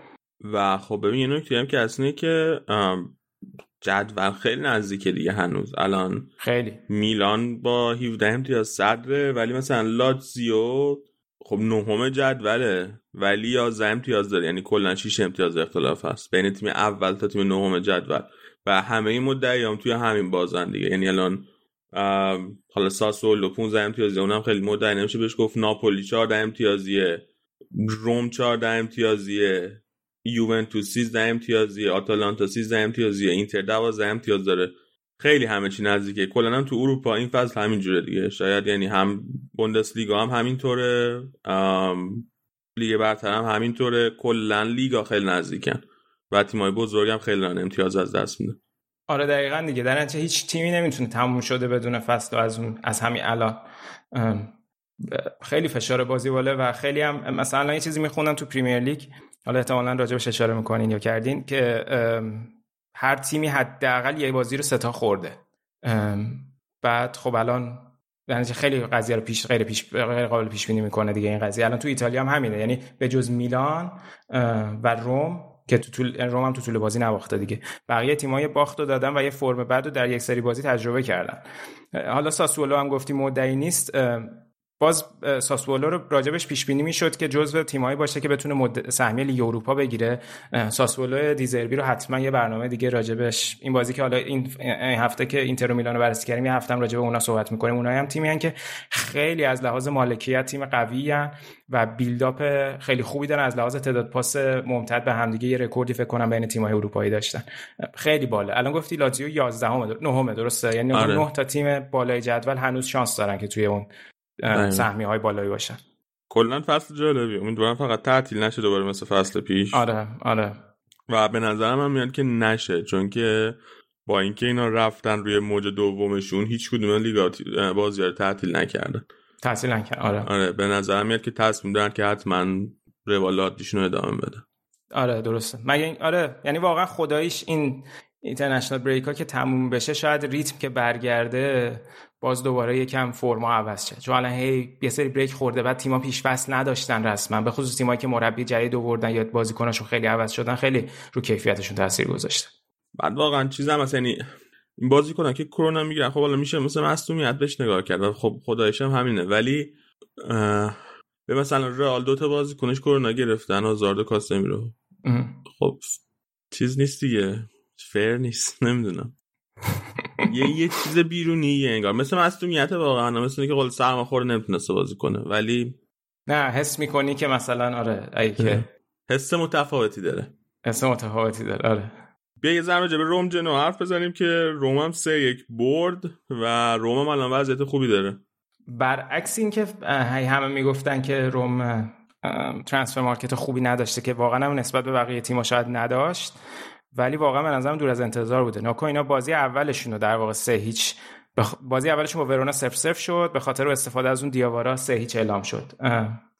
و خب ببین یه نکته هم که اصلا که جدول خیلی نزدیکه دیگه هنوز. الان خیلی. میلان با 17 امتیاز صدره ولی مثلا لاتزیو خب نهم جدوله ولی 11 امتیاز داره. یعنی کلا 6 امتیاز اختلاف هست. بین تیم اول تا تیم نهم جدول. و همه این مدعیام توی همین بازن دیگه. یعنی الان حالا ساسولو 15 امتیازی اونم خیلی مدعی نمیشه. بهش گفت ناپولی 14 امتیازیه. روم 14 امتیازیه. یوونتوس 13 امتیازیه آتالانتا 13 امتیازیه اینتر 12 امتیاز داره. خیلی همه چی نزدیکه. کلا هم تو اروپا این فصل همین جوره دیگه. شاید یعنی هم بوندسلیگا هم همینطوره لیگ برتر هم همینطوره. کلا لیگا خیلی نزدیکن و تیمای بزرگ هم خیلی ران امتیاز از دست میده آره دقیقا دیگه. در هیچ تیمی نمی‌تونه تموم شده بدون فصل و از اون از همین الان. خیلی فشار بازی بالا و خیلی هم مثلا یه چیزی میخوندم تو پریمیر لیگ. حالا احتمالا راجبش اشاره می‌کنین یا کردین که هر تیمی حداقل یه بازی رو ستا خورده. بعد خب الان یعنی خیلی قضیه رو پیش غیر پیش غیر قابل پیش بینی می‌کنه دیگه این قضیه. الان تو ایتالیا هم همینه. یعنی به جز میلان و روم که تو طول روم هم تو طول بازی نباخته دیگه. بقیه تیم‌های باخت رو دادن و یه فرم بعد در یک سری بازی تجربه کردن. حالا ساسولو هم گفتی مدعی نیست. باز ساسولو رو راجبش پیش بینی می‌شد که جزو تیمایی باشه که بتونه مد... سهمیه لیگ اروپا بگیره. ساسولو دیزربی رو حتما یه برنامه دیگه راجبش. این بازی که حالا این هفته که اینتر و میلان رو بررسی کردیم یه هفته هم راجب اونا صحبت می‌کنیم. اونایی هم تیمی هن که خیلی از لحاظ مالکیت تیم قوی هن و build-up خیلی خوبی دارن. از لحاظ تعداد پاس ممتد به همدیگه یه رکوردی فکر کنم بین تیم‌های اروپایی داشتن. خیلی بالا الان گفتی لاتزیو 11 همه 9 درسته؟ یعنی آره. 9 تا تیم بالای جدول هنوز شانس دارن که توی اون سهمیه های بالایی باشن. کلا فصل جالبی. امیدوارم فقط تعطیل نشه دوباره مثل فصل پیش. آره آره. و به نظرم هم میاد که نشه. چون که با اینکه اینا رفتن روی موج دومشون هیچ کدوم لیگا بازی رو تعطیل نکردن. تعطیل نکردن آره. آره به نظرم میاد که تصمیم دارن که حتما روالاتشون رو ادامه بده. آره درسته. مگه آره یعنی واقعا خداییش این اینترنشنال بریک ها که تموم بشه شاید ریتم که برگرده باز دوباره یکم فرما عوض شه چون الان هی یه سری بریک خورده بعد تیم‌ها پیش فصل نداشتن رسما. به خصوص تیمایی که مربی جدید آوردن یا بازیکناشون خیلی عوض شدن خیلی رو کیفیتشون تاثیر گذاشته. بعد واقعا چیزا مثلا یعنی این بازیکنان که کرونا می‌گیرن خب حالا میشه مثلا مصونیت بهش نگاه کرد خب خدایش هم همینه. ولی به مثلا رئال دو تا بازیکنش کرونا گرفتن هازارد و کاسمیرو خب چیز نیست دیگه. فر نیست. نمی‌دونم. یه یه چیز بیرونیه انگار. مثل مصدومیت واقعا مثل که قول سرماخور نمی‌تونسته بازی کنه. ولی نه حس می‌کنی که مثلا آره ای که حس متفاوتی داره. حس متفاوتی داره آره. بیا یه ذره به روم جنو حرف بزنیم که روم هم سه یک برد و روم هم الان وضعیت خوبی داره. برعکس این که همه می‌گفتن که روم ترانسفر مارکت خوبی نداشته که واقعا هم نسبت به بقیه تیم‌ها شاید نداشت. ولی واقعا به نظرم دور از انتظار بوده. ناکو اینا بازی اولشون رو در واقع سه هیچ بازی اولشون با ورونا سف سف شد به خاطر استفاده از اون دیاوارا سه هیچ اعلام شد.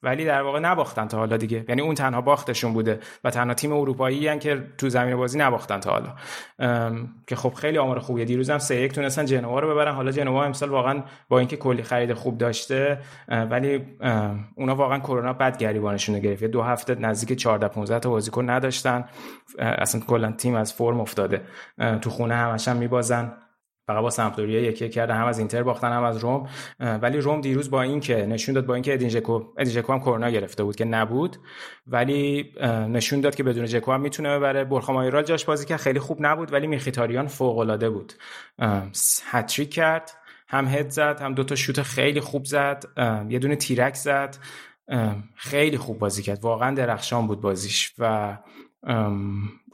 ولی در واقع نباختن تا حالا دیگه. یعنی اون تنها باختشون بوده و تنها تیم اروپایی هن که تو زمین بازی نباختن تا حالا. که خب خیلی آمار خوبیه. دیروز هم 3 1 تونستن جنوا رو ببرن. حالا جنوا امسال واقعا با اینکه کلی خرید خوب داشته ولی اونا واقعا کرونا بد گریبانشون گرفت. دو هفته نزدیک 14 15 تا بازیکن نداشتن. اصلا کلا تیم از فرم افتاده. تو خونه همش هم میبازن. فقط با سمپدوریا یکی کرده هم از اینتر باختن هم از روم. ولی روم دیروز با اینکه نشون داد با اینکه ادین ژکو ادین ژکو هم کرونا گرفته بود که نبود ولی نشون داد که بدون ژکو هم می‌تونه ببره. برخا مایرال جاش بازی که خیلی خوب نبود ولی میخیتاریان فوق العاده بود هتریک کرد هم هد زد هم دو تا شوت خیلی خوب زد یه دونه تیرک زد. خیلی خوب بازی کرد واقعا درخشان بود بازیش. و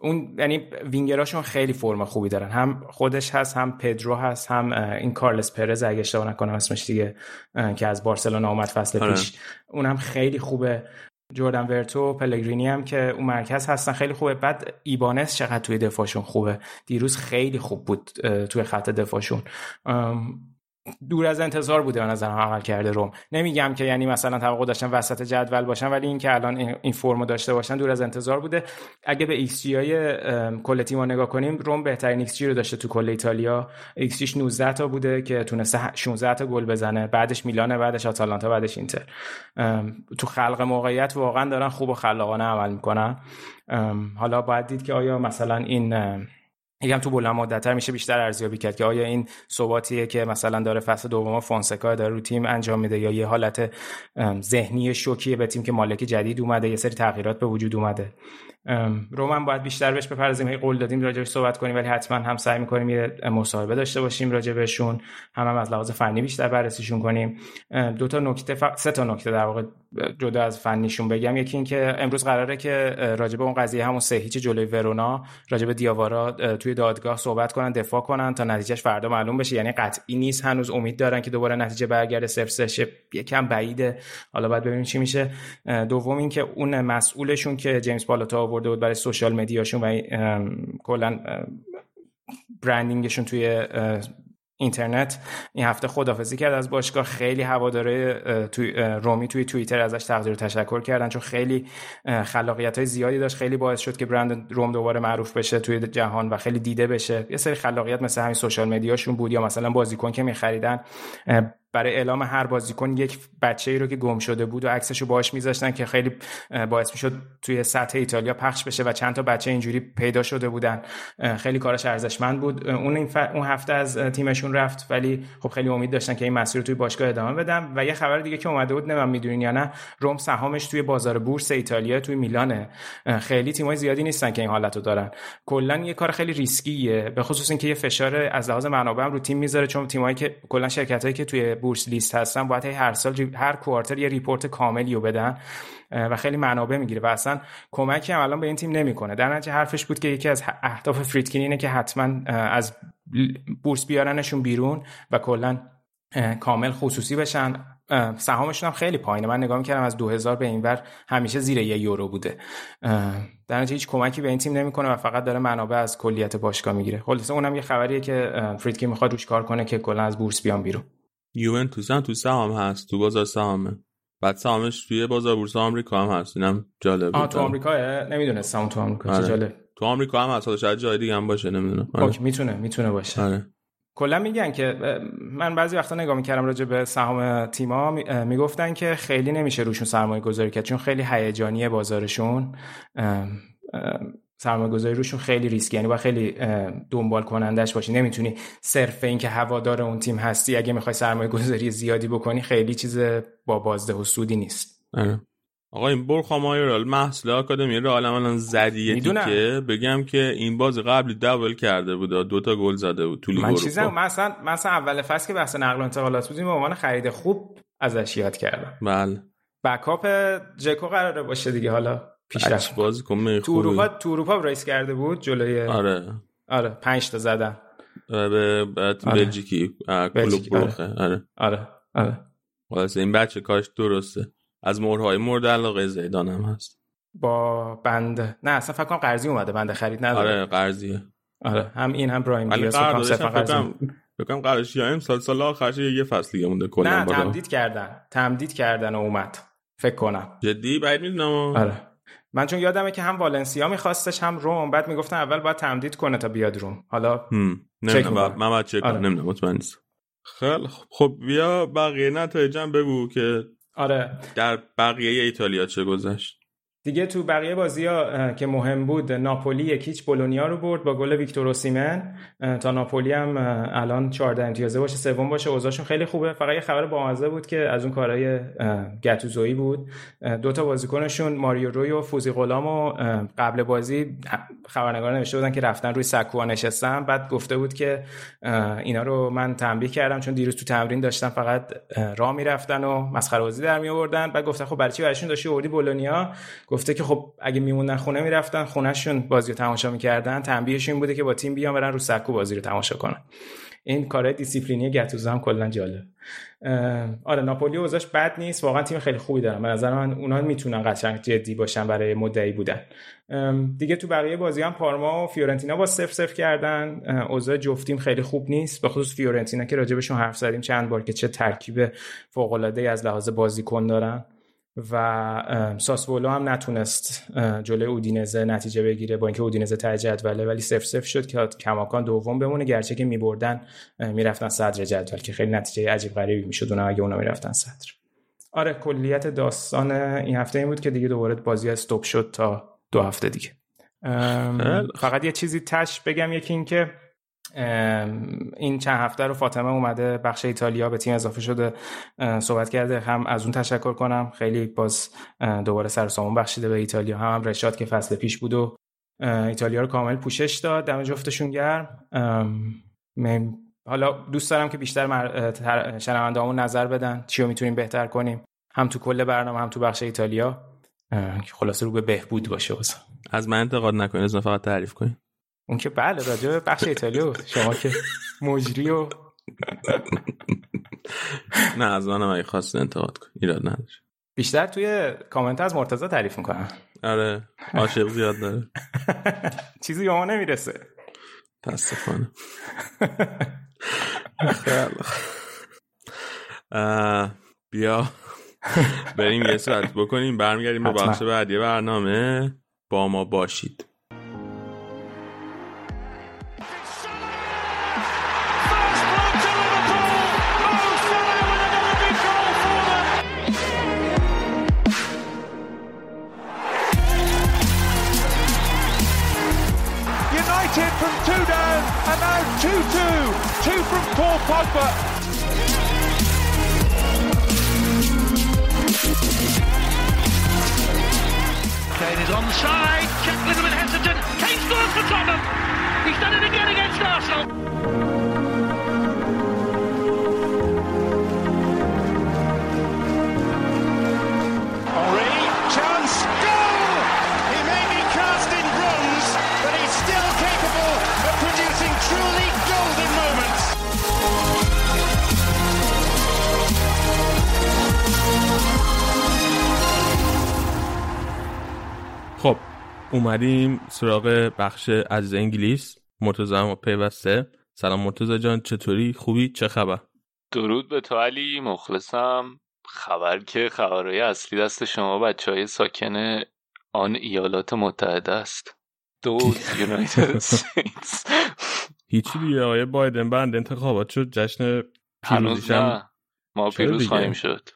اون یعنی وینگراشون خیلی فرم خوبی دارن. هم خودش هست هم پدرو هست هم این کارلس پرز اگه اشتباه نکنم اسمش دیگه که از بارسلونا اومد فصل آره. پیش. اونم خیلی خوبه. جردن ورتو پلگرینی هم که اون مرکز هستن خیلی خوبه. بعد ایبانس چقدر توی دفاعشون خوبه؟ دیروز خیلی خوب بود توی خط دفاعشون. دور از انتظار بوده به نظرم عمل کرده روم. نمیگم که یعنی مثلا توقع داشتن وسط جدول باشن ولی اینکه الان این فرمو داشته باشن دور از انتظار بوده. اگه به ایکس جی های کل تیم نگاه کنیم روم بهترین ایکس جی رو داشته تو کل ایتالیا. ایکس جیش 19 تا بوده که تونسته 16 تا گل بزنه. بعدش میلان بعدش آتالانتا بعدش اینتر. تو خلق موقعیت واقعا دارن خوب و خلاقانه عمل می‌کنن. حالا باید دید که آیا مثلا این یکم تو بلند مدتتر میشه بیشتر ارزیابی کرد که آیا این ثباتیه که مثلا داره فصل دوم فونسکا داره رو تیم انجام میده یا یه حالت ذهنی شوکیه به تیم که مالک جدید اومده یه سری تغییرات به وجود اومده. رومن باید بیشتر بهش بپردازیم. هی قول دادیم راجعش صحبت کنیم ولی حتما هم سعی می‌کنیم یه مصاحبه داشته باشیم راجع بهشون. هم, هم از لحاظ فنی بیشتر بررسیشون کنیم. دو تا نکته ف... سه تا نکته در واقع جدا از فنیشون بگم. یکی اینکه امروز قراره که راجع به اون قضیه همون سه هیچ جلوی ورونا راجع به دیاوارا توی دادگاه صحبت کنن دفاع کنن تا نتیجهش فردا معلوم بشه. یعنی قطعی نیست. هنوز امید دارن که دوباره نتیجه برگرده. صفر یکم بعیده. حالا باید ببینیم چی میشه. دوم اینکه اون مسئولشون که جیمز پالوتا آورده بود برای سوشال مدیاشون و کلا برندینگشون توی اینترنت. این هفته خدافزی کرد از باشگاه. خیلی هواداره توی رومی توی توییتر ازش تقدیر و تشکر کردن چون خیلی خلاقیت های زیادی داشت. خیلی باعث شد که برند روم دوباره معروف بشه توی جهان و خیلی دیده بشه. یه سری خلاقیت مثل همین سوشال مدیاشون بود یا مثلا بازیکن که میخریدن برای اعلام هر بازیکن یک بچه ای رو که گم شده بود و عکسش رو باش میذاشتن که خیلی باعث می‌شد توی سطح ایتالیا پخش بشه و چند تا بچه اینجوری پیدا شده بودن. خیلی کارش ارزشمند بود. اون این اون هفته از تیمشون رفت ولی خب خیلی امید داشتن که این مسیر رو توی باشگاه ادامه بدن. و یه خبر دیگه که اومده بود نمی‌دونم می‌دونین یا نه روم سهامش توی بازار بورس ایتالیا توی میلانه. خیلی تیمای زیادی نیستن که این حالت رو دارن. کلا یه کار خیلی ریسکیه به خصوص اینکه یه فشار از لحاظ منابع رو تیم می‌ذاره چون تیمایی که کلا شرکتایی که توی بورس لیست هستن باید هر سال هر quarter یه report کاملی رو بدن و خیلی منابع می‌گیره و اصلا کمکی هم الان به این تیم نمی‌کنه. در نتیجه حرفش بود که یکی از اهداف فریدکین اینه که حتما از بورس بیارنشون بیرون و کلا کامل خصوصی بشن. سهامشون هم خیلی پایینه. من نگاه می‌کردم از 2000 به اینور همیشه زیر یه یورو بوده. در نتیجه هیچ کمکی به این تیم نمی‌کنه و فقط داره منابع از کلیت باشگاه می‌گیره. خلاصه اونم یه خبریه که فریدکین می‌خواد روش کار کنه که کلا از بورس بیان بیرون. یوونتوس هم تو سهام هست تو بازار سهامه. بعد سهامش توی بازار بورس آمریکا هم هست. اینم جالب آه تو آمریکا نمی‌دونستم تو آمریکا آره. جالب. تو آمریکا هم هست شاید جای دیگه هم باشه نمی‌دونم. آره. می‌تونه می‌تونه باشه. آره. کلا میگن که من بعضی وقتا نگاه می‌کردم راجع به سهام تیما می‌گفتن که خیلی نمیشه روشون سرمایه گذاری کرد چون خیلی هیجانی بازارشون. سرمایه گذاری روشون خیلی ریسکی. یعنی با خیلی دنبال کنندش باشی. نمی‌تونی صرف اینکه هوادار اون تیم هستی اگه می‌خوای سرمایه گذاری زیادی بکنی خیلی چیز با بازده و سودی نیست. اه. آقا این برخا مایورال محصول آکادمی رئال الان زدیه که بگم که این باز قبلی دبل کرده بود دو تا گل زده بود طولی من چیزم مثلا مثلا اول فصل که بحث نقل و انتقالات بودیم به عنوان خرید خوب ازش یاد کردم. بله. بکاپ جکو قراره باشه دیگه حالا. پیشرفت باز کنه تو اروپا تو اروپا ریس کرده بود جلوی آره. آره 5 تا زدن. به بلژیکی کلوب بروخه آره. آره. آره واسه این بچه کارش درسته. از مهرهای مورد علاقه زیدان هم هست. با بند نه اصلا فکر کنم قرضی اومده بنده خرید نداره. آره قرضیه. آره هم این هم برایم دیاز فکر کنم قرضی. بکنم قرارش یا سال سال آخرش یه فصل دیگه مونده کلا نه تمدید کردن. تمدید کردن و اومد. فکر کنم. جدی؟ بعید می‌دونم. آره. من چون یادمه که هم والنسیا میخواستش هم روم. بعد می‌گفتن اول باید تمدید کنه تا بیاد روم. حالا نمی‌دونم. من باید چک آره. نمی‌دونم. مطمئن نیستم. خیلی خب بیا بقیه نتایجم بگو که آره. در بقیه ایتالیا چه گذشت. دیگه تو بقیه بازی ها که مهم بود ناپولی یکیچ بولونیا رو برد با گل ویکتور اوسیمن. تا ناپولی هم الان 14 امتیازه باشه سوم باشه اوضاعشون خیلی خوبه. فقط یه خبر بامزه بود که از اون کارهای گتوزویی بود. دو تا بازیکنشون ماریو روی و فوزی غلام و قبل بازی خبرنگار نوشته بودن که رفتن روی سکوها نشستن. بعد گفته بود که اینا رو من تنبیه کردم چون دیروز تو تمرین داشتن فقط راه می‌رفتن و مسخره بازی در می آوردن بعد گفتن خب برای چی داشتی؟ بولونیا؟ گفته که خب اگه میموندن خونه می‌رفتن خونهشون بازی رو تماشا می‌کردن. تنبیهش این بوده که با تیم بیان برن رو سکو بازی رو تماشا کنن. این کار دیسیپلینی گتوزو هم کلا جالب. آره ناپولی اوضاعش بد نیست. واقعا تیم خیلی خوبی دارن. به نظر من اونا می‌تونن قشنگ جدی باشن برای مدعی بودن. دیگه تو بقیه بازی هم پارما و فیورنتینا با صفر صفر کردن. اوضاع جفت تیم خیلی خوب نیست. به خصوص فیورنتینا که راجبشون حرف زدیم چند بار که چه ترکیب فوق العاده از لحاظ بازیکن دارن. و ساسولو هم نتونست جلوی اودینزه نتیجه بگیره با اینکه اودینزه ته جدوله ولی صفر صفر شد که کماکان دوم بمونه. گرچه که میبردن می‌رفتن صدر جدول که خیلی نتیجه عجیب غریبی می‌شد. اونم اگه اونا می‌رفتن صدر. آره کلیت داستان این هفته این بود که دیگه دوباره بازی استوب شد تا دو هفته دیگه. فقط یه چیزی تش بگم یکی این که این چند هفته رو فاطمه اومده بخش ایتالیا به تیم اضافه شده صحبت کرده. هم از اون تشکر کنم. خیلی باز دوباره سر سامون بخشیده به ایتالیا. هم, هم رشاد که فصل پیش بود و ایتالیا رو کامل پوشش داد. دم جفتشون گرم. حالا دوست دارم که بیشتر مر... شنونده نظر بدن. چی رو می‌تونیم بهتر کنیم؟ هم تو کل برنامه هم تو بخش ایتالیا. که خلاصه رو به بهبود باشه از من انتقاد نکنید فقط تعریف کنید اون که بله راجع به بخش ایتالیا شما که مجری و نه از منم اگه خواست انتقاد کن ایراد نداره بیشتر توی کامنت از مرتضی تعریف می‌کنن آره عاشق زیاد داره. چیزی به ما نمی‌رسه. تاسفانه بیا. بریم یه ساعت بکنیم برمیگردیم به بخش بعدی برنامه. با ما باشید. Two from Paul Pogba. Kane is onside. Check a little bit hesitant. Kane scores for Tottenham. He's done it again against Arsenal. اومدیم سراغ بخش از انگلیس. مرتضی پیوسته. سلام مرتضی جان چطوری؟ خوبی؟ چه خبر؟ درود به تو علی مخلصم. خبر که خبرهای اصلی دست شما بچه های ساکن آن ایالات متحده است. دوز یونایتد هیچی دیگه آقای بایدن بند انتخابات شد. جشن هنوز نه. ما پیروز خواهیم شد.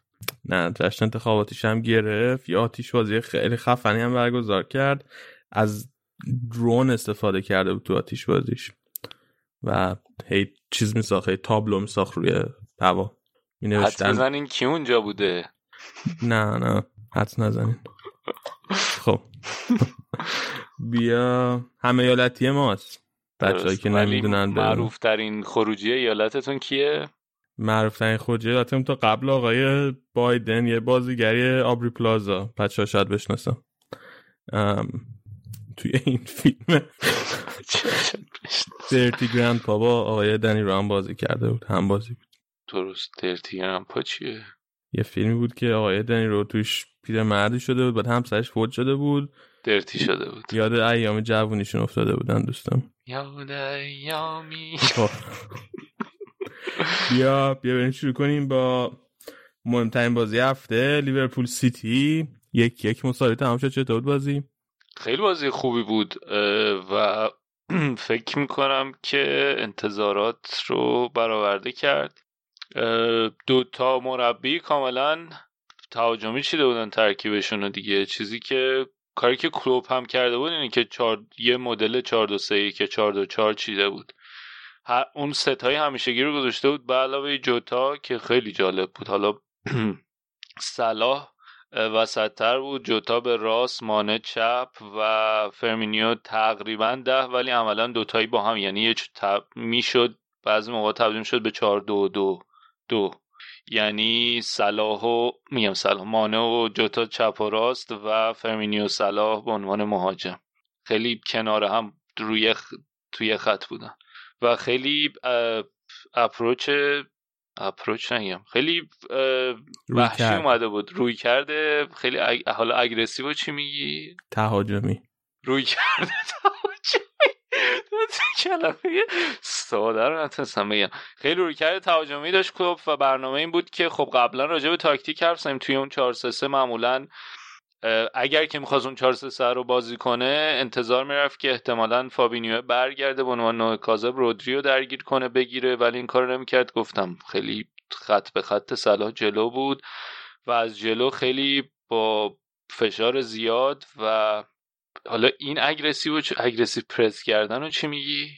نه جشن انتخاباتیش هم گرفت. یا آتیش بازی خیلی خفنی هم برگزار کرد. از درون استفاده کرده بود تو آتیش بازیش. و هی چیز میساخت هی تابلو میساخت روی هوا. می نوشتن نزنین کی اونجا بوده؟ نه نه. حد نزنین. خب. بیا. همه ایالتی ماست. بچه که نمی‌دونن معروف ترین خروجی ایالتتون کیه؟ معروف ترین خروجی تا قبل آقای بایدن یه بازیگری آبری پلازا. بچه ها شاید بشناسم. توی این فیلم. Dirty Grandpa با آقای دنیرو هم بازی کرده بود. هم بازی بود. درست. Dirty Grandpa چیه؟ یه فیلمی بود که آقای دنیرو توش پیر مردی شده بود. بعد همسرش فوت شده بود. dirty شده بود. یاد ایام جوونیشون افتاده بودن دوستم. یاد ایامی. خب. بیا بیا بریم شروع کنیم با مهمترین بازی هفته لیورپول سیتی. یک یک مساوی تمام شد. چطور بازی؟ خیلی بازی خوبی بود و فکر می‌کنم که انتظارات رو برآورده کرد. دو تا مربی کاملا تهاجمی چیده بودن ترکیبشون دیگه. چیزی که کاری که کلوپ هم کرده بود اینه که چار... یه مدل 4 2 3 که 4 2 4 چیده بود. اون سه تای همیشگی رو گذاشته بود به علاوه جوتا که خیلی جالب بود. حالا صلاح وسطتر بود جوتا به راست مانه چپ و فرمینیو تقریبا ده ولی عملا دوتایی با هم یعنی یه تب... می‌شد بعضی موقع تبدیل شد به چهار دو دو دو. یعنی صلاح و میگم صلاح مانه و جوتا چپ و راست و فرمینیو صلاح به عنوان مهاجم. خیلی کنار هم روی توی خط بودن. و خیلی approach approach نگم خیلی وحشی اومده بود. رویکرد خیلی agg... حالا aggressive چی میگی؟ تهاجمی. رویکرد تهاجمی. کلمه ساده رو نتونستم بگم. خیلی رویکرد تهاجمی داشت کلوپ و برنامه این بود که خب قبلا راجع به تاکتیک حرف توی اون 4 3 معمولا اگر که می‌خواست اون 4 3 رو بازی کنه انتظار می‌رفت که احتمالا فابینیو برگرده به عنوان نوع کاذب رودریو درگیر کنه بگیره. ولی این کار نمی‌کرد. گفتم خیلی خط به خط صلاح جلو بود و از جلو خیلی با فشار زیاد و حالا این اگریسیو و اگریسیو پرس کردن رو چی میگی؟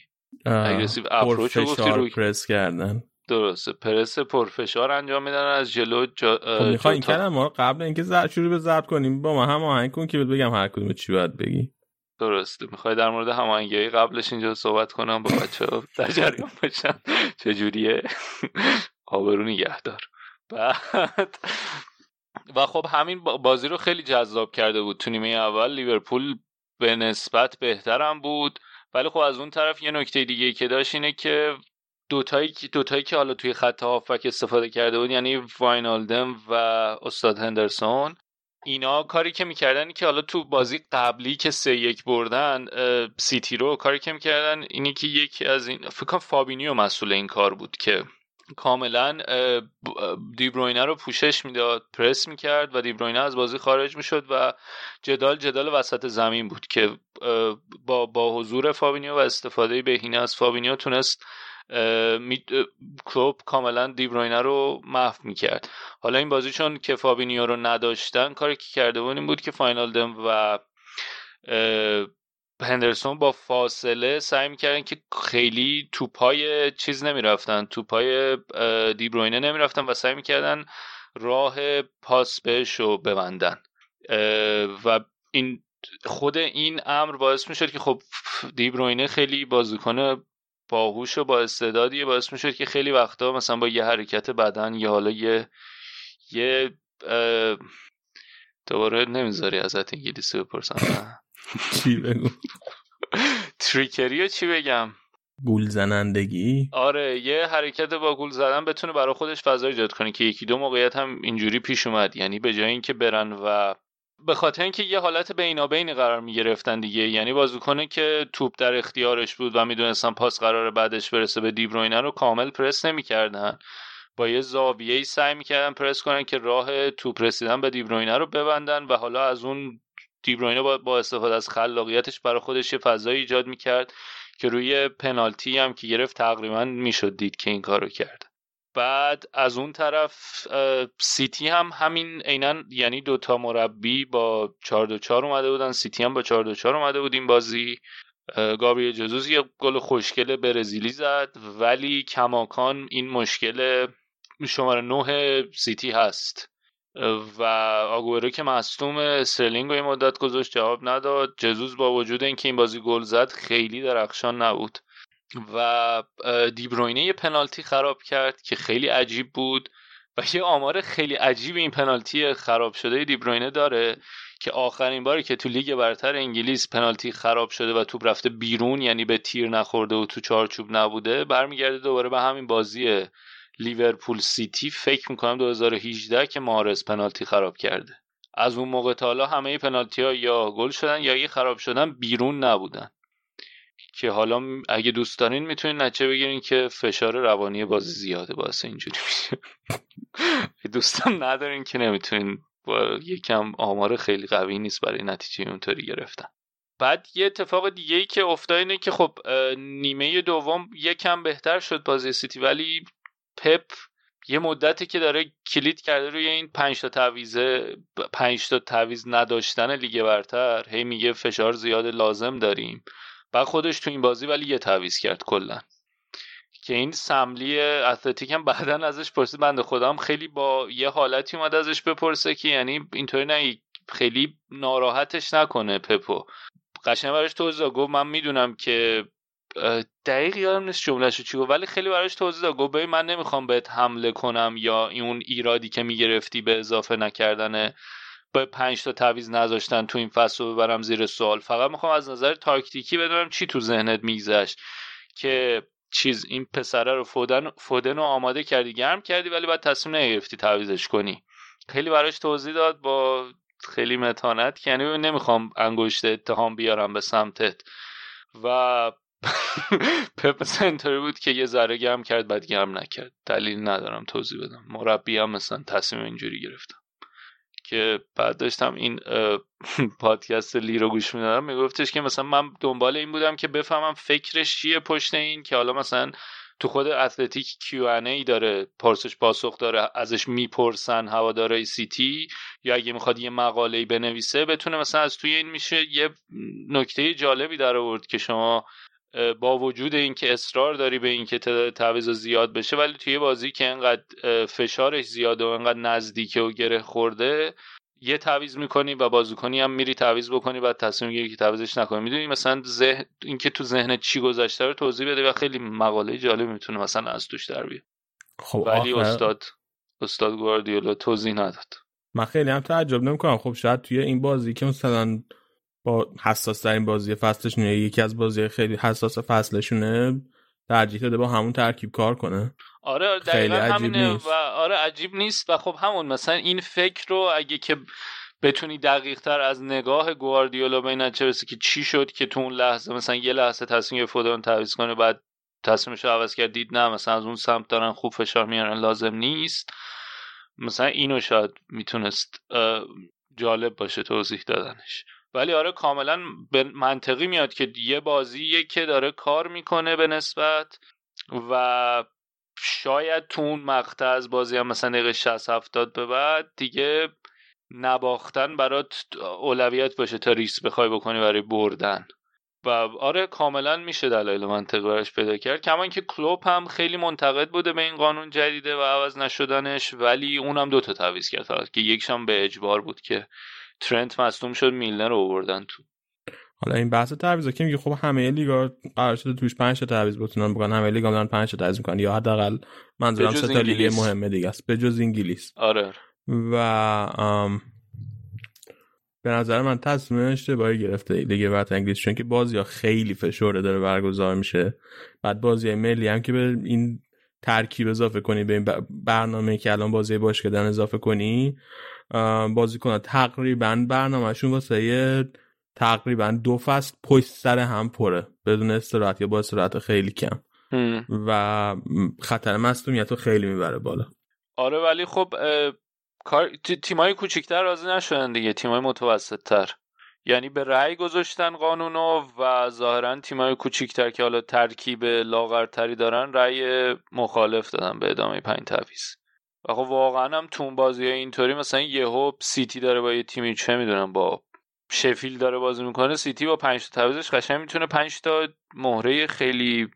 اگریسیو اپروچ رو گفتی روی پرس کردن. درسته. پرس پرفشار انجام میدن از جلو جا... خب می‌خوای این کردن ما قبل اینکه زر شروع به ضبط کنیم با ما هم آهنگ کن که بگم هر کدوم چی باید بگی. درسته. می‌خوای در مورد هماهنگی قبلش اینجا صحبت کنم با بچه ها در جریان باشن چجوریه آبرو نگهدار. بعد و خب همین بازی رو خیلی جذاب کرده بود. تو نیمه اول لیورپول به نسبت بهترم بود. ولی خب از اون طرف یه نکته دیگه که داشت اینه که دوتایی دوتایی که حالا توی خط هافک استفاده کرده بود یعنی واینالدم و استاد هندرسون. اینا کاری که می‌کردن که حالا تو بازی قبلی که سه یک بردن سیتی رو کاری که می‌کردن اینی که یکی از این فکر فابینیو مسئول این کار بود که کاملا دیبروینه رو پوشش می‌داد پرس می‌کرد و دیبروینه از بازی خارج می‌شد و جدال جدال وسط زمین بود که با, با حضور فابینیو و استفاده بهینه از فابینیو تونست کلوب کاملا دیبروینه رو محو می‌کرد. حالا این بازی چون که فابینیو رو نداشتن کاری که کرده بود این بود که فاینال دم و هندرسون با فاصله سعی می‌کردن که خیلی توپای چیز نمی‌رفتن توپای دیبروینه نمی‌رفتن و سعی می‌کردن راه پاس بهش رو ببندن. و این خود این امر باعث می‌شد که خب دیبروینه خیلی بازیکن باهوش و با استعدادی باعث می‌شد که خیلی وقتا مثلا با یه حرکت بدن یا حالا یه یه دوباره نمی‌ذاری ازت انگلیسی بپرسم چی بگو؟ تریکری چی بگم؟ گول زنندگی؟ آره یه حرکت با گول زدن بتونه برای خودش فضا ایجاد کنه که یکی دو موقعیت هم اینجوری پیش اومد. یعنی به جای اینکه برن و به خاطر اینکه یه حالت بینابینی قرار می‌گرفتن دیگه. یعنی بازیکنه که توپ در اختیارش بود و می‌دونستن پاس قرار بعدش برسه به دیبروینه رو کامل پرس نمی‌کردن. با یه زاویه ای سعی می‌کردن پرس کنن که راه توپ رسیدن به دیبروینه رو ببندن و حالا از اون دیبروینه با استفاده از خلاقیتش برای خودش یه فضایی ایجاد می‌کرد که روی پنالتی هم که گرفت تقریبا می‌شد دید که این کارو کرد. بعد از اون طرف سیتی هم همین عینا یعنی دوتا مربی با 4 2 4 اومده بودن. سیتی هم با 4 2 4 اومده بود این بازی. گابریل ژسوس یه گل خوشگل برزیلی زد. ولی کماکان این مشکل شماره 9 سیتی هست. و آگورو که مصدوم استرلینگ یه مدت گذاشت جواب نداد. ژسوس با وجود اینکه این بازی گل زد خیلی درخشان نبود. و دیبروینه یه پنالتی خراب کرد که خیلی عجیب بود و یه آمار خیلی عجیب این پنالتی خراب شده دیبروینه داره که آخرین باری که تو لیگ برتر انگلیس پنالتی خراب شده و توپ رفته بیرون یعنی به تیر نخورده و تو چارچوب نبوده برمیگرده دوباره به همین بازی لیورپول سیتی. فکر می‌کنم 2018 که محرز پنالتی خراب کرده. از اون موقع تا حالا همه پنالتی ها یا گل شدن یا یه خراب شدن بیرون نبودن. که حالا اگه دوست دارین می‌تونین نچه بگیرین که فشار روانی بازی زیاده باعث اینجوری میشه. دوستان ندارین که نمی‌تونین با یکم آمار خیلی قوی نیست برای نتیجه اونطوری گرفتن. بعد یه اتفاق دیگه ای که افتاد اینه که خب نیمه دوم یکم بهتر شد بازی سیتی ولی پپ یه مدتی که داره کلید کرده روی این پنج تا تعویزه پنج تا تعویز نداشتن لیگ برتر هی میگه فشار زیاد لازم داریم. بعد خودش تو این بازی ولی یه تعویز کرد کلا. که این سملی اتلتیک هم بعدا ازش پرسید. بنده خودم خیلی با یه حالتی اومد ازش بپرسه که یعنی اینطوری نه خیلی ناراحتش نکنه پپو. قشنگ براش توضیح گفت من می‌دونم که دقیق یادم نیست جملهشو چی گفت ولی خیلی براش توضیح داد. گفت من نمی‌خوام بهت حمله کنم یا اون ایرادی که می‌گرفتی به اضافه نکردن به پنج تا تعویض نذاشتن تو این فصل رو ببرم زیر سوال. فقط می‌خوام از نظر تاکتیکی بدونم چی تو ذهنت میگذشت که چیز این پسره رو فودن, فودن رو آماده کردی گرم کردی ولی بعد تصمیم نگرفتی تعویزش کنی. خیلی براش توضیح داد با خیلی متانت یعنی نمی‌خوام انگشت اتهام بیارم به سمتت. و پپ سنتری بود که یه ذره گرم کرد بعد گرم نکرد. دلیل ندارم توضیح بدم. مربی هم مثلا تصمیم اینجوری گرفتم که بعد داشتم این پادکست لی رو گوش می‌دادم میگفتش که مثلا من دنبال این بودم که بفهمم فکرش چیه پشت این که حالا مثلا تو خود اتلتیک کیو ای داره پرسش پاسخ داره ازش می‌پرسن هوادارای سیتی یا اگه می‌خواد یه مقاله بنویسه بتونه مثلا از توی این میشه یه نکته جالبی در آورد که شما با وجود اینکه اصرار داری به اینکه تعداد تعویض زیاد بشه ولی توی بازی که انقدر فشارش زیاده و انقدر نزدیکه و گره خورده یه تعویض می‌کنی و بازیکنی هم میری تعویض بکنی بعد تصمیم گیری که تعویضش نکنی. می‌دونی مثلا ذهن اینکه تو ذهن چی گذشته رو توضیح بده و خیلی مقاله جالب می‌تونه مثلا از توش در بیاد خب ولی آخر... استاد استاد گواردیولا توضیح نداد. من خیلی هم تعجب نمی‌کنم. خب شاید توی این بازی که مثلا با حساس ترین بازی فصلشونه. یکی از بازی خیلی حساس فصلشونه. ترجیح داده با همون ترکیب کار کنه. آره دقیقا همینه و آره عجیب نیست و خب همون مثلا این فکر رو اگه که بتونی دقیق تر از نگاه گواردیولا به این چه که چی شد که تو اون لحظه مثلا یه لحظه تصمیم فودان تعویض کنه بعد تصمیمش رو عوض کرد دید نه مثلا از اون سمت دارن خوب فشار میارن لازم نیست. مثلا اینو شاید می‌تونست جالب باشه توضیح دادنش. ولی آره کاملا به منطقی میاد که یه بازیه که داره کار می‌کنه به نسبت و شاید تو اون مقطع از بازی هم مثلا دقیقه 60 70 به بعد دیگه نباختن برات اولویت باشه تا ریس بخوای بکنی برای بردن. و آره کاملا میشه دلایل منطقی براش پیدا کرد. کمان که کلوب هم خیلی منتقد بوده به این قانون جدیده و عوض نشدنش ولی اونم دوتا تعویض کرد. که یکشم به اجبار بود که ترنت مصدوم شد میلنر رو آوردن تو. حالا این بحث تعویض که میگه؟ خب همه لیگا قرار شده توش 5 تا تعویض بتونن بکنن. همه لیگا دارن 5 تا تعویض می‌کنن. یا حداقل منظورم سه تا لیگ مهمه دیگه است. به جز انگلیس. آره و ام به نظر من تصمیم اشتباهی گرفته لیگ برتر انگلیس چون که بازی ها خیلی فشرده داره برگزار میشه. بعد بازی ملی هم که به این ترکیب اضافه کنی به این برنامه که الان بازی باش کردن اضافه کنی بازیکن تقریبا برنامهشون واسه تقریبا دو فصل پشت سر هم پره. بدون استراحت یا با استراحت خیلی کم. و خطر مصدومیت رو خیلی می‌بره بالا. آره ولی خب کار تیمای کوچیکتر راضی نشدن دیگه. تیمای متوسط تر یعنی به رأی گذاشتن قانونو و ظاهرا تیمای کوچیکتر که حالا ترکیب لاغرتری دارن رأی مخالف دادن به ادامه پنج تعویض و خب واقعا هم تو بازی اینطوری مثلا یهو سیتی داره با یه تیمی چه می‌دونم با شفیل داره بازی می‌کنه سیتی با 5 تا تعویضش قشنگ می‌تونه 5 تا مهره خیلی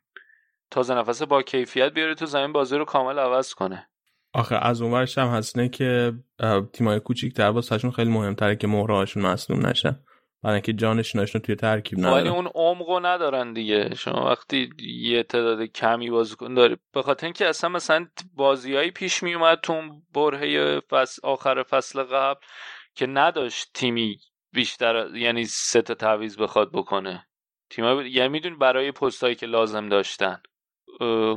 تازه نفس با کیفیت بیاره تو زمین بازی رو کامل عوض کنه. آخه از اونورش هم هستنه که تیمای کوچیک‌تر واسهشون خیلی مهمتره که مهرهاشون مصدوم نشن. برای اینکه جانشیناشون توی ترکیب ندارن ولی اون عمقو ندارن دیگه. شما وقتی یه تعداد کمی بازیکن داری به خاطر اینکه اصلا مثلا بازیایی پیش می اومد تو برهه فصل آخر فصل قبل که نداشت تیمی بیشتر یعنی سه تا تعویض بخواد بکنه. تیم‌ها یعنی میدون برای پستایی که لازم داشتن.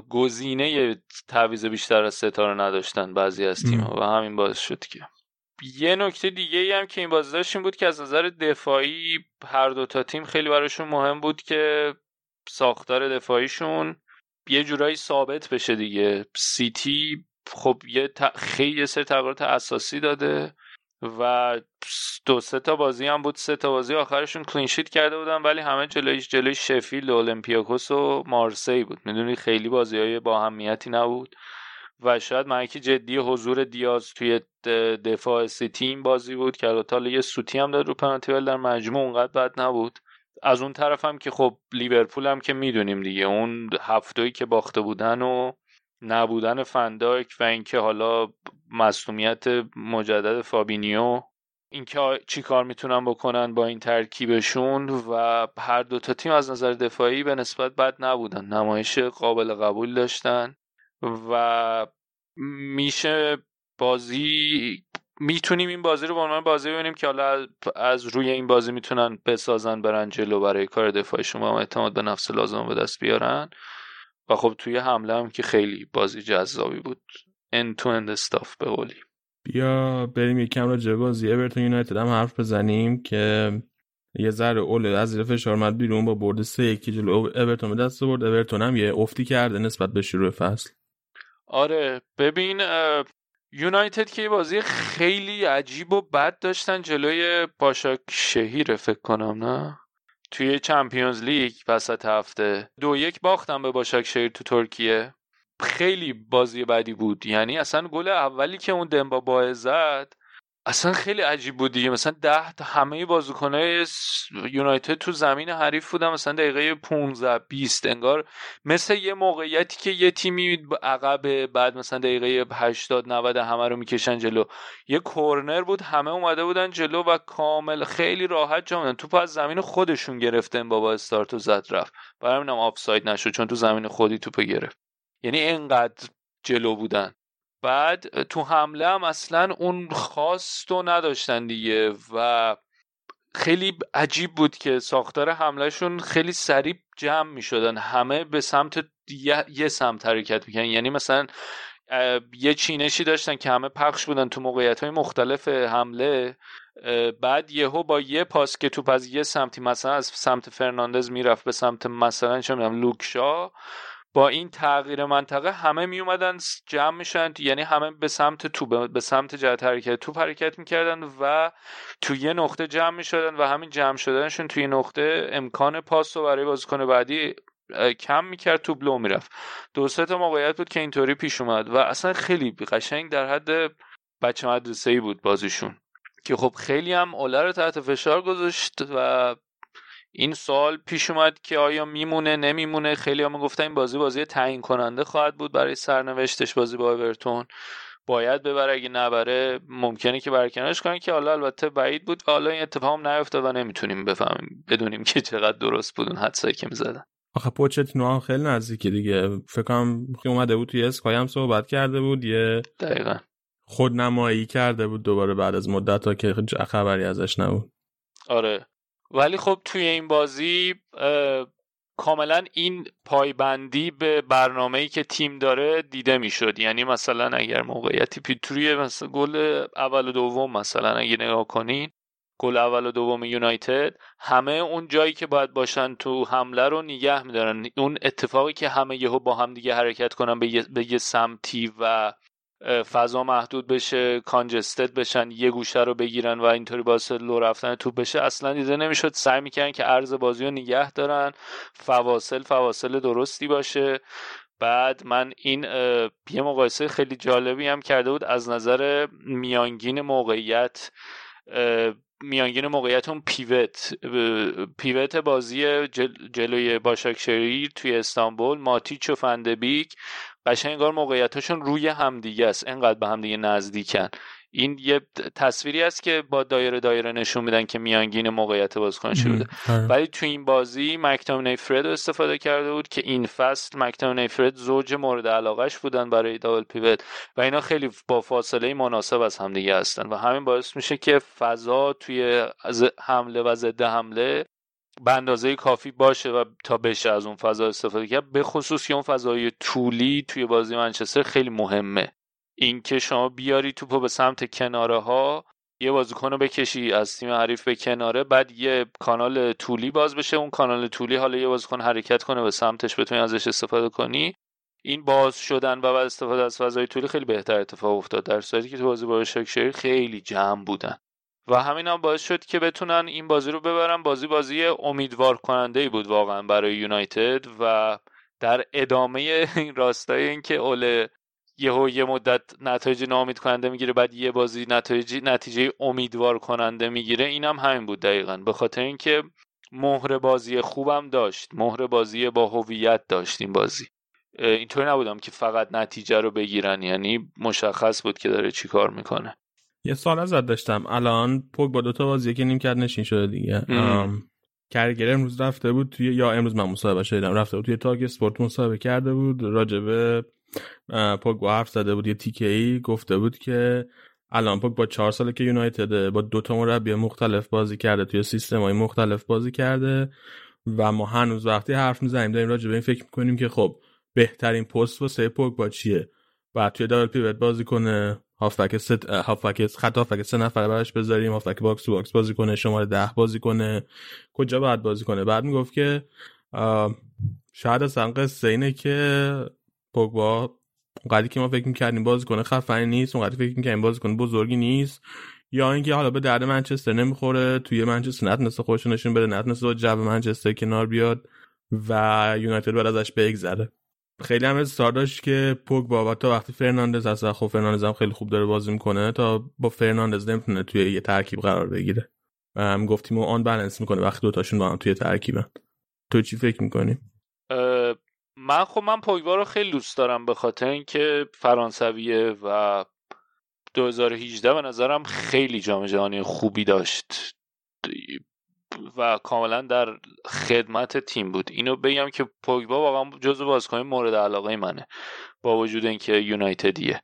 گزینه تعویض بیشتر از سه تا رو نداشتن بعضی از تیم‌ها و همین باعث شد که. یه نکته دیگه ای هم که این بازی داشت بود که از نظر دفاعی هر دو تا تیم خیلی براشون مهم بود که ساختار دفاعیشون یه جورایی ثابت بشه دیگه. سیتی خب یه خیلی سه تغییرات اساسی داده و دو سه تا بازی هم بود. سه تا بازی آخرشون clean sheet کرده بودن ولی همه جلوی جلوی شفیلد اولمپیاکوس و مارسی بود. می‌دونی خیلی بازی های با اهمیتی نبود. و شاید مرکی جدی حضور دیاز توی دفاع سیتی این بازی بود که البته یه سوتی هم داد رو پنالتی ولی در مجموع اونقدر بد نبود. از اون طرف هم که خب لیورپول هم که می‌دونیم دیگه اون هفتهایی که باخته بودن و نبودن فنداک و اینکه حالا مصومیت مجدد فابینیو اینکه چی کار می‌تونن بکنن با این ترکیبشون و هر دو تا تیم از نظر دفاعی به نسبت بد نبودن. نمایش قابل قبول داشتن. و میشه بازی می‌تونیم این بازی رو به عنوان بازی ببینیم که حالا از روی این بازی می‌تونن بسازن برن جلو برای کار دفاعشون و اعتماد به نفس لازم به دست بیارن. و خب توی حمله هم که خیلی بازی جذابی بود. End to end استاف به قولی. بیا بریم یکم راجع به بازی. اورتون یونایتد هم حرف بزنیم که یه ذره اول از زیر فشار بیرون با برد سه یکی جلو. اورتون به دست برد اورتون هم یه افتی کرده نسبت به شروع فصل. آره ببین یونایتد که بازی خیلی عجیب و بد داشتن جلوی باشاک شهیر فکر کنم نه؟ توی چمپیونز لیگ وسط هفته. دو یک باختم به باشاک شهیر تو ترکیه. خیلی بازی بدی بود. یعنی اصلا گل اولی که اون دنبا باه زد اصلا خیلی عجیب بود دیگه. مثلا ده تا همه بازیکنای یونایتد تو زمین حریف بودن. مثلا دقیقه 15 20 انگار. مثل یه موقعیتی که یه تیمی عقب بعد مثلا دقیقه 80 90 همه رو می‌کشن جلو. یه کورنر بود همه اومده بودن جلو و کامل خیلی راحت جا توپ از زمین خودشون گرفتن بابا استارت و زد رفت. برای آفساید نشد چون تو زمین خودی توپ گرفت. یعنی اینقدر جلو بودن. بعد تو حمله هم اصلا اون خواست و نداشتن دیگه و خیلی عجیب بود که ساختار حملهشون خیلی سریع جمع می شدن همه به سمت یه, سمت حرکت می‌کنن یعنی مثلا یه چینشی داشتن که همه پخش بودن تو موقعیت های مختلف حمله بعد یهو با یه پاس که توپ از یه سمتی مثلا از سمت فرناندز می‌رفت به سمت مثلا چه می‌دونم لوکشا با این تغییر منطقه همه می اومدن جمع میشن یعنی همه به سمت تو به سمت جهت حرکت توپ حرکت می‌کردن و تو یه نقطه جمع می‌شدن و همین جمع شدنشون توی نقطه امکان پاس رو برای بازیکن بعدی کم می‌کرد تو بلو می‌رفت. دو سه تا موقعیت بود که اینطوری پیش اومد و اصلا خیلی قشنگ در حد بچه مدرسه ای بود بازیشون. که خب خیلی هم اوله رو تحت فشار گذاشت و این سوال پیش اومد که آیا میمونه نمیمونه؟ خیلی هم گفتن این بازی بازی تعیین کننده خواهد بود برای سرنوشتش بازی با اورتون باید ببره اگه نبره ممکنه که برکنارش کنن که حالا البته بعید بود و حالا این اتفاق هم نیفتاد و نمی‌تونیم بفهمیم. بدونیم که چقدر درست بود اون حدسایی که می‌زدن. آخه پوچتینو هم خیلی نزدیکی دیگه. فکر کنم اومده بود توی اسکای هم صحبت کرده بود یه دقیقا. خودنمایی کرده بود دوباره بعد از مدت ها که خبری ازش نبود. آره. ولی خب توی این بازی کاملا این پایبندی به برنامه‌ای که تیم داره دیده می‌شد. یعنی مثلا اگر موقعیتی پیتروی مثلا گل اول و دوم مثلا اگه نگاه کنین گل اول و دوم یونایتد همه اون جایی که باید باشن تو حمله رو نگه میدارن. اون اتفاقی که همه یهو با هم دیگه حرکت کنن به یه سمتی و فضا محدود بشه کانجستد بشن یه گوشه رو بگیرن و اینطوری باعث لو رفتن توپ بشه. اصلا دیده نمی‌شد. سعی می‌کنن که عرض بازی رو نگه دارن. فواصل فواصل درستی باشه. بعد من این یه مقایسه خیلی جالبی هم کرده بود. از نظر میانگین موقعیت میانگین موقعیت اون پیوت پیوت بازی جلوی باشاکشهیر توی استانبول. ماتیچ و فندبیک قشنگ انگار موقعیتاشون روی همدیگه است. انقدر به همدیگه نزدیکن. این یه تصویری است که با دایره دایره نشون میدن که میانگین موقعیت بازیکن شده. آره. ولی تو این بازی مکتومنی فرد استفاده کرده بود که این فصل مکتومنی فرد زوج مورد علاقش بودن برای دابل پیوت و اینا خیلی با فاصله مناسب از همدیگه هستن و همین باعث میشه که فضا توی حمله و ضد حمله به اندازه کافی باشه و تا بشه از اون فضا استفاده کرد به خصوص که اون فضای طولی توی بازی منچستر خیلی مهمه. اینکه شما بیاری توپو به سمت کناره ها یه بازیکن رو بکشی از تیم حریف به کناره بعد یه کانال طولی باز بشه اون کانال طولی حالا یه بازیکن حرکت کنه به سمتش بتونی ازش استفاده کنی. این باز شدن و بعد استفاده از فضای طولی خیلی بهتر اتفاق افتاد در صورتی که تو بازی با خیلی جمع بودن. و همین هم باعث شد که بتونن این بازی رو ببرن. بازی بازی امیدوار کننده ای بود واقعا برای یونایتد و در ادامه این راستای اینکه اول یهو یه مدت نتایج ناامید کننده می‌گیره بعد یه بازی نتایج نتیجه امیدوار کننده می‌گیره اینم هم همین بود دقیقا. به خاطر اینکه مهر بازی خوبم داشت مهر بازی با هویت داشت این بازی. اینطوری نبودم که فقط نتیجه رو بگیرن یعنی مشخص بود که داره چیکار می‌کنه. یه سال ازت داشتم. الان پوگ با دوتا بازی که نیم کرد نشین شده دیگه. کرگر امروز رفته بود توی یا امروز من مصاحبه شدم رفته بود توی تاگ اسپورت مصاحبه کرده بود. راجبه پوگ با حرف زده بود. یه تیکه ای گفته بود که الان پوگ با چهار ساله که یونایتد با دو تا مربی مختلف بازی کرده. توی سیستم های مختلف بازی کرده. و ما هنوز وقتی حرف می‌زنیم داریم راجبه این فکر می‌کنیم که خب بهترین پست واسه پوگبا چیه؟ باید توی double pivot بازی کنه. هافبک ست هافبک خط هافبک سه نفره براش بذاریم. هافبک box to box بازی کنه شماره ده بازی کنه. کجا باید بازی کنه؟ بعد می‌گفت که شاید اصلا قصه اینه که پوگبا اونقدری که ما فکر می‌کردیم بازیکن خفنی نیست اونقدری فکر می‌کردیم بازیکن بزرگی نیست. یا اینکه حالا به درد منچستر نمی‌خوره توی منچستر نتونسته خودش نشون بده نتونسته با جو منچستر کنار بیاد و یونایتد باید ازش بگذره. خیلی هم اصرار داشت که پوگبا تا وقتی فرناندز هست خب فرناندز هم خیلی خوب داره بازی می‌کنه تا با فرناندز نمی‌تونه توی یه ترکیب قرار بگیره. و هم گفتیم unbalance می‌کنه وقتی دوتاشون با هم توی ترکیبن. تو چی فکر می‌کنی؟ من خب من پوگبا رو خیلی دوست دارم به خاطر اینکه فرانسویه و 2018 به نظرم خیلی جام جهانی خوبی داشت. و کاملا در خدمت تیم بود. اینو بگم که پوگبا واقعا جزو بازیکن مورد علاقه منه با وجود اینکه یونایتدیه.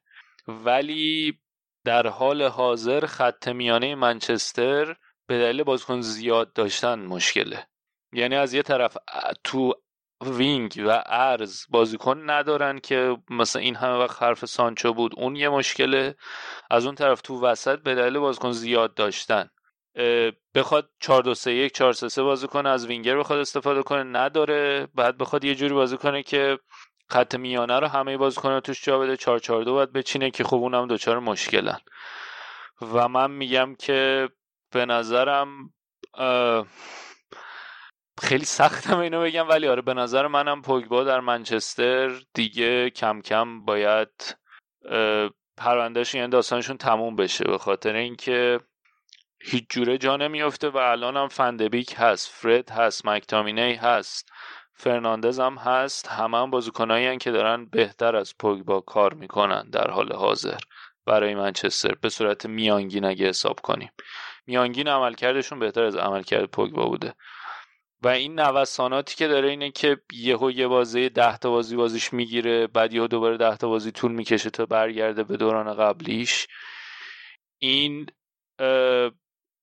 ولی در حال حاضر خط میانه منچستر به دلیل بازیکن زیاد داشتن مشکله. یعنی از یه طرف تو وینگ و ارز بازیکن ندارن که مثلا این همه وقت حرف سانچو بود اون یه مشکله. از اون طرف تو وسط به دلیل بازیکن زیاد داشتن. بخواد 4 2 3 1 4 3 3 بازی کنه از وینگر بخواد استفاده کنه نداره. بعد بخواد یه جوری بازی کنه که خط میانه رو همه بازیکن‌ها توش جا بده. 4 4 2 باید بچینه که خب اونم دوچار مشکلن. و من میگم که به نظرم خیلی سختم اینو بگم ولی آره به نظر منم پوگبا در منچستر دیگه کم کم باید پروندهشون یعنی داستانشون تموم بشه. به خاطر اینکه هیچ جوره جا نمیفته و الان هم فندبیک هست فرد هست مکتامینی هست فرناندز هم هست همه هم بازیکنایی که دارن بهتر از پوگبا کار می‌کنن در حال حاضر برای منچستر. به صورت میانگین اگه حساب کنیم. میانگین عملکردشون بهتر از عملکرد پوگبا بوده. و این نوساناتی که داره اینه که یهو یه بازی ده تا بازی بازیش می‌گیره بعد یهو دوباره ده تا بازی طول می‌کشه تا برگرده به دوران قبلیش. این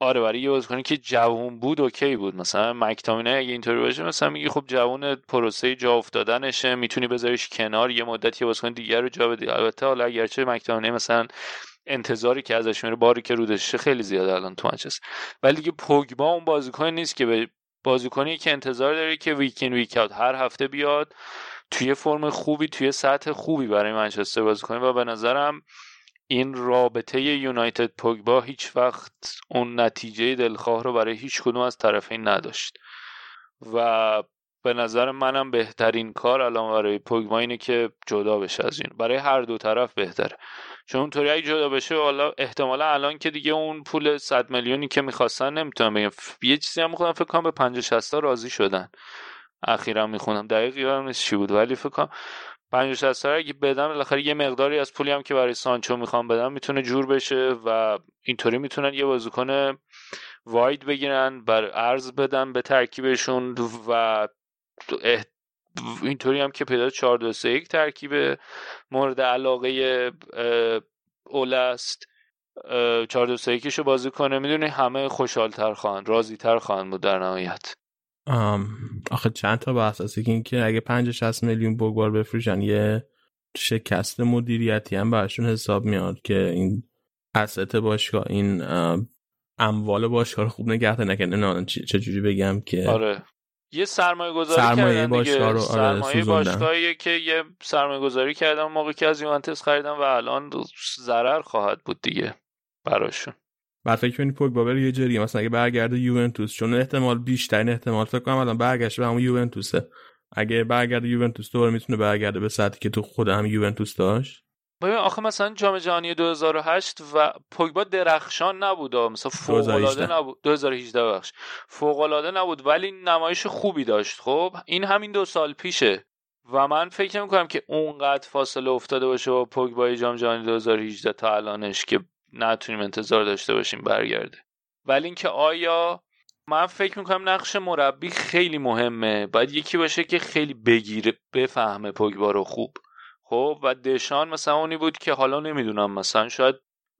آره برای یه بازیکنی که جوون بود اوکی بود. مثلا مکتامینه اگه اینطوری باشه مثلا میگی خب جوون پروسه جا افتادنشه می‌تونی بذاریش کنار یه مدت یه بازیکن دیگر رو جا بدی. البته حالا اگرچه مکتامینه مثلا انتظاری که ازش میره باری که رودشه خیلی زیاده الان تو منچستر. ولی دیگه پوگبا اون بازیکن نیست که به بازیکنی که انتظار داری که ویکین ویک اوت هر هفته بیاد توی فرم خوبی توی سطح خوبی برای منچستر بازی کنه. و به نظرم این رابطه یونایتد پوگبا هیچ وقت اون نتیجه دلخواه رو برای هیچ کدوم از طرفین نداشت. و به نظر منم بهترین کار الان برای پوگبا اینه که جدا بشه از این. برای هر دو طرف بهتره. چون اونطوری اگه جدا بشه حالا احتمالا الان که دیگه اون پول 100 میلیونی که می‌خواستن نمی‌تونم بگم یه چیزی هم می‌خوام فکر کنم به 50 60 راضی شدن. اخیرا می‌خونم. دقیق یادم نیست چی بود ولی فکر کنم 50 60 اگه بدم بالاخره یه مقداری از پولی هم که برای سانچو می‌خوام بدم می‌تونه جور بشه و اینطوری می‌تونن یه بازیکن واید بگیرن بر ارز بدن به ترکیبشون و اینطوری هم که پیدا 4 2 3 1 ترکیب مورد علاقه اول است 4 2 3 1 بازی کنه. می‌دونی همه خوشحال تر خواهند راضی تر خواهند بود در نهایت. آخه چند تا بحث هست. که اینکه اگه 50 60 میلیون بگوار بفروشن یه شکست مدیریتی هم براشون حساب میاد که این اسست باشگاه این اموال باشگاه رو خوب نگه نکنه نه چجوری بگم که آره. یه سرمایه گذاری سرمایه کردن باشگاه رو آره سرمایه باشگاهی که یه سرمایه گذاری کردن موقعی که از یوونتوس خریدن و الان ضرر خواهد بود دیگه براشون. بعد فکر کنید پوگبا بره یه جریه مثلا اگه برگرده یوونتوس چون احتمال بیشترین احتمال فکر کنم الان برگشت به همون یوونتوسه. اگه برگرده یوونتوس دوباره می‌تونه برگرده به سطحی که تو خود هم یوونتوس داشت. ببین آخه مثلا جام جهانی 2008 و پوگبا درخشان نبود مثلا فوق العاده نبود. 2018 بخش فوق العاده نبود ولی نمایش خوبی داشت. خب این همین دو سال پیشه. و من فکر می‌کنم که اونقدر فاصله افتاده باشه با پوگبا جام جهانی 2018 تا الانش که نتونیم انتظار داشته باشیم برگرده. ولی اینکه آیا من فکر می‌کنم نقش مربی خیلی مهمه. باید یکی باشه که خیلی بگیره بفهمه پوگبا رو خوب. خب و دشان مثلا اونی بود که حالا نمی‌دونم مثلا شاید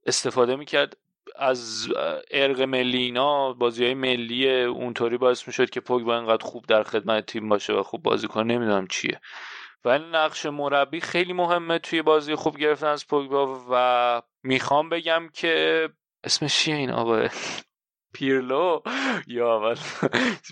استفاده می‌کرد از ارق ملی اینا بازی های ملی اونطوری باعث می‌شد که پوگبا انقدر خوب در خدمت تیم باشه و خوب بازی کنه نمی‌دونم چیه. ولی نقش مربی خیلی مهمه توی بازی خوب گرفتن از پوگبا و می‌خوام بگم که اسمش چیه این آقا؟ پیرلو؟ یا اول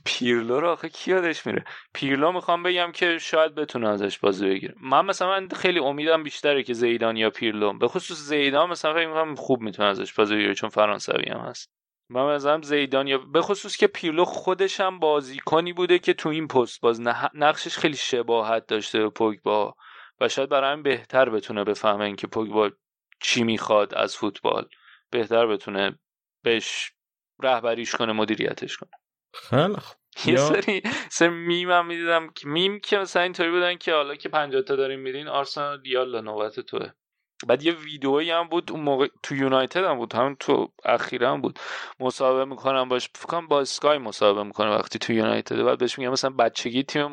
پیرلو رو آخه کی یادش میره؟ پیرلو می‌خوام بگم که شاید بتونه ازش بازی بگیره. من مثلا من خیلی امیدم بیشتره که زیدان یا پیرلو. به خصوص زیدان مثلا فکر می‌کنم خوب می‌تونه ازش بازی بگیره چون فرانسوی هم هست. من مثلا زیدان یا به خصوص که پیرلو خودش هم بازیکنی بوده که تو این پست باز نقشش خیلی شباهت داشته به پوگبا و شاید برای بهتر بتونه بفهمه اینکه پوگبا چی می‌خواد از فوتبال. بهتر بتونه بهش رهبریش کنه مدیریتش کنه. خیلی یه سری سری میم هم می‌دیدم که میم که مثلا اینطوری بودن که حالا که 50 تا داریم میدین آرسنال یالا نوبت توه. بعد یه ویدئویی هم بود اون موقع تو یونایتد هم بود همون تو اخیرا هم بود. مصاحبه می‌کنم باش فکر با اسکای مصاحبه می‌کنه وقتی تو یونایتد. بعد بهش میگم مثلا بچگی تیم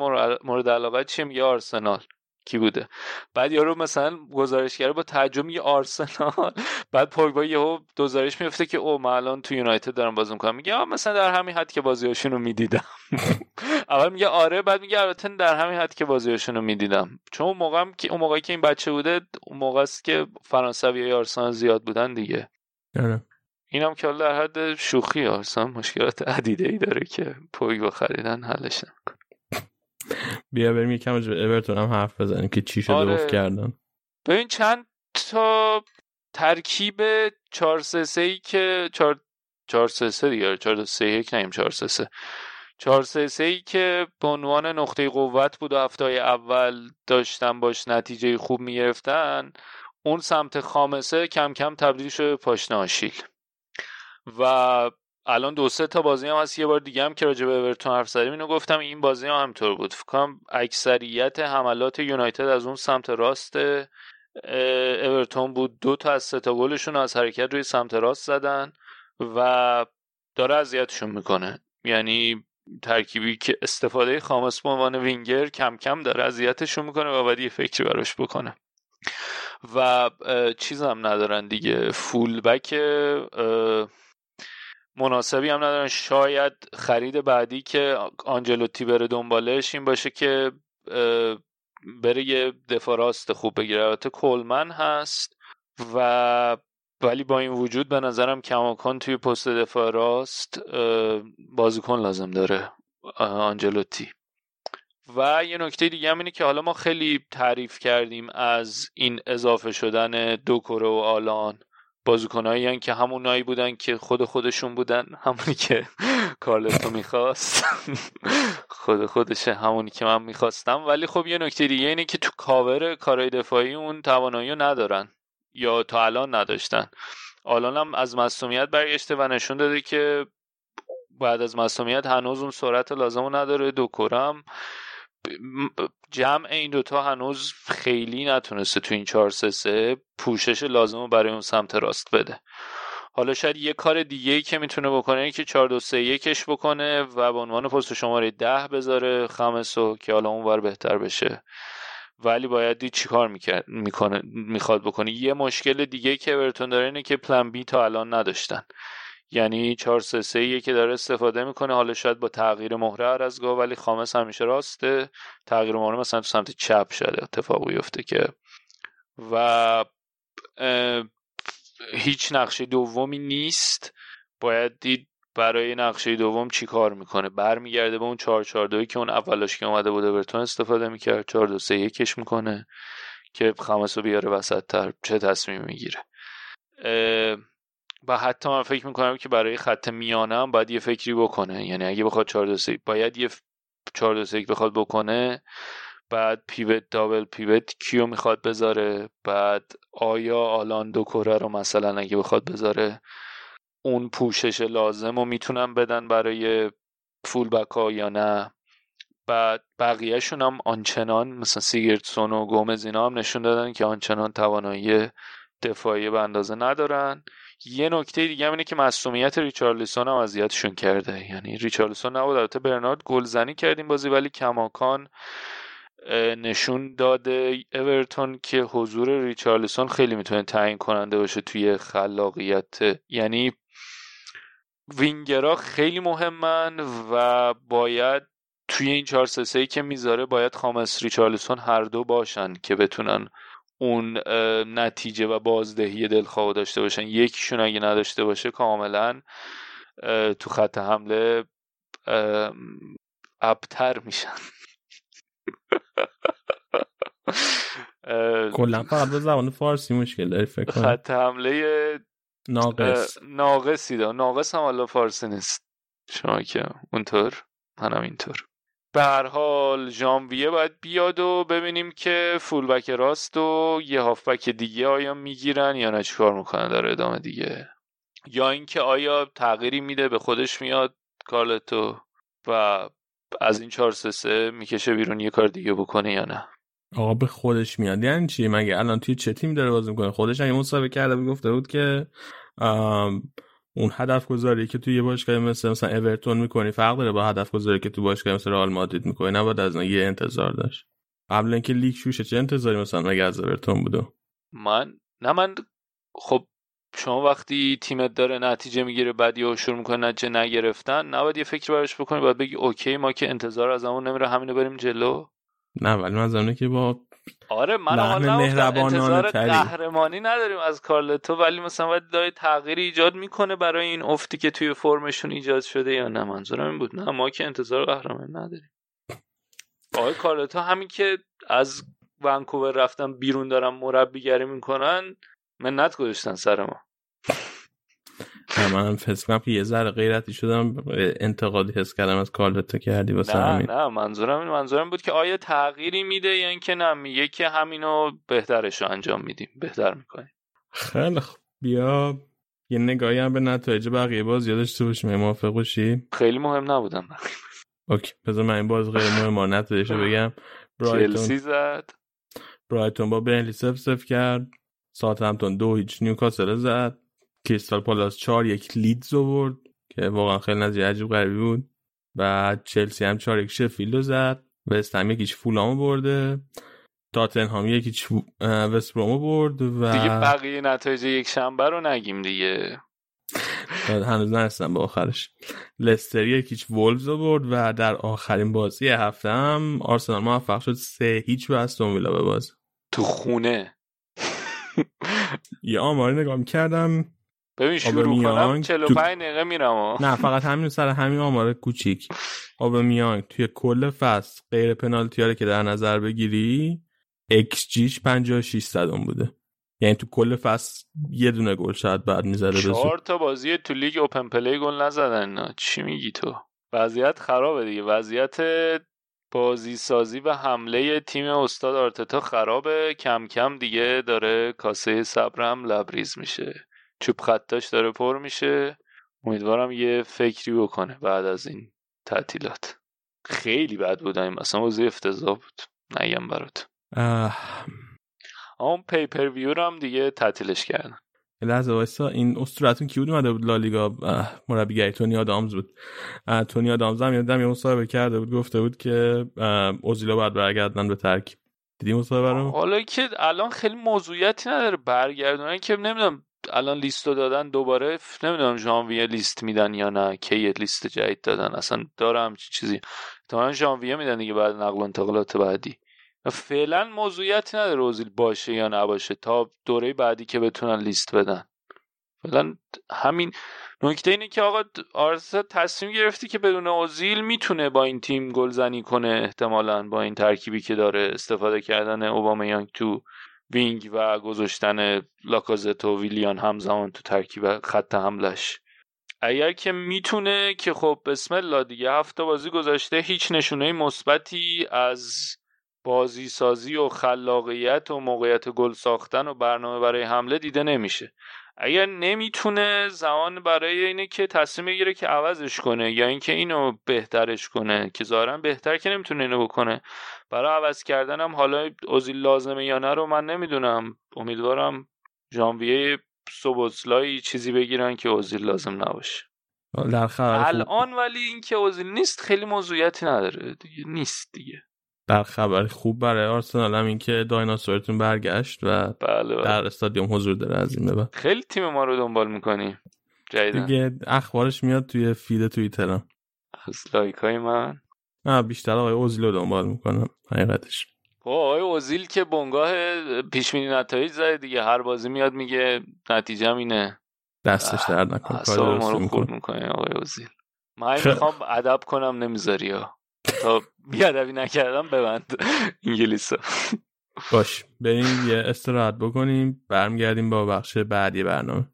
مورد علاقه چیه؟ میگه آرسنال. کی بوده. بعد یارو مثلا گزارشگر با تعجب میگه آرسنال. بعد پوگبا یهو گزارش میفته که او من الان تو یونایتد دارم بازی می‌کنم. میگه مثلا در همین حد که بازیاشون رو می‌دیدم. اول میگه آره. بعد میگه البته در همین حد که بازیاشون رو می‌دیدم. چون اون موقع که اون موقعی که این بچه بوده اون موقع است که فرانسوی آرسنال زیاد بودن دیگه. آره. اینم که در حد شوخی آرسنال مشکلات عدیده ای داره که پوگبا خریدن حلش نمی‌کنه بیا بریم یکم راجع به اورتون هم حرف بزنیم که چی شده آره. کردن. ببین چند تا ترکیب 4 3 3 ای که 4 4 3 3 دیگه 4 3 1 نیم 4 3 3 4 3 3 ای که به عنوان نقطه قوت بود و هفته اول داشتن باش نتیجه خوب می‌گرفتن اون سمت خامسه کم کم تبدیل شده به پاشنه آشیل. و الان دو سه تا بازی هم هست. یه بار دیگه هم که راجع به اورتون حرف زدیم اینو گفتم این بازی هم همطور بود. فکر اکثریت حملات یونایتد از اون سمت راست اورتون بود. دو تا از سه تا گلشون از حرکت روی سمت راست زدن و داره اذیتشون می‌کنه. یعنی ترکیبی که استفاده خامس به عنوان وینگر کم کم داره اذیتشون می‌کنه و باید یه فکری براش بکنه. و چیزم ندارن دیگه. فول بک مناسبی هم ندارن. شاید خرید بعدی که آنجلوتی بره دنبالش این باشه که بره یه دفاع راست خوب بگیره. البته کلمن هست و ولی با این وجود به نظرم کماکان توی پست دفاع راست بازیکن لازم داره آنجلوتی. و یه نکته دیگه هم اینه که حالا ما خیلی تعریف کردیم از این اضافه شدن دوکوره و آلان. بازیکنایی که همونایی بودن که خود خودشون بودن همونی که کارلتو می‌خواست. خود خودشه همونی که من می‌خواستم. ولی خب یه نکته دیگه اینه که تو کاور کارهای دفاعی اون توانایی ندارن یا تا الان نداشتن. الان هم از مصومیت برگشته و نشون داده که بعد از مصومیت هنوز اون سرعت لازم نداره. دوکورم جمع این دوتا هنوز خیلی نتونسته تو این 4 3 3 پوشش لازم رو برای اون سمت راست بده. حالا شاید یه کار دیگه ای که می‌تونه بکنه این که 4 2 3 1 بکنه و به عنوان پست شماره 10 بذاره خمسو که حالا اونور بهتر بشه. ولی باید دید چیکار می‌کنه می‌خواد بکنه. یه مشکل دیگه که اورتون داره اینه که پلن بی تا الان نداشتن. یعنی 4 3 3 که داره استفاده می‌کنه. حالا شاید با تغییر مهره ارزگاه ولی خامس همیشه راسته. تغییر مهره مثلا تو سمت چپ شده اتفاق بیفته که. و هیچ نقشه دومی نیست. باید دید برای نقشه دوم چی کار می‌کنه. برمیگرده به اون 4 4 2 که اون اولاش که اومده بوده برتون استفاده می‌کرد. 4 2 3 1 می‌کنه که خامس رو بیاره وسط تر چه تصمیم می‌گیره. و حتی من فکر می‌کنم که برای خط میانه هم باید یه فکری بکنه. یعنی اگه بخواد 4 2 3 باید یه 4 2 3 بخواد بکنه بعد پیوت دابل پیوت کیو می‌خواد بذاره بعد آیا آلان دو کره رو مثلا اگه بخواد بذاره اون پوشش لازم رو می‌تونن بدن برای فول بک ها یا نه. بعد بقیهشون هم آنچنان مثلا سیگرتسون و گومز اینا هم نشون دادن که آنچنان توانایی دفاعی به اندازه ندارن. یه نکته دیگه اینه که مسئولیت ریچارلیسون هم اذیتشون کرده. یعنی ریچارلیسون نبود البته برنارد گلزنی کرد این بازی ولی کماکان نشون داده اورتون که حضور ریچارلیسون خیلی می‌تونه تعیین کننده باشه توی خلاقیت. یعنی وینگرها خیلی مهمن و باید توی این 4 3 که می‌ذاره باید خامس ریچارلیسون هر دو باشن که بتونن اون نتیجه و بازدهی دلخواه داشته باشن. یکیشون اگه نداشته باشه کاملا تو خط حمله ابتر میشن. کلا فقط به زبان فارسی مشکل داری فکر کنم. خط حمله ناقص. ناقصی دا ناقص هم حالا فارسی نیست. شما که اونطور منم اینطور. به هر حال ژانویه باید بیاد و ببینیم که فولبک راست و یه هافبک دیگه آیا می‌گیرن یا نه چیکار می‌کنن در ادامه دیگه؟ یا اینکه آیا تغییری میده به خودش میاد کارلتو و از این 4 3 3 می‌کشه بیرون یه کار دیگه بکنه یا نه؟ آقا به خودش میاد. یعنی چی؟ مگه الان توی چه تیم داره بازی می‌کنه؟ خودش اگه مسابقه کرده بود گفته بود که اون هدف گذاری که توی یه باشگاه مثل مثلا اورتون می‌کنی فرق داره با هدف گذاری که تو باشگاه مثل رئال مادرید می‌کنی؟ نباید از یه انتظار داشت. قبل اینکه لیگ شوشه چه انتظاری مثلا مگه از اورتون بودو من نه من خب شما وقتی تیمت داره نتیجه می‌گیره بعد یه شروع می‌کنه نتیجه نگرفتن نباید یه فکر براش بکنی باید بگی اوکی ما که انتظار از همون نمیره همینو بریم جلو؟ نه ولی من که با آره من حال انتظار قهرمانی نداریم از کارلتو ولی مثلا باید دای تغییری ایجاد می‌کنه برای این افتی که توی فرمشون ایجاد شده یا نه. منظورم این بود. نه ما که انتظار قهرمانی نداریم. آقای کارلتو همین که از ونکوور رفتن بیرون دارن مربیگری می‌کنن منت گذاشتن سر ما. من حس کنم که یه ذره غیرتی شدم. انتقادی حس کردم از کارلتو کردی واسه نه همین. نه منظورم منظورم بود که آیا تغییری میده یا اینکه نه میگه که همینو بهترش رو انجام میدیم. بهتر می‌کنیم. خیلی خوب بیا. یه نگاهی هم به نتایج بقیه باز یادش باشیم. موافق باشی؟ خیلی مهم نبودم. اوکی. بذار من این باز غیر مهم ما نتایجش رو بگم. چلسی زد. برایتون با بینلی سف سف کرد. ساعت همتون دو هیچ نیوکاسل زد. کریستال پالاس 4 یک لیدز آورد که واقعا خیلی نتیجه عجیب غریبی بود. بعد چلسی هم 4 یک شفیلد زد. وست هم یکیش فولامو برده. تاتنهام یکیش وست برومو برد و دیگه بقیه نتایج یک شنبه رو نگیم دیگه. هنوز نرسیدم به آخرش. لستر یکیش وولز برد و در آخرین بازی هفته هم آرسنال موفق شد سه هیچ به استون ویلا ببازه. تو خونه. یه آماری نگاه کردم ببین شروع کنم 45 دقیقه میرم نه فقط همین سر همین آمار کوچیک. میانگین توی کل فصل غیر پنالتی که در نظر بگیری ایکس جیش 56 صدم بوده. یعنی تو کل فصل یه دونه گل شاید باید می‌زده چهار تا بازی تو لیگ open play گل نزدن. چی میگی تو؟ وضعیت خرابه دیگه. وضعیت بازی سازی و حمله تیم استاد آرتتا خرابه. کم کم دیگه داره کاسه صبرم لبریز میشه. چوب خطاش داره پر میشه. امیدوارم یه فکری بکنه بعد از این تعطیلات. خیلی بد بود این مثلا بازی افتضاح بود. نگم برات. اون پیپر ویو هم دیگه تعطیلش کردن. لحظه وایسا. این استوراتون کی بود؟ اومده بود لالیگا. مربیگری تونی آدامز بود. تونی آدامز هم یادم یه مصاحبه کرده بود. گفته بود که اوزیلا باید برگردن به ترکیب دیدی مصاحبه رو؟ حالا که الان خیلی موضوعیتی نداره برگردونن. که نمی‌دونم الان لیستو دادن دوباره. نمی‌دونم ژانویه لیست میدن یا نه کی لیست جدید دادن. اصلا دارم چی چیزی. تا ژانویه میدن دیگه بعد نقل و انتقالات بعدی. فعلا موضوعیتی نداره اوزیل باشه یا نباشه. تا دوره بعدی که بتونن لیست بدن. فعلا همین نکته اینه که آقا آرسا تصمیم گرفتی که بدون اوزیل می‌تونه با این تیم گلزنی کنه احتمالا با این ترکیبی که داره. استفاده کردن اوبامیانگ تو وینگ و گذاشتن لاکازت و ویلیان همزمان تو ترکیب خط حملش اگر که می‌تونه که خب بسم الله دیگه هفته بازی گذاشته هیچ نشونه مثبتی از بازی سازی و خلاقیت و موقعیت گل ساختن و برنامه برای حمله دیده نمیشه. اگر نمی‌تونه زمان برای اینه که تصمیم بگیره که عوضش کنه یا اینکه اینو بهترش کنه که ظاهرا بهتر که نمی‌تونه اینو بکنه برای عوض کردنم حالا اوزیل لازمه یا نه رو من نمی‌دونم. امیدوارم ژانویه سوبوسلای چیزی بگیرن که اوزیل لازم نباشه. الان ولی اینکه اوزیل نیست خیلی موضوعیتی نداره دیگه. نیست دیگه. در خبر خوب برای آرسنال هم این که دایناسورتون برگشت و بله, بله. در استادیوم حضور داره از این ببر خیلی تیم ما رو دنبال می‌کنی جدیداً دیگه اخبارش میاد توی feed توییترم از لایک های من. نه بیشتر آقای اوزیل رو دنبال می‌کنم حقیقتش. خب آقای اوزیل که بنگاه پیش‌بینی نتایج زده دیگه هر بازی میاد میگه نتیجه اینه. دستش درد نکنه کار رو خورد می‌کنه. آقای اوزیل. من می‌خوام ادب کنم نمی‌ذاری ها. تا بی‌ادبی نکردم ببند انگلیس. باش. بریم یه استراحت بکنیم برمیگردیم با بخش بعدی برنامه.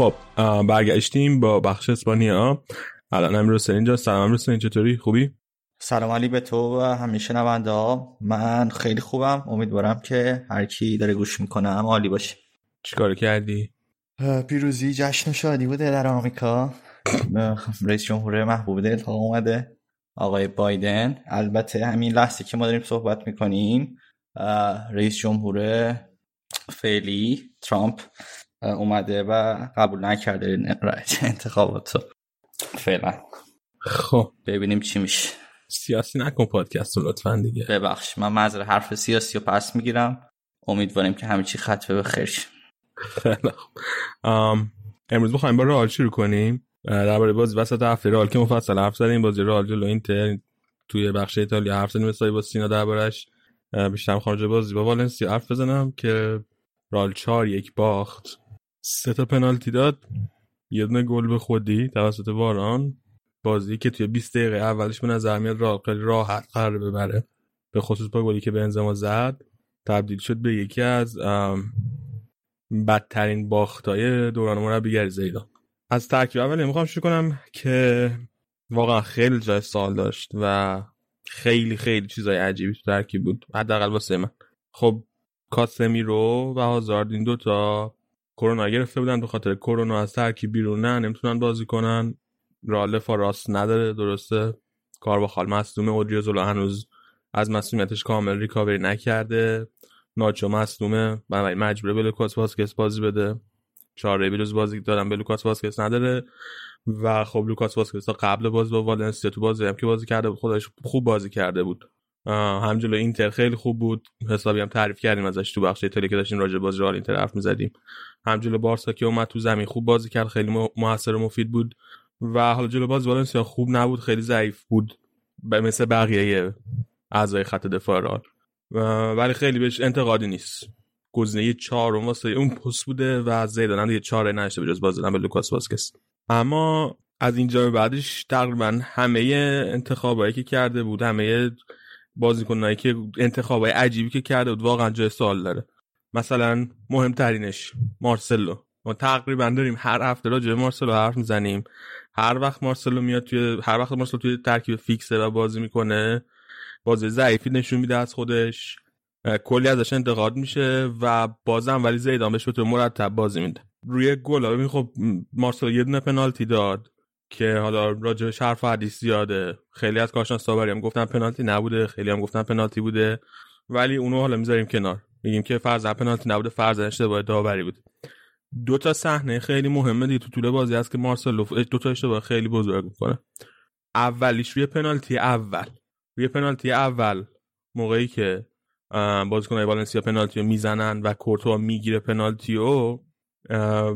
خب برگشتیم با بخش اسپانیا الان امیر حسین اینجا. سلام امیر حسین چطوری؟ خوبی؟ سلام علی به تو و همیشه شنونده ها. من خیلی خوبم. امیدوارم که هر کی داره گوش می‌کنه هم عالی باشه. چیکار کردی؟ پیروزی جشن و شادی بوده در آمریکا. رئیس جمهور محبوب دلها اومده. آقای بایدن. البته همین لحظه که ما داریم صحبت می‌کنیم رئیس جمهور فعلی ترامپ اومده و قبول نکرده این انتخابات رو. فعلا. خب. ببینیم چی میشه. سیاسی نکن پادکست رو لطفا دیگه. ببخش من معذر حرف سیاسی رو پس می‌گیرم. امیدواریم که همه چی خطفه به خیر امروز می‌خوایم با رئال شروع کنیم. درباره بازی وسط هفته رئال که مفصل حرف زدیم. بازی رئال جلو اینتر توی بخش ایتالیا حرف زدیم. مثلا با سینا دربارش بیشتر خارج بازی با والنسیا حرف بزنم که رئال چهار یک باخت. سه تا پنالتی داد. یه دونه گل به خودی توسط واران. بازی که توی 20 دقیقه اولش به نظر میاد رئال خیلی راحت قرار ببره. به خصوص با گلی که بنزما زد تبدیل شد به یکی از بدترین باختای دوران مربیگری زیدان از ترکیب اولی می‌خوام شروع کنم که واقعا خیلی جای سوال داشت و خیلی خیلی چیزای عجیبی تو ترکیب بود. حداقل واسه من. خب کاسمیرو و هازارد این دوتا کرونا گرفته بودن به خاطر کرونا از ترکیب بیرونن نمی‌تونن بازی کنن. دفاع راست نداره درسته؟ کارواخال مصدوم اودریوزولا هنوز از مصدومیتش کامل ریکاوری نکرده. ناچو مصدومه. و مجبوره به لوکاس واسکس بازی بده. چاره‌ای به جز بازی دادن به لوکاس واسکس نداره. و خب لوکاس واسکس قبل بازی با والنسیا تو بازی هم که بازی کرده بود خودش خوب بازی کرده بود. هم جلو اینتر خیلی خوب بود. حسابی هم تعریف کردیم ازش تو بخش ایتالیا که داشتیم راجع بازی رئال اینتر حرف می‌زدیم. هم جلو بارسا که اومد تو زمین خوب بازی کرد خیلی مو- موثر و مفید بود. و حالا جلو باز والنسیا خوب نبود خیلی ضعیف بود. به مثل بقیه اعضای خط دفاع رئال. ولی خیلی بهش انتقادی نیست. گزینه چهارم واسه اون پست بوده و زیدان دیگه چاره نداشته به جز بازی دادن به لوکاس واسکس. اما از اینجا به بعدش تقریبا همه انتخابایی که کرده بود همه بازیکنایی که انتخابای عجیبی که کرده بود واقعا جای سوال داره. مثلا مهمترینش مارسلو. ما تقریبا داریم هر هفته راجع به مارسلو حرف می‌زنیم. هر وقت مارسلو میاد توی هر وقت مارسلو توی ترکیب فیکسه و بازی می‌کنه بازی ضعیفی نشون میده از خودش. کلی ازش انتقاد میشه و بازم ولی زیدان بهش به مرتب بازی میده. روی گل خب مارسلو یه دونه پنالتی داد. که حالا راجبش حرف حدیث زیاده. خیلی از کارشناس داوری هم گفتن پنالتی نبوده. خیلی هم گفتن پنالتی بوده. ولی اونو حالا می‌ذاریم کنار. میگیم که فرض پنالتی نبوده فرض اشتباه داوری بود. دو تا صحنه خیلی مهمه دیگه تو طول بازی هست که مارسلو دو تا اشتباه خیلی بزرگ می‌کنه اولیش روی پنالتی اول. روی پنالتی اول موقعی که بازیکن‌های والنسیا پنالتی رو می‌زنن و کورتوا می‌گیره پنالتی رو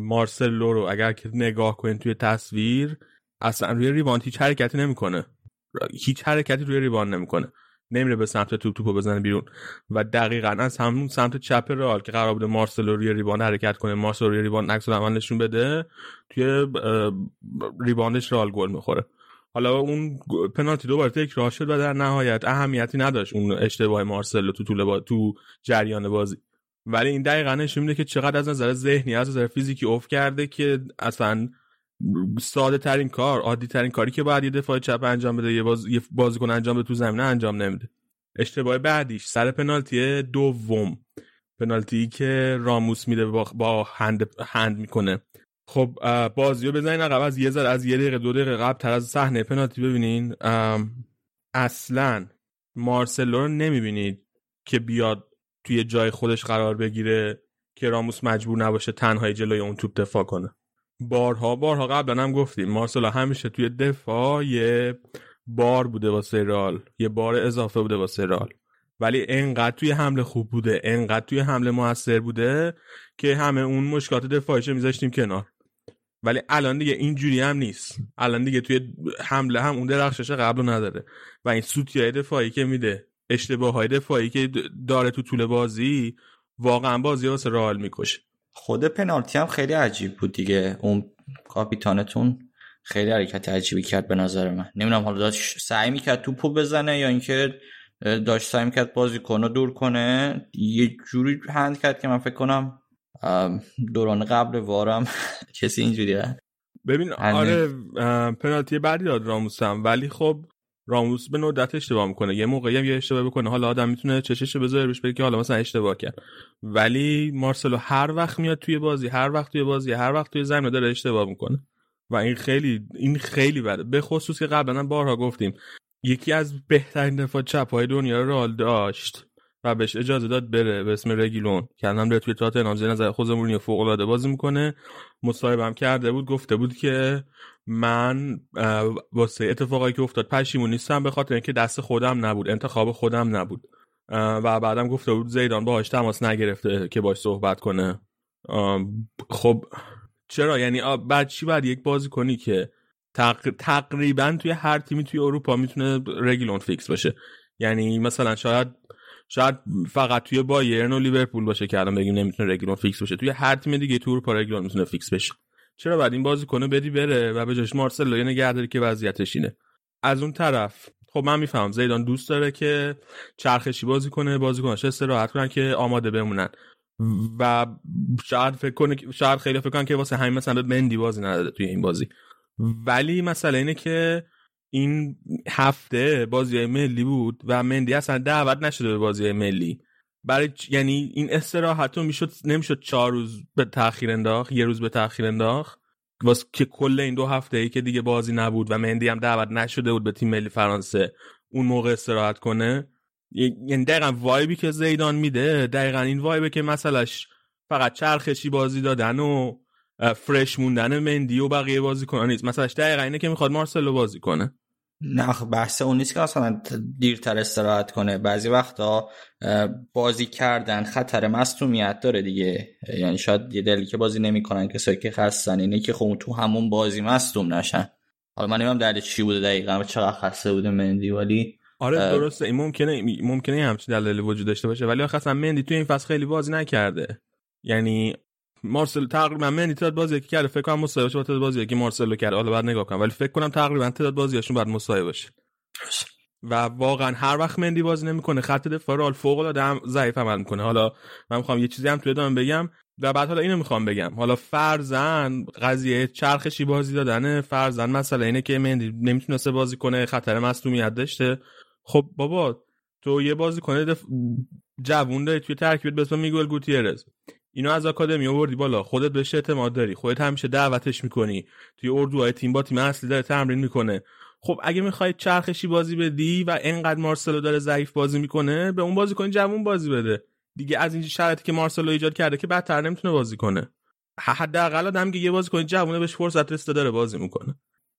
مارسلو رو اگر که نگاه کنین توی تصویر اصلا روی rebound هیچ حرکتی نمی‌کنه. هیچ حرکتی روی rebound نمی‌کنه. نمیره به سمت توپ توپو بزنه بیرون. و دقیقا از همون سمت چپ رئال که قرار بوده مارسلو روی rebound حرکت کنه مارسلو روی rebound عکس العمل نشون بده توی rebound ش رئال گل می‌خوره. حالا اون پنالتی دوباره تکرار شد و در نهایت اهمیتی نداشت اون اشتباه مارسلو تو طول با... تو جریان بازی. ولی این دقیقا نشون میده که چقدر از نظر ذهنی از نظر فیزیکی افت کرده که اصلا ساده ترین کار عادی ترین کاری که باید یه دفاع چپ انجام بده یه, باز... یه بازیکن انجام بده تو زمینه انجام نمیده. اشتباه بعدیش سر پنالتی دوم. پنالتی که راموس میده با, با هند هند می‌کنه. خب اه، بازی رو بزنین عقب از یه ذره از یه دقیقه دو دقیقه قبل تر از صحنه پنالتی ببینین. اصلا مارسلو رو نمی‌بینید که بیاد توی جای خودش قرار بگیره که راموس مجبور نباشه تنهایی جلوی اون توپ دفاع کنه. بارها بارها قبلا هم گفتیم. مارسلو همیشه توی دفاع یه بار بوده واسه رئال یه بار اضافه بوده واسه رئال. ولی انقدر توی حمله خوب بوده انقدر توی حمله موثر بوده که همه اون مشکلات دفاعیش میذاشتیم کنار. ولی الان دیگه اینجوری هم نیست. الان دیگه توی حمله هم اون درخشش قبل نداره. و این سوتیای دفاعی که میده اشتباه های دفاعی که داره تو طول بازی واقعا بازی واسه رئال می‌کشه. خود پنالتی هم خیلی عجیب بود دیگه. اون کاپیتانتون خیلی حرکت عجیبی کرد به نظر من. نمی‌دونم حالا داشت سعی می‌کرد توپو بزنه یا اینکه داشت سعی می‌کرد بازی کنه دور کنه. یه جوری هند کرد که من فکر کنم دوران قبل وارم کسی اینجوری ببین آره پنالتی بعدی داد راموسم. ولی خب راموس به ندرت اشتباه می‌کنه. یه موقعی هم یه اشتباه بکنه. حالا آدم می‌تونه چشش بذاره بهش بگه که حالا مثلا اشتباه کرد. ولی مارسلو هر وقت میاد توی بازی هر وقت توی بازی هر وقت توی زمین داره اشتباه می‌کنه. و این خیلی این خیلی بده. به خصوص که قبلا بارها گفتیم یکی از بهترین دفاع چپ های دنیا رال داشت. و بهش اجازه داد بره به اسم رگیلون. که الان داره توی تاتنهام. زیر نظر خود مورینیو فوق العاده بازی می‌کنه. مصاحبه کرده بود. گفته بود که من واسه اتفاقایی که افتاد پشیمون نیستم به خاطر اینکه دست خودم نبود انتخاب خودم نبود. و بعدم گفته بود زیدان باهاش تماس نگرفته که باش صحبت کنه. خب چرا؟ یعنی بعد چی بعد یک بازی کنی که تقریبا توی هر تیمی توی اروپا می‌تونه رگیلون فیکس باشه؟ یعنی مثلا شاید شاید فقط توی بایرن و لیورپول باشه که الان بگیم نمی‌تونه رگیلون فیکس باشه توی هر تیم دیگه تو اروپا رگیلون می‌تونه فیکس بشه. چرا باید این بازیکنو بدی بره و به جاش مارسلو یه نگه داره که وضعیتش اینه؟ از اون طرف خب من می‌فهمم زیدان دوست داره که چرخشی بازی کنه بازیکنا استراحت کنن که آماده بمونن. و شاید فکر کنه شاید خیلی فکر کنن که واسه همین مثلا مندی بازی نداده توی این بازی. ولی مسئله اینه که این هفته بازی ملی بود و مندی اصلا دعوت نشده به بازی ملی. برای یعنی این استراحت می‌شد نمی‌شد چهار روز به تاخیر انداخت یه روز به تاخیر انداخت؟ واسه که کل این دو هفته ای که دیگه بازی نبود و مندی هم دعوت نشده بود به تیم ملی فرانسه اون موقع استراحت کنه؟ یعنی دقیقا وایبی که زیدان میده دقیقا این وایبه که مثلاش فقط چرخشی بازی دادن و فرش موندن مندی و بقیه بازی کنن نیست. مثلاش دقیقا اینه که می‌خواد مارسلو بازی کنه. نه بحث اون نیست که اصلا دیرتر استراحت کنه. بعضی وقتا بازی کردن خطر مصومیت داره دیگه. یعنی شاید یه دلی که بازی نمی‌کنن کسایی که خستن اینه که خب تو همون بازی مصدوم نشن. حالا من نمی‌دونم دلیل چی بوده دقیقا چقدر خسته بوده مندی ولی آره درسته. این ممکنه ممکنه همچین دلیلی وجود داشته باشه. ولی آخه اصلا مندی تو این فصل خیلی بازی نکرده. یعنی مارسل تقریبا من تعداد بازی که کرده فکر کنم با تعداد بازی که مارسلو کرده حالا بعد نگاه کنم. ولی فکر کنم تقریبا تعداد بازیاشون بعد مساوی باشه. و واقعا هر وقت مندی بازی نمی‌کنه خط دفاع رال فوق العاده ضعیف عمل می‌کنه. حالا من می‌خوام یه چیزی هم توی ادامه بگم و بعد حالا اینو می‌خوام بگم. حالا فرزن قضیه چرخشی بازی دادنه. فرزن مسئله اینه که مندی نمی‌تونسته بازی کنه خطر مصونیت داشته. خب بابا تو یه بازی کنه دف... جوون داری توی ترکیبت به اسم میگل گوتیرز. اینو از آکادمی آوردی بالا خودت بهش اعتماد داری خودت همیشه دعوتش می‌کنی. توی اردوهای تیم با تیم اصلی داره تمرین می‌کنه. خب اگه می‌خوای چرخشی بازی بدی و انقدر مارسلو داره ضعیف بازی می‌کنه به اون بازی کنی جوون بازی بده. دیگه از این شرایطی که مارسلو ایجاد کرده که بدتر نمی‌تونه بازی کنه. حداقل آدم که یه بازی کنی جوونه بهش فرصت رسیده داره بازی می‌کنه.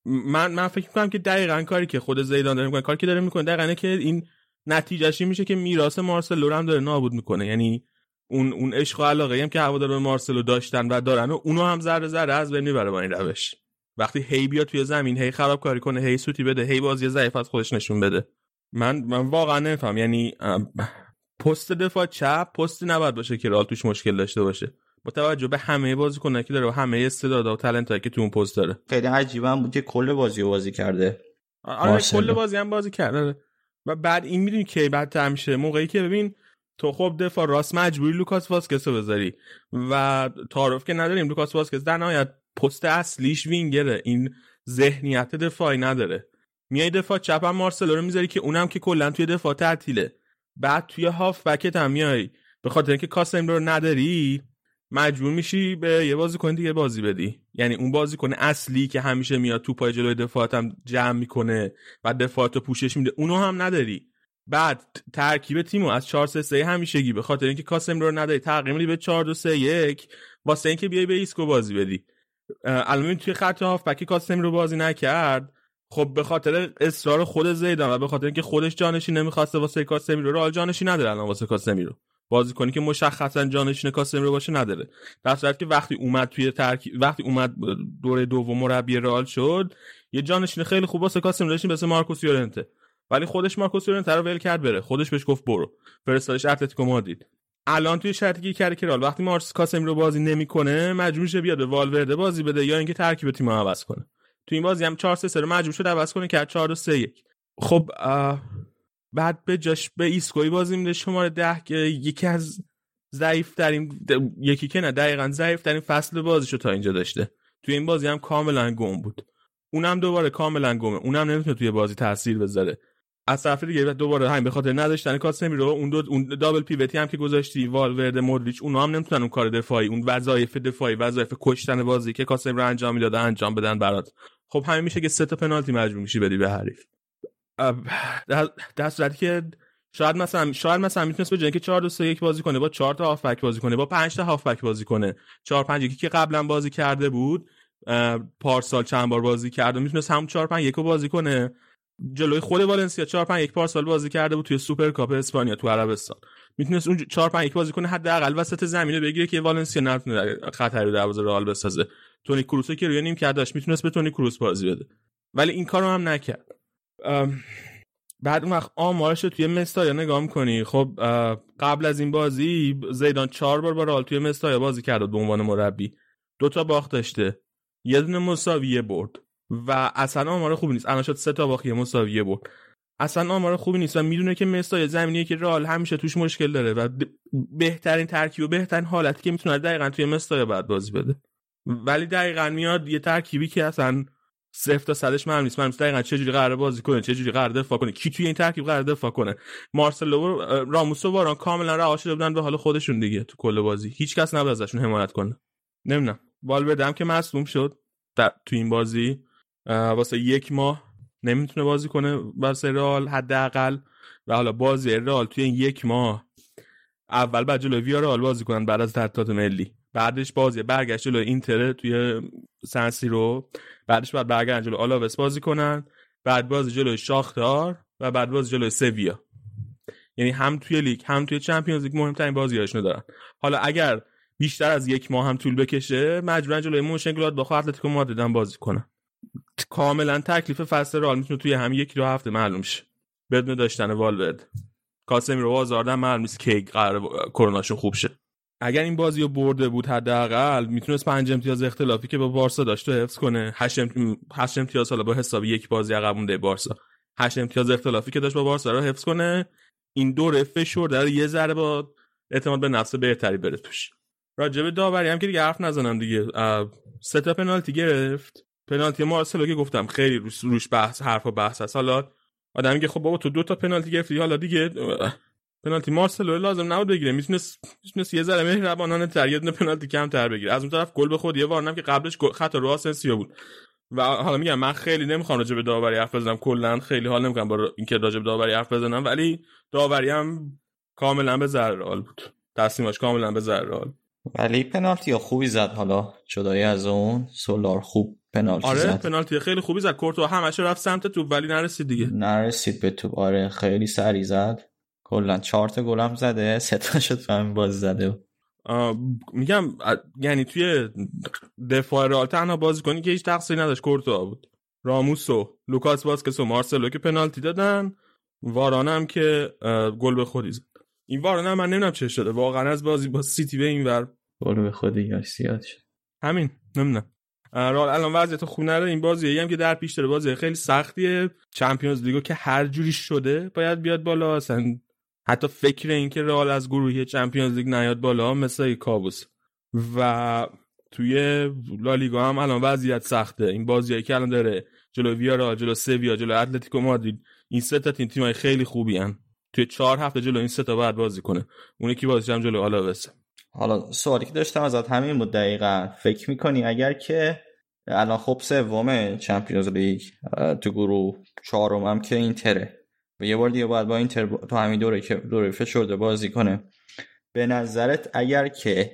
من من فکر می‌کنم که دقیقا کاری که خود زیدان داره می‌کنه کاری که داره می‌کنه دقیقا که این نتیجهش میشه که میراث مارسلو هم داره نابود می‌کنه. یعنی اون اون عشق و علاقه هم که هوادار به مارسلو داشتن و دارن و اونو هم ذره ذره از بین می‌بره با این روش. وقتی هی بیا توی زمین هی خراب کاری کنه هی سوتی بده هی بازی ضعیف از خودش نشون بده. من من واقعا نفهم یعنی پست دفاع چپ پستی نباید باشه که رال توش مشکل داشته باشه. با توجه به همه بازیکنایی که داره و همه استعداد و تالنت که تو اون پست داره. خیلی عجیبه بود که کل بازی بازی کرده. آره کل بازی هم بازی کرده و بعد این می‌دونی کی بد میشه؟ موقعی که ببین تو خب دفاع راست مجبوری لوکاس واسکس رو بذاری. و تعارف که نداریم لوکاس واسکس در نهایت پست اصلیش وینگره. این ذهنیت دفاعی نداره. میای دفاع چپ هم مارسلو رو می‌ذاری که اونم که کلا توی دفاع تعطیله. بعد توی هاف بکت هم میای. به خاطر اینکه کاسمیرو نداری مجبور میشی به یه بازیکن دیگه بازی بدی. یعنی اون بازیکن اصلی که همیشه میاد تو پای جلوی دفاعت هم جمع می‌کنه و دفاعت رو پوشش میده اونو هم نداری. بعد ترکیب تیمو از 4 3 3 همیشگی به خاطر اینکه کاسمیرو نداری میدی به 4 2 3 1 واسه اینکه بیای به ایسکو بازی بدی. الان توی خط هافبک کاسمیرو بازی نکرد. خب به خاطر اصرار خود زیدان و به خاطر اینکه خودش جانشین نمی‌خواسته واسه کاسمیرو جانشین نداره الان واسه کاسمیرو. بازیکنی که مشخصا جانشین کاسمیرو باشه نداره. در صورتی که وقتی اومد توی ترکیب وقتی اومد دوره دوم مربی رئال شد یه جانشین خیلی خوب واسه کاسمی داشتیم مثل مارکوس یورنته. ولی خودش مارکوس یورنته رو ول کرد بره. خودش بهش گفت برو. فرستادش اتلتیکو مادرید. الان توی شرطی که کرده که رال وقتی مارس کاسمی رو بازی نمی‌کنه مجبور میشه بیاد به والورده بازی بده یا اینکه ترکیب تیم عوض کنه. تو این بازی هم 4 3 3 مجبور شد عوض کنه که 4 3 1 خب بعد به جاش به ایسکوی بازی میده شماره 10 که یکی از ضعیف ترین یکی که نه دقیقا ضعیف ترین فصل بازیشو تا اینجا داشته. توی این بازی هم کاملا گم بود. اونم دوباره کاملا گمه. اونم نمی‌تونه توی بازی تاثیر بذاره. از طرف دیگه دوباره همین به خاطر نداشتن کاسمی رو اون دو اون دابل پیوتی هم که گذاشتی والورد مودریچ اونها هم نمی‌تونن اون کار دفاعی اون وظایف دفاعی وظایف کشتن بازی که کاسمی رو انجام می‌داده انجام بدن برات. خب همین میشه که سه تا پنالتی مجبور میشی بدی به حریف. در صورتی که شاید مثلا شاید مثلا می‌تونست به که 4 2 3 1 بازی کنه با 4 تا هافبک بازی کنه با 5 تا هافبک بازی کنه. 4 5 1 که قبلا بازی کرده بود پارسال چند بار بازی کرده می‌تونست هم 4 5 1 بازی کنه. جلوی خود والنسیا 4 5 1 پارسال بازی کرده بود توی سوپر کاپ اسپانیا تو عربستان. می‌تونست اون 4 5 1 بازی کنه حداقل وسط زمینه بگیره که والنسیا نتونه خطری دروازه رئال بسازه. تونی کروسو که روی نیم کرداش می‌تونست به تونی کروس بازی بده. ولی این کارو هم نکرد. بعد اون وقت آمارش رو توی مستایا نگاه می‌کنی. خب قبل از این بازی زیدان چهار بار با رال توی مستایا بازی کرد به عنوان مربی. دو تا باخت داشته. یه دونه مساویه برد. و اصلا آمار خوبی نیست. الان شد سه تا باخت یه مساویه برد. اصلا آمار خوبی نیست و می‌دونه که مستای زمینیه که رال همیشه توش مشکل داره و بهترین ترکیب و بهترین حالتی که می‌تونه دقیقا توی مستایا بعد بازی بده. ولی دقیقا میاد یه ترکیبی که اصلا صفر تا صدش معلوم نیست. معلوم دقیقا چه جوری قرار بازی کنه چه جوری قرار دفاع کنه. کی توی این ترکیب قرار دفاع کنه؟ مارسلو و راموس و واران کاملا رها شده بودن به حال خودشون دیگه تو کل بازی. هیچ کس نباید ازشون حمایت کنه. نمی‌دونم. والورده هم که مصدوم شد در تو این بازی. واسه یک ماه نمی‌تونه بازی کنه واسه رئال حداقل. و حالا بازی رئال توی یک ماه اول باید جلوی ویارال بازی کنن بعد از تعطیلات ملی. بعدش بازی برگشت جلوی اینتر توی سن سیرو بعدش بعد برگردن جلوی آلاوس بازی کنن. بعد بازی جلوی شاختار و بعد بازی جلوی سویا. یعنی هم توی لیگ هم توی Champions League مهمترین بازیاشونو دارن. حالا اگر بیشتر از یک ماه هم طول بکشه مجبورن جلوی مونشن‌گلادباخ با اتلتیکو مادرید بازی کنن. کاملا تکلیف فصل رئال می‌تونه توی هم یک دو هفته معلوم شه. بدون داشتن والورد. کاسمی رو آزاردن معلوم نیست کی قرار کروناشون خوب شه. اگر این بازی رو برده بود حداقل می‌تونست پنج امتیاز اختلافی که با بارسا داشت حفظ کنه. هشت, هشت امتیاز حالا با حساب یک بازی عقب مونده بارسا. هشت امتیاز اختلافی که داشت با بارسا رو حفظ کنه. این دوره فشور در یه ذره با اعتماد به نفس بهتری بره توش. راجب داوری هم که دیگه حرف نزنم دیگه. سه تا پنالتی گرفت. پنالتی مارسلو که گفتم. خیلی روش, روش بحث حرف و بحث هست حالا آدمی که خب بابا تو دو تا پنالتی گرفتی. حالا دیگه پنالتی مارسلو لازم نبود بگیره. می‌تونست می‌تونست یه ذره مهربانانه تر یه پنالتی کم تر بگیره. از اون طرف گل به خود یه وارنم که قبلش خطا رو آسنسیو بود. و حالا میگم من خیلی نمی‌خوام راجع به داوری حرف بزنم. کلا خیلی حال نمی‌کنم با اینکه راجع به داوری حرف بزنم. ولی داوری هم کاملا به ضرر بود. تصمیمش کاملا به ضرر ولی پنالتی خوبی زد. حالا جدای از اون سولار خوب پنالتی آره زد. پنالتی خیلی خوبی زد. کورتوا همش رفت سمت تو ولی نرسید دیگه. نرسید به تو آره خیلی سری زد. کلا چهار تا گلم زده. سه تا شد فهم باز زده. میگم یعنی توی دفاع رئال تنها بازیکنی که هیچ تقصیری نداشت. کورتوا بود. راموس و لوکاس واسکس و مارسلو که پنالتی دادن. واران هم که گل به خودی زد. این واران هم من نمی‌دونم چه شده. واقعا از بازی با سیتی به این گل به خودی یا زیاد شد. همین نمی‌دونم. رال الان وضعیت خوب نداره این بازی هم که در پیش داره بازی خیلی سختیه. چمپیونز لیگو که هر جوری شده باید بیاد بالا. اصلا حتی فکر این که رئال از گروهی چمپیونز لیگ نیاد بالا مثل کابوس. و توی لالیگا هم الان وضعیت سخته. این بازیایی که الان داره جلو ویارا جلو سویا جلو اتلتیکو مادرید این سه تا تیم تیمای خیلی خوبی هن. توی چهار هفته جلو این سه تا بعد بازی کنه. اون یکی بازی هم جلو آلاوس حالا سوالی که داشتم ازت همین بود دقیقا. فکر می‌کنی اگر که الان خب سوم چمپیونز لیگ تو گروه چهارم هم که اینتره. و یه بار دیگه باید با اینتر تو همین دوره که دوره فشرده بازی کنه. به نظرت اگر که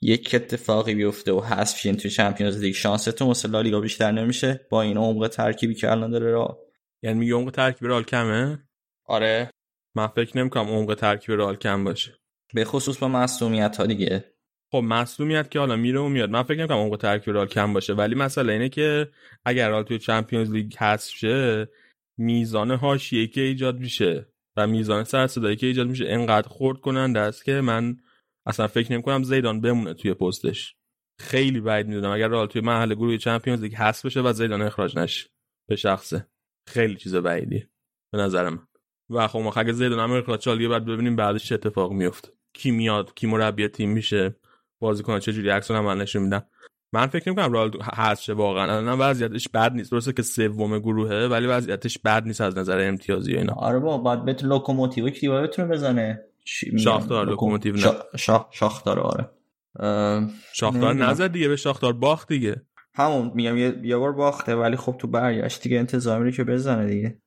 یک اتفاقی بیفته و حذف شین تو چمپیونز لیگ شانستون مثل لالیگا بیشتر نمیشه؟ با این عمق ترکیبی که الان داره را یعنی میگه عمق ترکیب رال کمه؟ آره. من فکر نمی‌کنم عمق ترکیب رال کم باشه. به خصوص با مصونیت ها دیگه. خب مصونیت که حالا میره و میاد. من فکر نمی‌کنم عمق ترکیب رال کم باشه. ولی مسئله اینه که اگر رال توی چمپیونز لیگ حذف شه میزان حاشیه که ایجاد میشه و میزان سر که ایجاد میشه. انقدر خورد کننده است که من اصلا فکر نمی‌کنم زیدان بمونه توی پستش. خیلی بعید می‌دونم اگر رئال توی مرحله گروه چمپیونز لیگ هست بشه و زیدان اخراج نشه. به شخصه. خیلی چیز بعیدیه. به نظر من. و خب ما اگه زیدان هم اخراج بعد ببینیم بعدش چه اتفاق میفته کی میاد کی مربی تیم میشه بازیکن چه جوری عکس عمل نشون میدن. من فکر نمی‌کنم رئال هست شه واقعا. الان وضعیتش بد نیست. درسته که سوم گروهه ولی وضعیتش بد نیست از نظر امتیازی اینا. آره با بعد بت لوکوموتیو کی بتونه بزنه. شاختار لوکوموتیو نه. شا... شاختار آره. شاختار نزد دیگه به شاختار باخت دیگه. همون میگم یه, یه بار باخته ولی خب تو برگشت دیگه انتظار میره که بزنه دیگه.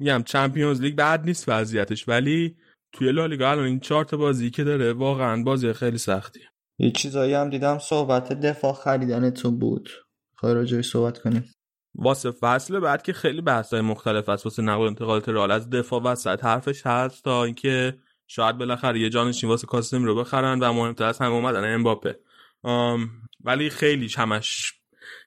میگم چمپیونز لیگ بعد نیست وضعیتش ولی توی لالیگا الان این چهار تا بازی که داره واقعا بازی خیلی سختیه. یه چیزایی هم دیدم صحبت دفاع خریدنتون بود. خواهی راجعی صحبت کنیم؟ واسه فصل بعد که خیلی بحثای مختلف هست واسه نقل انتقالات رئال از دفاع وسط حرفش هست تا اینکه شاید بالاخره یه جانشین واسه کاسم رو بخرن و مهمتر از همه اومدن امباپه. ولی خیلی همش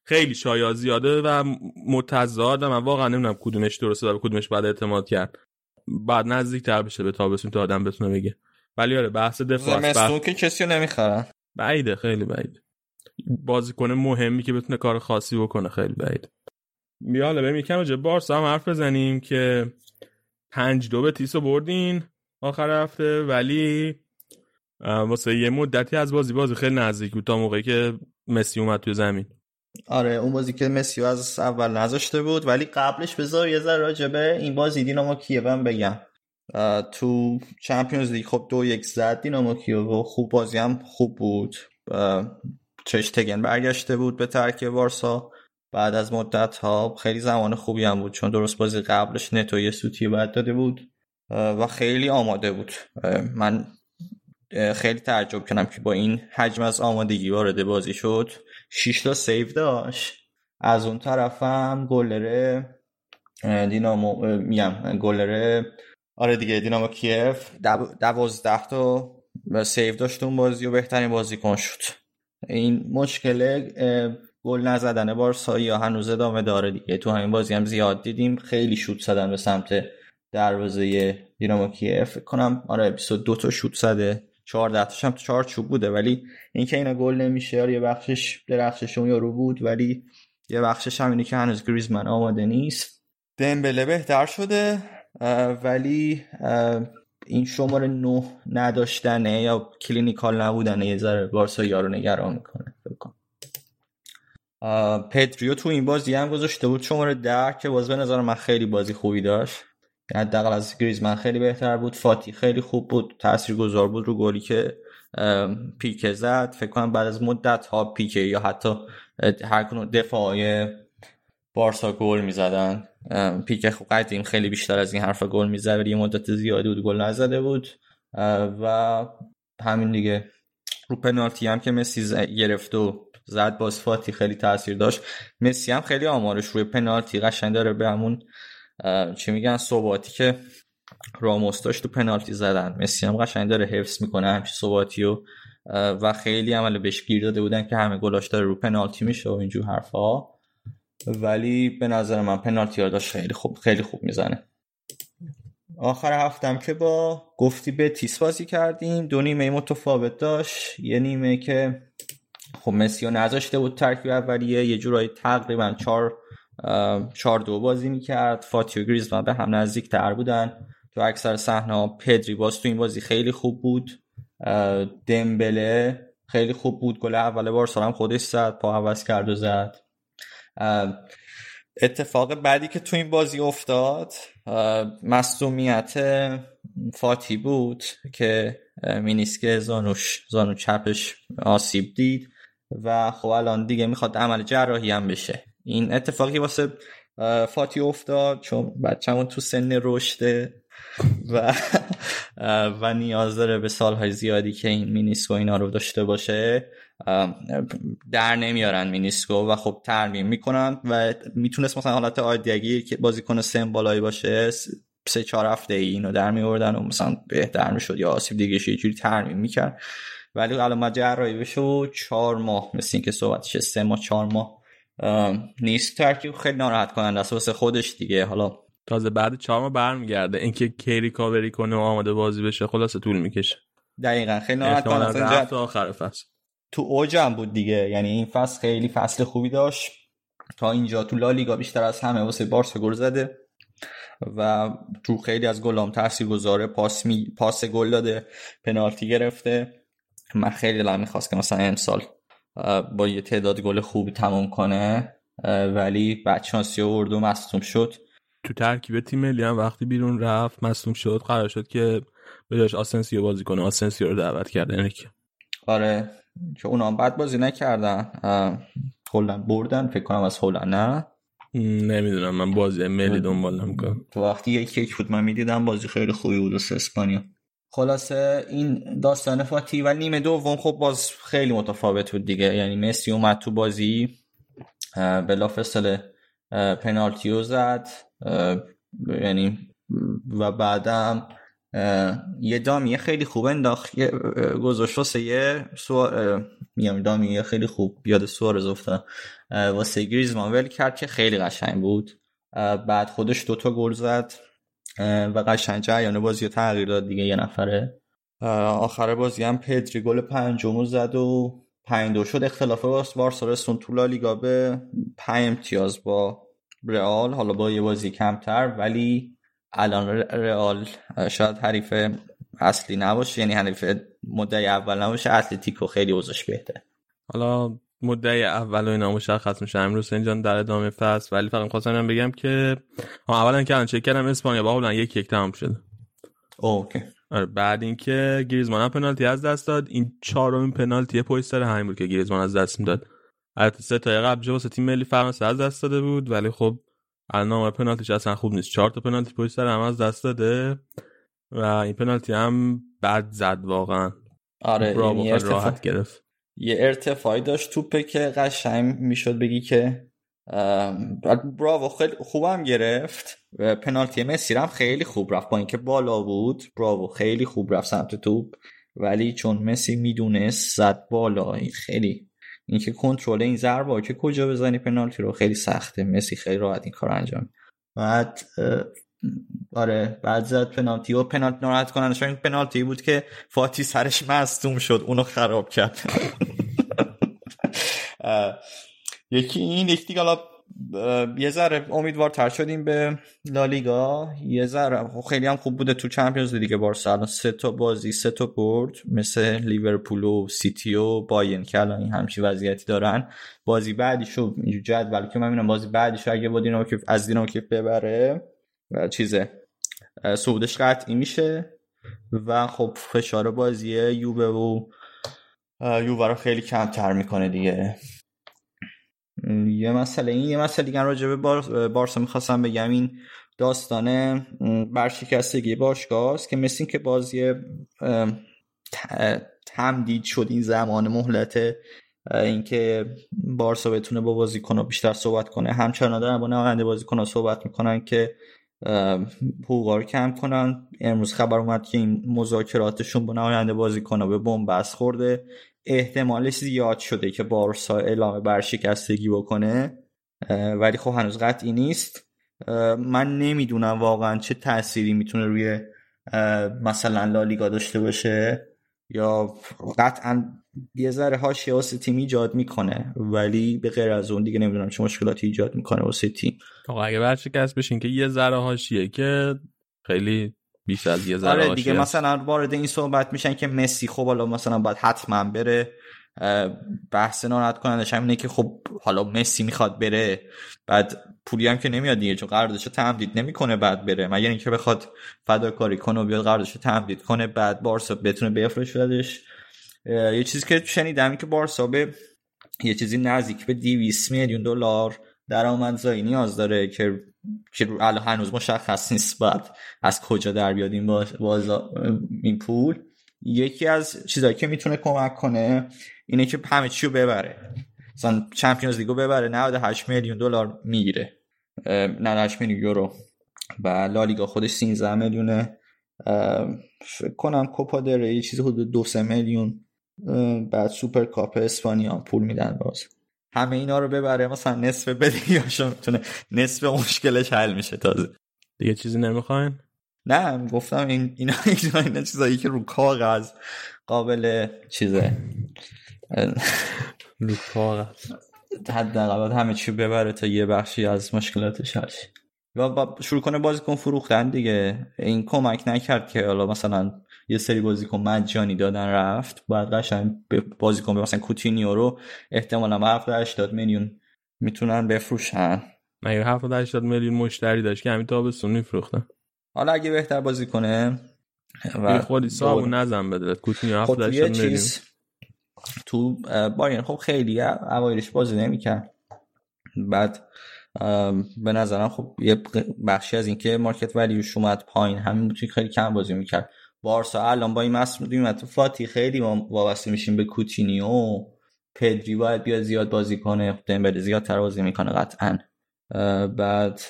خیلی شایا زیاده و متضاد من واقعا نمی‌دونم کدومش درسته و کدومش بعد اعتماد کرد. بعد نزدیک تر بشه به تابستون تا آدم بتونه بگه. ولی آره بحث دفاع زمستون که کسی نمی‌خرن. بعیده خیلی بعید بازیکن مهمی که بتونه کار خاصی بکنه خیلی بعید بیاله بریم یکم راجع بارسا هم حرف بزنیم که پنج دو به تیسو بردین آخر هفته. ولی واسه یه مدتی از بازی بازی خیلی نزدیک بود تا موقعی که مسی اومد توی زمین. آره اون بازی که مسی از اول نذاشته بود ولی قبلش بذار یه ذره راجبه این بازی دینامو کیوم بگم. تو چمپیونز لیگ خب دو یک زد دینامو کیو خوب بازی هم خوب بود. تگن برگشته بود به ترک وارسا. بعد از مدت ها خیلی زمان خوبی هم بود چون درست بازی قبلش نتو یه سوتی بد داده بود. و خیلی آماده بود. من خیلی تعجب کردم که با این حجم از آمادگی وارد بازی شد. 6 تا save داشت. از اون طرفم گلره دینامو میگم گلره آره دیگه دینامو کیف. دوازده تا save داشت اون بازی و بهترین بازیکن شد. این مشکل گل نزدن بارسایی یا هنوز ادامه داره دیگه. تو همین بازی هم زیاد دیدیم. خیلی شوت زدن به سمت دروازه دینامو کیف. کنم آره 22 تا شوت زده. 14 تاش هم تو چارچوب بوده. ولی اینکه اینا گل نمیشه یه بخشش درخشش اون یارو بود ولی یه بخشش هم اینه که هنوز گریزمن آماده نیست. دمبله بهتر شده ولی این شماره نه نداشتنه یا clinical نبودنه یه ذره بارسایی‌ها رو نگران می‌کنه بکن. پدریو تو این بازی هم گذاشته بود شماره ده که باز به نظر من خیلی بازی خوبی داشت. حداقل از گریزمن خیلی بهتر بود. فاتی خیلی خوب بود. گذار بود رو گلی که پیکه زد. فکر کنم بعد از مدت ها پیکه یا حتی هر کدوم دفاعای بارسا گل می‌زدن. پیکه خب قدیم خیلی بیشتر از این حرف گل می‌زد ولی یه مدت زیادی بود گل نزده بود. و همین دیگه. رو پنالتی هم که مسی گرفت و زد باز فاتی خیلی تاثیر داشت. مسی هم خیلی آمارش روی پنالتی قشنگ داره به همون چی میگن ثباتی که راموس داشت تو پنالتی زدن. مسی هم قشنگ داره حفظ می‌کنه همچین ثباتی و و خیلی عمل بهش گیر داده بودن که همه گلاش داره رو پنالتی میشه و اینجور حرفا. ولی به نظر من پنالتی ها داشت خیلی خوب خیلی خوب می‌زنه. آخر هفتم که با گفتی به تیس بازی کردیم. دو نیمه متفاوت داشت. یه نیمه که خب مسی نذاشته بود ترکیب اولیه. یه جورایی تقریبا چهار چهار دو بازی می‌کرد. فاتی و گریزمان به هم نزدیک تر بودن. تو اکثر صحنه پدری باز تو این بازی خیلی خوب بود. دمبله خیلی خوب بود. گل اول بارسا هم خودش زد پا عوض کرد و زد. اتفاق بعدی که تو این بازی افتاد مصومیت فاتی بود که مینیسک زانوش زانو چپش آسیب دید و خب الان دیگه می‌خواد عمل جراحی هم بشه. این اتفاقی واسه فاتی افتاد چون بچه‌مون تو سن رشده و و نیاز داره به سالهای زیادی که این مینیسکو اینا رو داشته باشه در نمیارن مینیسکو و خب ترمیم می‌کنن و می‌تونست مثلا حالت عادیگی که بازیکن سن بالایی باشه سه چهار هفته ای اینو در میوردن و مثلا بهتر می‌شد یا آسیب دیگه یه جوری ترمیم می‌کرد. ولی الان ما جراحی بشه و چهار ماه مثل اینکه صحبتش سه ماه چهار ماه نیست ترکیب خیلی ناراحت کننده است. واسه خودش دیگه. حالا تازه بعد چهار ماه برمیگرده. اینکه کیری کاوری کنه و آماده بازی بشه خلاصه طول می‌کشه. دقیقا خیلی ناراحت کننده تا آخر فصل. تو اوجم بود دیگه. یعنی این فصل خیلی فصل خوبی داشت. تا اینجا تو لالیگا بیشتر از همه واسه بارسا گل زده و تو خیلی از گلام تاثیر گذاره پاس, می... پاس گل داده پنالتی گرفته. من خیلی دلم می‌خواست که مثلا امسال با یه تعداد گل خوبی تمام کنه ولی بعد شانسی آورد و مصدوم شد. تو ترکیب تیم ملی هم وقتی بیرون رفت مصدوم شد قرار شد که بهش آسنسیو بازی کنه. آسنسیو رو دعوت کرده انریکه آره که اونا هم بد بازی نکردن. هلند بردن فکر کنم از هلند نه؟ نمی‌دونم من بازی ملی دنبال نمی‌کنم. تو وقتی یک یک بود من می‌دیدم بازی خیلی خوبی بود اسپانیا. خلاصه این داستان فاتی و نیمه دوم خب باز خیلی متفاوت بود دیگه. یعنی مسی اومد تو بازی بلافاصله پنالتیو زد یعنی و بعدم یه دامیه خیلی خوب انداخت گذاشت واسه یه سوار میگم دامیه خیلی خوب یاد سوارز افتاد. واسه گریزمان ول کرد که خیلی قشنگ بود. بعد خودش دوتا گل زد. و قشنگ جریان بازی تغییر داد دیگه یه نفره. آخر بازی هم پدری گل پنجمو زد و پنج دو شد. اختلاف بارسا رسون تو لالیگا به پنج امتیاز با رئال. حالا با یه بازی کمتر ولی الان رئال شاید حریف اصلی نباشه. یعنی حریف مدعی اول نباشه. اتلتیکو خیلی اوضاعش بهتره. حالا مدعی اول و اینا مشخص میشه. امروز اینجان در ادامه فصل. ولی فقط خواستم بگم که اولا که الان چک کردم اسپانیا با هلند یک یک تمام شده. اوکی. آره بعد اینکه گریزمان هم پنالتی از دست داد. این چهارمین پنالتی پشت سر همین بود که گریزمان از دست می‌داد. البته سه تا قبل جو تیم ملی فرانسه از دست داده بود ولی خب الان پنالتیش اصلا خوب نیست. چهار تا پنالتی پشت سر هم از دست داده و این پنالتی هم بد زد واقعا. آره یعنی راحت گرفت. یه ارتفاعی داشت توپه که قشنگ می‌شد بگی که براو خیلی خوبم گرفت پنالتی مسی هم خیلی خوب رفت. با اینکه بالا بود براو خیلی خوب رفت سمت توپ. ولی چون مسی می‌دونست زد بالا این خیلی اینکه کنترل این ضربه که کجا بزنی پنالتی رو خیلی سخته. مسی خیلی راحت این کار انجام بعد آره بعد زد پنالتی و پنالتی ناراحت کننش پنالتی بود که فاتی سرش مصدوم شد اونو خراب کرد. یکی این یکی دیگه یه ذره امیدوارتر شدیم به لالیگا. یه ذره خیلی هم خوب بوده تو چمپیونز دیگه بارسا. سه تا بازی سه تا برد مثل لیورپول و سیتی و باین که الان همچی وضعیتی دارن. بازی بعدیشو اینجور جدول که من می‌بینم بازی بعدیشو اگه با دینامو که از دینامو که ببره چیزه. صعودش قطعی میشه و خب فشار بازی یوبه و یوبه رو خیلی کمتر می‌کنه دیگه. یه مسئله این یه مسئله دیگه راجع به بارسا می‌خواستم بگم. این داستان برشکستگی باشگاه است که مثل که بازی تمدید شد این زمان مهلت اینکه بارسا بتونه با بازیکن بیشتر صحبت کنه. همچنان دارن با نماینده بازیکن صحبت می‌کنن که حقوقا رو کم کنن. امروز خبر اومد که این مذاکراتشون با نماینده بازیکن به بنبست خورده. احتمالش زیاد شده که بارسا اعلام برشکستگی بکنه ولی خب هنوز قطعی نیست. من نمی‌دونم واقعا چه تأثیری می‌تونه روی مثلا لالیگا داشته باشه یا قطعا یه ذره هاش واسه تیم ایجاد می‌کنه ولی به غیر از اون دیگه نمی‌دونم چه مشکلاتی ایجاد می‌کنه واسه تیم آقا اگه برشکست بشین که یه ذره هاشیه که خیلی بیش از یه ذره آره دیگه مثلا وارد این صحبت میشن که مسی خب حالا مثلا باید حتما بره بحث ناراحت کنندش اینه که خب حالا مسی می‌خواد بره بعد پولی هم که نمیاد دیگه چون قراردادشو تمدید نمی‌کنه بعد بره. مگر اینکه بخواد فداکاری کنه و بیاد قراردادشو تمدید کنه بعد بارسا بتونه بفروشدش یه چیزی که شنیدم که بارسا به یه چیزی نزدیک به 200 میلیون دلار درآمدزایی نیاز داره که که الان هنوز مشخص نیست بعد از کجا در بیاد این این پول. یکی از چیزایی که می‌تونه کمک کنه اینه که همه چی رو ببره. مثلا چمپیونز لیگو ببره 98 میلیون دلار می‌گیره. 98 میلیون یورو. و لالیگا خودش 13 میلیونه. فکر کنم کوپا داره یه چیزی حدود دو سه میلیون بعد سوپر کاپ اسپانیا پول میدن باز. همه اینا رو ببره مثلا نصف بدهیاشو می‌تونه نصف مشکلش حل میشه تازه. دیگه چیزی نمی‌خواین؟ نه گفتم این اینا اینا, اینا چیزایی که رو کاغذ قابل چیزه. رو کاغذ. حداقل همه چی ببره تا یه بخشی از مشکلاتش حل و شروع کنه بازیکن فروختن دیگه. این کمک نکرد که حالا مثلا یه سری بازیکن مجانی دادن رفت. باید قشنگ بازیکن مثلا کوتینیو رو احتمالا با 70 80 میلیون می‌تونن بفروشن. مگه 70 80 میلیون مشتری داشت که همین تابستون میفروختن؟ حالا اگه بهتر بازی کنه و خودی صابون نزن بده. کوتینیو 70 80 میلیون. تو باین خب خیلی اوایلش بازی نمی‌کرد. بعد به نظرم خب یه بخشی از اینکه مارکت ولیوش اومد پایین همین بود خیلی کم بازی می‌کرد. بارسا الان با این مسئولیت تو فاتی خیلی وابسته میشیم به کوتینیو پدری باید بیاد زیاد بازی کنه دمبله زیاد تر بازی می‌کنه قطعا. بعد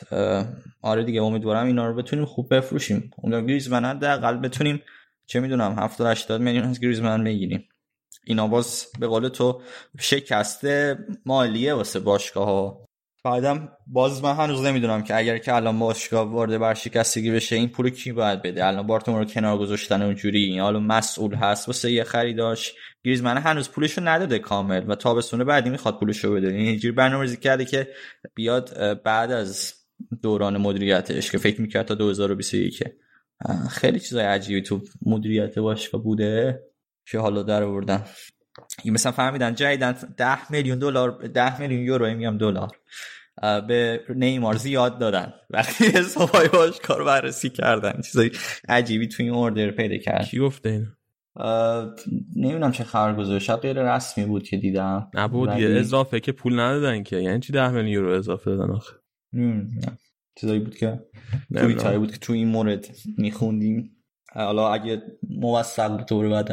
آره دیگه امیدوارم اینا رو بتونیم خوب بفروشیم. امیدوارم گریزمن حداقل بتونیم چه می‌دونم 70 80 میلیون از گریزمن بگیریم. اینا باز به قول تو شکسته مالیه واسه باشگاه ها بعدم باز من هنوز نمی‌دونم که اگر که الان باشگاه وارد برشکستگی بشه این پول کی باید بده؟ الان بارتومو رو کنار گذاشتن اونجوری این حالا مسئول هست واسه یه خریداش. گریزمن هنوز پولشو نداده کامل و تابستون بعدی می‌خواد پولشو بده. این اینجوری برنامه‌ریزی کرده که بیاد بعد از دوران مدیریتش که فکر می‌کرد تا 2021 خیلی چیزای عجیبی تو مدیریت باشگاه بوده که حالا در آوردن. مثلا فهمیدن جدیدن 10 میلیون دلار 10 میلیون یورو میگم دلار. به نیمار زیاد دادن. وقتی حسابای باش کار بررسی کردن. چیزای عجیبی توی این اوردر پیدا کرد. کی گفته این نمی‌دونم چه خبر گذاشت. غیر رسمی بود که دیدم. نبود ولی... یه اضافه که پول ندادن که. یعنی چی 10 میلیون یورو اضافه دادن آخه؟ چیزایی بود که توییتری بود که تو این مورد میخوندیم. حالا اگه موثق بود تو بعد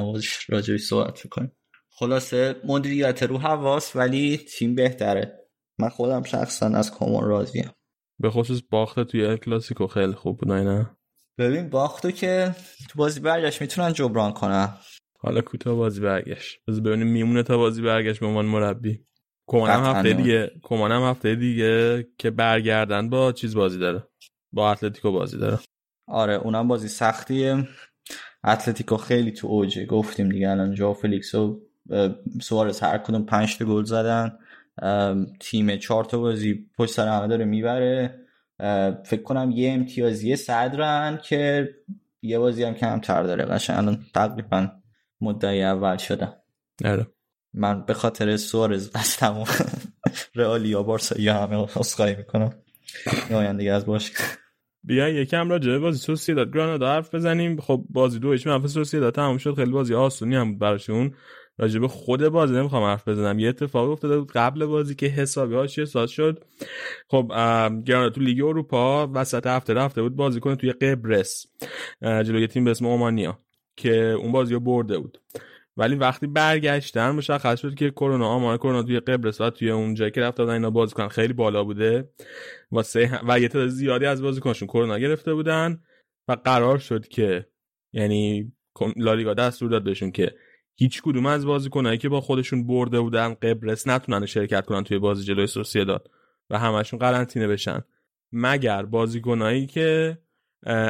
راجعش صحبت کنیم خلاصه مدیریت رو حواس ولی تیم بهتره. من خودم شخصا از کامون راضیم. به خصوص باخته توی کلاسیکو خیلی خوب بود نه ببین باختو که تو بازی برگشت می‌تونن جبران کنن. حالا کوتاه بازی برگشت. بذار ببینیم میمونه تا بازی برگشت به عنوان مربی. کمان هم هفته دیگه کمان هم هفته دیگه که برگردن با چیز بازی داره. با اتلتیکو بازی داره. آره اونم بازی سختیه. اتلتیکو خیلی تو اوجه. گفتیم دیگه الان ژائو فلیکس و سوارز هر کدوم 5 تا گل زدن. تیم چهار تا بازی پشت سر همه داره می‌بره. فکر کنم یه امتیازی صدرن که یه بازی هم کمتر داره. قشنگ الان تقریبا مدعی اول شدن آره. من به خاطر سوارز از تمام رئالیا بارسا یا همه خواهی می‌کنم. آینده از باش. بیاین یکم راجع به بازی سوسییداد گرانادا حرف بزنیم. خب بازی دو هیچ منفی سوسییداد تموم شد. خیلی بازی آسونی هم بود براشون. راجع به خود بازی نمی‌خوام حرف بزنم. یه اتفاق افتاده بود قبل بازی که حسابی هاش ساز شد. خب گرانادا تو لیگ اروپا وسط هفته رفته بود بازی کنه توی قبرس جلوی تیم به اسم اومانیا که اون بازی رو برده بود. ولی وقتی برگشتن مشخص شد که کرونا آمار کرونا توی قبرس و توی اون جایی که رفته بودن اینا بازیکن خیلی بالا بوده واسه و یه تعداد زیادی از بازیکنشون کرونا گرفته بودن و قرار شد که یعنی لالیگا دستور داد بهشون که هیچ کدوم از بازیکنایی که با خودشون برده بودن قبرس نتونن شرکت کنن توی بازی جلوی داد و همشون قرنطینه بشن. مگر بازیکنایی که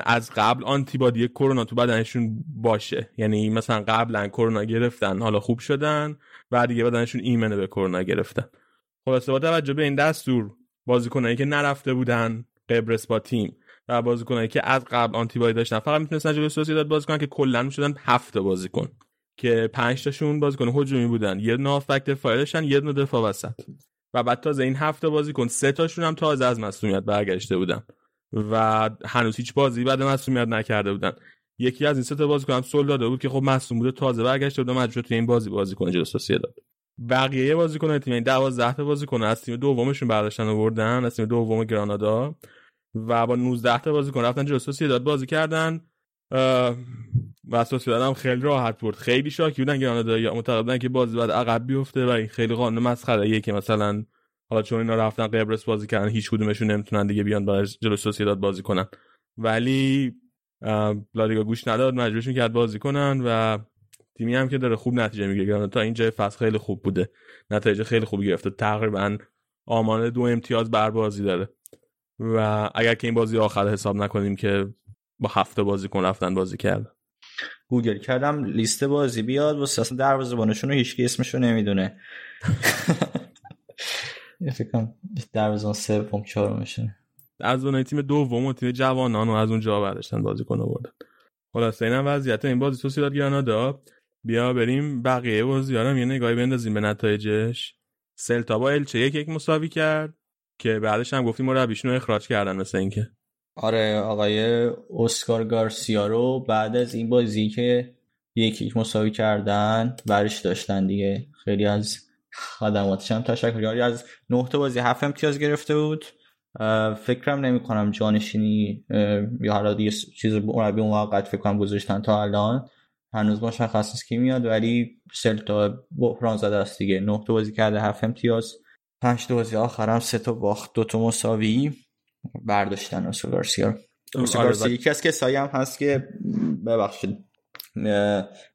از قبل آنتیبادی کرونا تو بدنشون باشه. یعنی مثلا قبلا کرونا گرفتن حالا خوب شدن و دیگه بدنشون ایمنه به کرونا گرفتن. خلاصه با توجه به این دستور بازیکنایی که نرفته بودن قبرس با تیم و بازیکنایی که از قبل آنتیبادی داشتن فقط می‌تونستن جلوی سوسییداد بازی کنن که کلا می‌شدن هفت بازیکن. که پنج تاشون بازیکن هجومی بودن. یه نافک دفاعی داشتن یه دونه دفاع وسط. و بعد تازه این هفته بازیکن سه تاشون هم تازه از مصونیت برگشته بودن. و هنوز هیچ بازی بعد مصونیت نکرده بودن. یکی از این سه تا بازیکن هم سول داده بود که خب مصون بوده تازه برگشته بود مجبور توی این بازی بازی کنه جلو داد بقیه بازیکن تیم این 12 تا بازیکن از تیم دومشون برداشتن آوردن از تیم دوم گرانادا. و با 19 تا بازیکن رفتن جلو داد بازی کردن. و هم خیلی راحت برد خیلی شاکی بودن گرانادا یا معتقد بودن که بازی بعد عقب بیفته و این خیلی قانون مسخره که مثلا حالا چون اینا رفتن قبرس بازی کردن هیچ کدومشون نمی‌تونن دیگه بیان با جلو سوسیداد بازی کنن. ولی لالیگا گوش نداد مجبورشون کرد بازی کنن و تیمی هم که داره خوب نتیجه می‌گیره. تا اینجا فصل خیلی خوب بوده. نتیجه خیلی خوبی گرفته. تقریبا آمان دو امتیاز بر بازی داره. و اگر که این بازی آخر حساب نکنیم که با هفته بازیکن رفتن بازی کردن. گوگل کردم لیست بازی بیاد واسه اصلا دروازه‌بانشون رو هیچ اسمشو نمی‌دونه. فکر کنم دروازه‌بان سوم چهارمشونه از اون تیم دوم و تیم جوانان و از اونجا برداشتن بازیکن آوردن. خلاص اینم وضعیت این بازی. سوسیداد گرانادا بیا بریم بقیه بازیارم یه نگاهی بندازیم به نتایجش. سلتا با الچه یک یک مساوی کرد که بعدش هم گفتیم مربیشون رو اخراج کردن مثل اینکه. آره آقای اسکار گارسیا رو بعد از این بازی که یک یک مساوی کردن برش داشتن دیگه. خیلی از خدماتش هم تشکر از نه تا بازی هفت امتیاز گرفته بود. فکرم نمی کنم جانشینی یا حالا دیگه چیز مربی موقت فکر کنم گذاشتن تا الان. هنوز مشخص نیست کی میاد ولی سلتا بحران زده است دیگه. نه تا بازی کرده هفت امتیاز. پنج تا بازی آخرم سه تا باخت دو تا مساوی. برداشتن اوسو گارسیا. آره، یکی از کسایی هم هست که ببخشید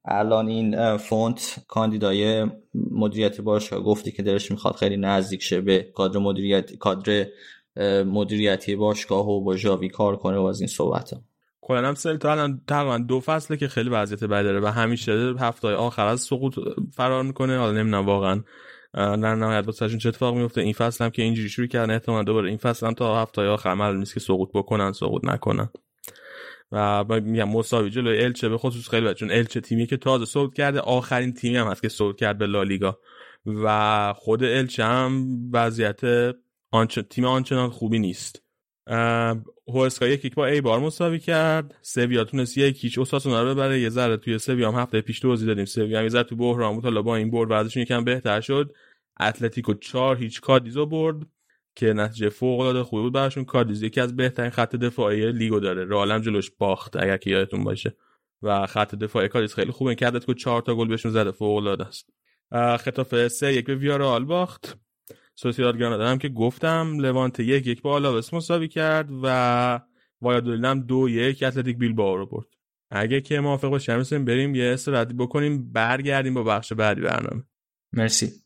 الان این فونت کاندیدای مدیریت باشگاه گفتی که دلش می‌خواد خیلی نزدیک شه به کادر مدیریت کادر مدیریتی باشگاه و با جاوی کار کنه و از این صحبت ها. کلا هم سلتا الان تقریبا دو فصله که خیلی وضعیت بدی داره و همیشه هفته آخر از سقوط فرار می‌کنه. حالا نمی‌دونم واقعا در نهایت واسهشون چه اتفاق میفته؟ این فصل هم که اینجوری شروع کردن احتمال دوباره این فصل هم تا هفته آخر معلوم نیست که سقوط بکنن سقوط نکنن. و میگم مساوی جلوی الچه به خصوص خیلی چون الچه تیمی که تازه صعود کرده آخرین تیمی هم هست که صعود کرد به لالیگا. و خود الچه هم وضعیت آنچ... تیم آنچنان خوبی نیست. هوسکا یک با ای بار مساوی کرد. سویا تونست یک هیچ اوساسونا رو ببره. یه ذره توی سویا هم هفته پیش توضیح دادیم. سویا هم یه ذره تو بحران بود. حالا با این برد ورزشون یکم بهتر شد. اتلتیکو چهار هیچ کادیزو برد که نتیجه فوق العاده خوبی بود براشون. کادیز یکی از بهترین خط دفاعی لیگو داره. رئالم جلوش باخت اگر که یادتون باشه. و خط دفاعی کادیز خیلی خوبه. که اتلتیکو 4 تا گل بهشون زده فوق العاده است. ختافه 3 یک به ویارال باخت. سوسیداد گرانادا هم که گفتم لوانت یک یک با آلاوس مساوی کرد و وایادولید هم دو یک اتلتیک بیلبائو رو برد. اگه که موافق باشیم بریم یه استراحتی بکنیم برگردیم با بخش بعدی برنامه. مرسی.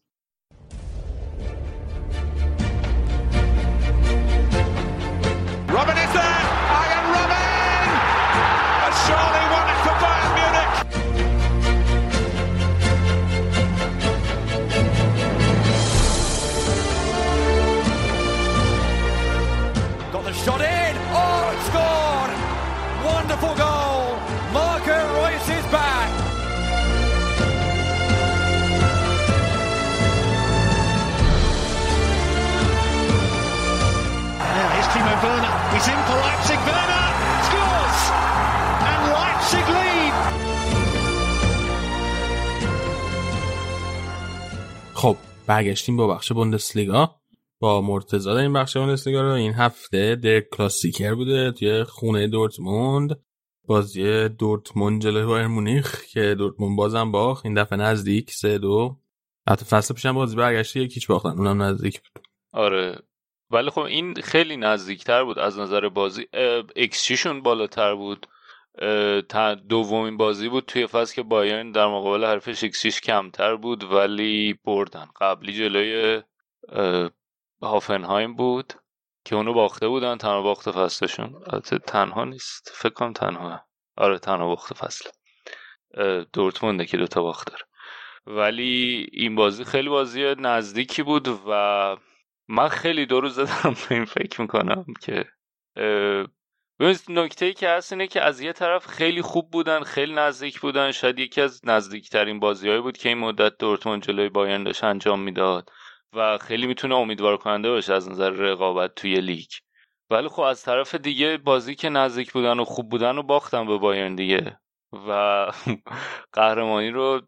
خب برگشتیم با بخش بوندسلیگا. با مرتضی این بخش بوندسلیگا رو. این هفته در کلاسیکر بوده توی خونه دورتموند. بازی دورتموند جلوی بایر مونیخ که دورتموند بازم باخت. این دفعه نزدیک سه دو. حتی فصل پیشم بازی برگشته یکیچ باختن. اونم نزدیک بود. آره. ولی خب این خیلی نزدیکتر بود از نظر بازی. اکسچیشون بالاتر بود. دومین بازی بود توی فصل که بایرن در مقابل حرفش اکسیش کمتر بود ولی بردن. قبلی جلوی هافنهایم بود که اونو باخته بودن تنها باخت فصلشون. تنها نیست. فکر کنم تنها. آره تنها باخت فصل. دورتمونده که دوتا باخت داره. ولی این بازی خیلی بازی نزدیکی بود و من خیلی دو روز زدم به این فکر می‌کنم که نکته ای که هست اینه که از یه طرف خیلی خوب بودن خیلی نزدیک بودن. شاید یکی از نزدیکترین بازیهایی بود که این مدت دورتموند جلوی بایرن داشت انجام می‌داد و خیلی می‌تونه امیدوار کننده باشه از نظر رقابت توی لیگ. ولی خب از طرف دیگه بازی که نزدیک بودن و خوب بودن و باختن به بایرن دیگه. و قهرمانی رو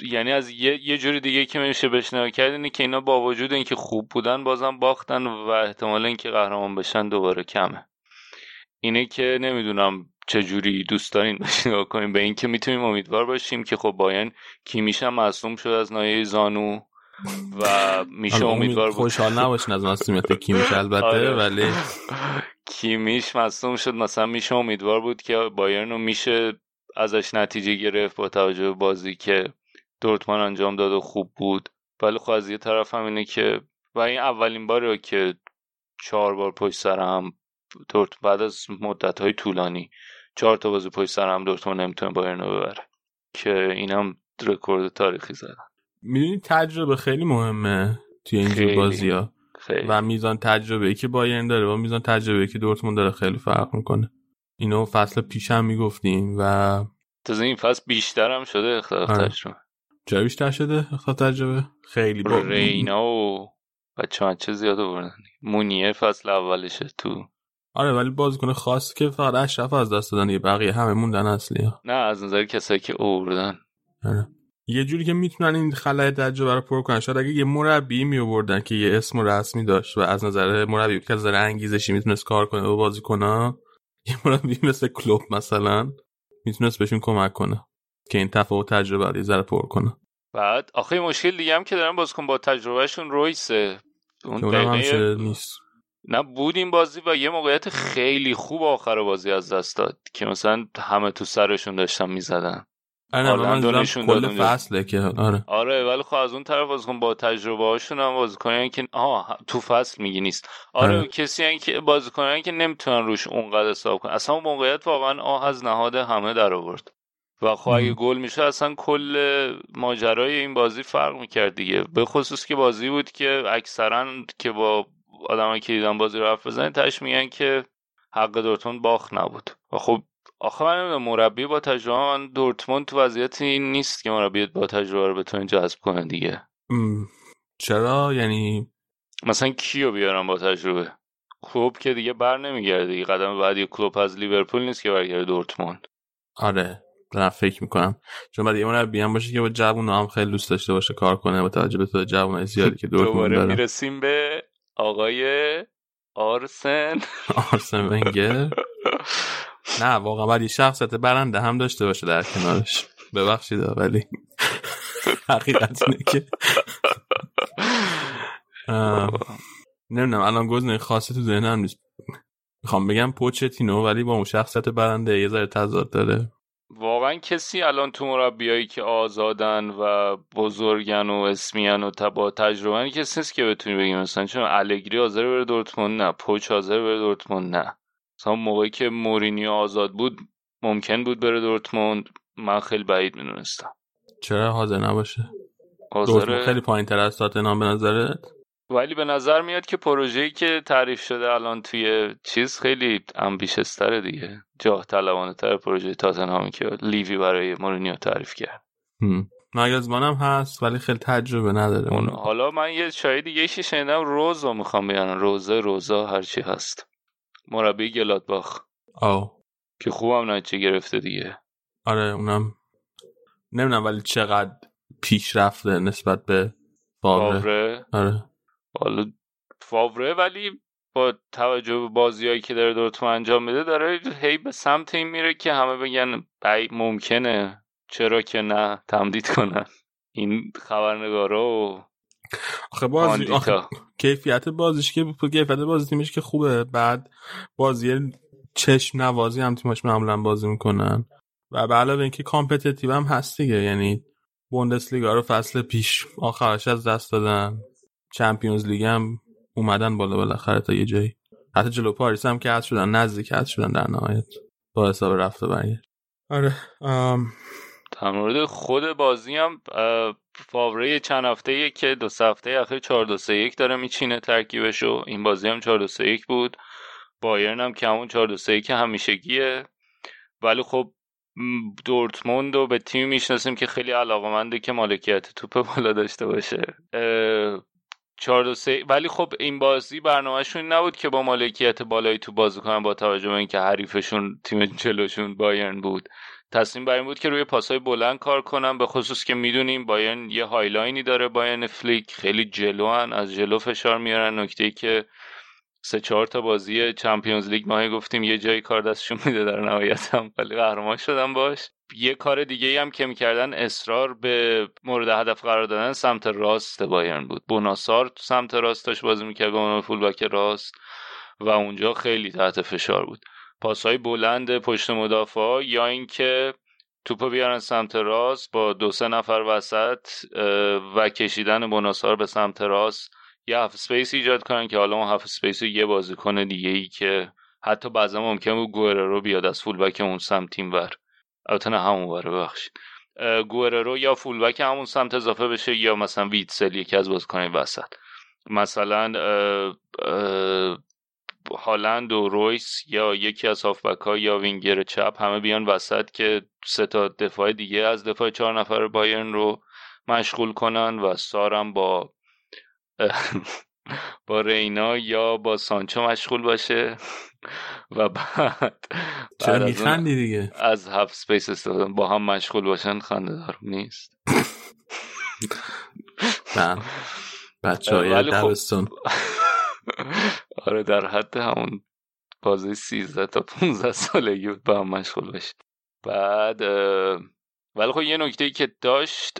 یعنی از یه, یه جوری دیگه که میشه بشنوه کرد اینه که اینا با وجود اینکه خوب بودن بازم باختن و احتمال اینکه قهرمان بشن دوباره کمه. اینه که نمی‌دونم چجوری دوست دارین نگاه کنیم. به اینکه می‌تونیم امیدوار باشیم که خب باین کیمیش هم مصوم شد از نایه زانو و میشه امیدوار خوشحال نباشین از مصومیت کیمیش البته آره. ولی کیمیش مصوم شد. مثلا میشه امیدوار بود که بایرن رو میشه ازش نتیجه گرفت با توجه به بازی که دورتمان انجام داد و خوب بود. ولی خب از یه طرف هم اینه که و این اولین باره که چهار بار پشت سر هم دورت بعد از مدت های طولانی چهار تا بازی پشت سر هم دورتموند نمی‌تونه بایرن رو ببره. که اینم رکورد تاریخی زدن. می‌دونی تجربه خیلی مهمه توی اینجور خیلی. بازی ها خیلی. و میزان تجربه ای که بایرن داره و میزان تجربه ای که دورتموند داره خیلی فرق می‌کنه. اینو فصل پیش هم می‌گفتیم و تازه این فصل بیشتر هم شده اختلاف آره. تجربه. جا بیشتر شده اختلاف تجربه؟ خیلی با رینا و بچه بچه زیاد بردن مونیه فصل اولشه تو آره ولی بازیکن خاص که فقط اشرف از دست دادن دیگه بقیه همه موندن اصلی ها. نه از نظر کسایی که اووردن. آره. یه جوری که می‌تونن این خلای تجربه رو پر کنن. شاید اگه یه مربی می آوردن که یه اسم رسمی داشت و از نظر مربی که از نظر انگیزشی می‌تونست کار کنه با بازیکن‌ها یه مربی مثل کلوب مثلا می‌تونست بهشون کمک کنه که این تفاوت تجربه رو یه ذره پر کنه. بعد آخه یه مشکل دیگه هم که دارن بازیکن با تجربهشون رویسه. اون دقیقه نیست. نه بود این بازی و یه موقعیت خیلی خوب آخر بازی از دست داد که مثلا همه تو سرشون داشتن می‌زدن آره من آرلندو منظورم نشون کل. فصله که آره آره ولی خب از اون طرف بازیکن با تجربه هاشون هم بازیکنان که آها تو فصل میگی نیست آره آره. کسی که بازیکنان که نمی‌تونن روش اونقدر حساب کنن اصلا موقعیت واقعا آه از نهاد همه در آورد و خب اگه. گل میشه اصلا کل ماجرای این بازی فرق می‌کرد دیگه به خصوص که بازی بود که اکثرا که با آدمایی که دیدن بازی رو حرف بزنن تش میگن که حق دورتموند باخت نبود. و خب آخه من نمی‌دونم مربی با تجربه من دورتموند تو وضعیتی نیست که مربی با تجربه رو بتونه جذب کنه دیگه. چرا؟ یعنی مثلا کیو بیارم با تجربه؟ کلوب که دیگه بر نمیگرده. دیگه قدم بعدی کلوب از لیورپول نیست که برگرده دورتموند. آره دارم فکر می‌کنم. چون بعد یه مربی هم باشه که با جوون هم خیلی دوست داشته باشه کار کنه با توجه به تو جوون زیادی که دورتموند دوباره داره. می‌رسیم به آقای آرسن. آرسن ونگر. نه واقعا یه شخصیت برنده هم داشته باشه در کنارش. ببخشید ولی حقیقت اینه که. نمی‌دونم الان گزینه خاصی تو ذهنم نیست. می‌خوام بگم پوچتینو ولی با اون شخصیت برنده یه ذره تضاد داره. واقعا کسی الان تو مربیایی که آزادن و بزرگن و اسمیان و تا- با تجربه کسی نیست که بتونی بگیم مثلا چون الگری حاضر بره دورتموند نه. پوچ حاضر بره دورتموند نه. مثلا موقعی که مورینیو آزاد بود ممکن بود بره دورتموند. من خیلی بعید می‌دونستم. چرا حاضر نباشه؟ دورتموند خیلی حاضر پایین تر از تاتنهام به نظرت؟ ولی به نظر میاد که پروژه‌ای که تعریف شده الان توی چیز خیلی امبیشستره دیگه. جاه طلبانه تر پروژه تاتنهامی که لیوی برای مورینیو تعریف کرد. هم. ناگزمانم هست ولی خیلی تجربه نداره. اون حالا من یه شاید دیگه شنیدم روز رو می‌خوام بیارن روزه روزا هرچی هست. مربی گلادباخ. آه. که خوبم نتیجه گرفته دیگه. آره اونم نمی‌دونم ولی چقدر پیش رفته نسبت به فاوره فاوره آره. حالا فاوره ولی با توجه به بازیهایی که داره دورتموند انجام میده داره هی به سمت این میره که همه بگن بی ممکنه. چرا که نه؟ تمدید کنن. این خبرنگارا و آخه بازی آخه کیفیت بازیش که کیفیت بازی تیمش که خوبه. بعد بازی چشم نوازی هم تیماش معمولا بازی می‌کنن. و به علاوه اینکه competitive هم هست دیگه. یعنی بوندسلیگا رو فصل پیش آخرش از دست دادن. Champions League هم اومدن بالا بالاخره تا یه جایی. حتی جلو پاریس هم که حذف شدن نزدیک حذف شدن در نهایت با حساب رفت و برگشت. آره آم، در مورد خود بازی هم فاوره چند هفته که دو سه هفته اخیر 4 2 3 1 داره میچینه ترکیبشو. این بازی هم 4 2 3 1 بود. بایرن هم که همون 4 2 3 1 همیشگیه. ولی خب دورتموند رو یه تیم می‌شناسیم که خیلی علاقمنده که مالکیت توپ بالا داشته باشه. 4 2 3 ولی خب این بازی برنامهشون نبود که با مالکیت بالایی تو بازی کنن با توجه به اینکه حریفشون تیم جلوشون بایرن بود. تصمیم بر این بود که روی پاسهای بلند کار کنن به خصوص که می‌دونیم بایرن یه high line ی داره بایرن فلیک. خیلی جلوان از جلو فشار میارن. نکته که سه چهار تا بازی چمپیونز لیگ ما گفتیم یه جایی کار دستشون میده در نهایت هم ولی قهرمان شدن باش. یه کار دیگه هم که می‌کردن اصرار به مورد هدف قرار دادن سمت راست بایرن بود. بوناسار تو سمت راستش بازی می‌کرد به عنوان فولبک راست. و اونجا خیلی تحت فشار بود. پاسهای بلند پشت مدافع یا اینکه توپو بیارن سمت راست با دو سه نفر وسط و کشیدن بوناسار به سمت راست. یه half space ایجاد کنن که حالا اون half space رو یه بازیکن دیگه ای که حتی بعضا ممکن بود رو بیاد از فولبک اون سمت تیم ور. البته نه همون ور ببخشید. رو یا فولبک همون سمت اضافه بشه یا مثلا ویتسل یکی از بازیکنان وسط. مثلا هالند و رویس یا یکی از هافبک ها یا وینگر چپ همه بیان وسط که سه تا دفاع دیگه از دفاع چهار نفر بایرن رو مشغول کنن و سارم با با رینا یا با سانچو مشغول باشه. و بعد چرا میخندی دیگه؟ از هفت سپیس استفاده با هم مشغول باشن خنده دارم نیست. نه. بچه های خب دبستان. آره در حد همون بازی 13 تا 15 سالگی بود با هم مشغول بشه بعد ولی خب یه نکته که داشت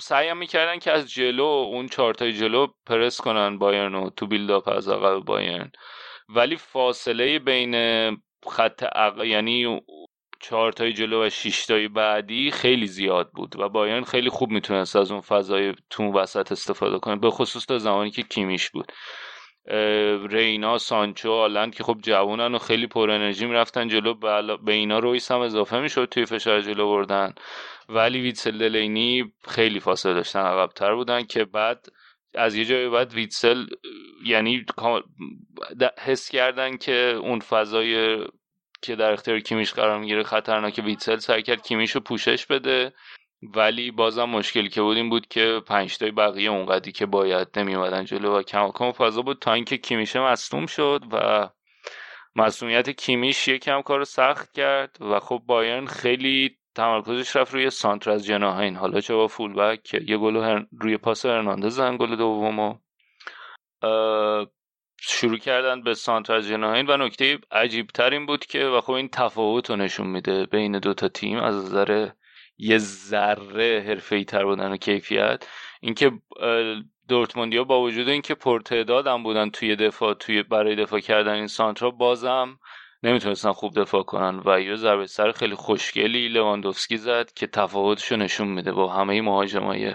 سعی می‌کردن که از جلو اون چارتای جلو پرس کنن بایرن و تو بیلداپ از عقب بایرن. ولی فاصله بین خط عقب یعنی چهارتای جلو و شیشتای بعدی خیلی زیاد بود و بایرن خیلی خوب می‌تونست از اون فضای تو وسط استفاده کنه به خصوص تا زمانی که کیمیش بود. رینا سانچو آلند که خب جوونن و خیلی پر انرژی می‌رفتن جلو به اینا رویس هم اضافه می‌شد توی فشار جلو بردن. ولی ویتسل دلینی خیلی فاصله داشتن عقبتر بودن که بعد از یه جای بعد ویتسل یعنی حس کردن که اون فضای که در اختیار کیمیش قرار می‌گیره خطرناک ویتسل سعی کرد کیمیش رو پوشش بده. ولی بازم مشکلی که بود این بود که پنج تای بقیه اونقدی که باید نمی اومدن جلو و کماکان فضا بود تا اینکه کیمیشه شد و مصومیت کیمیش یکم کار سخت کرد و خب بایرن خیلی تمرکزش رفت روی سانتر از جناهین حالا چه با فول بک یه گل روی پاس هرناندز زن گل دومو. شروع کردن به سانتر از جناهین و نکته عجیب تر این بود که و خب این تفاوت رو نشون میده بین دو تا تیم از نظر یه ذره حرفه‌ای تر بودن و کیفیت. اینکه دورتموندیا با وجود اینکه پرتعدادم بودن توی دفاع توی برای دفاع کردن این سانترا بازم نمی‌تونستن خوب دفاع کنن و یه ضربه سر خیلی خوشگلی لواندوفسکی زد که تفاوتشو نشون میده با همه مهاجمای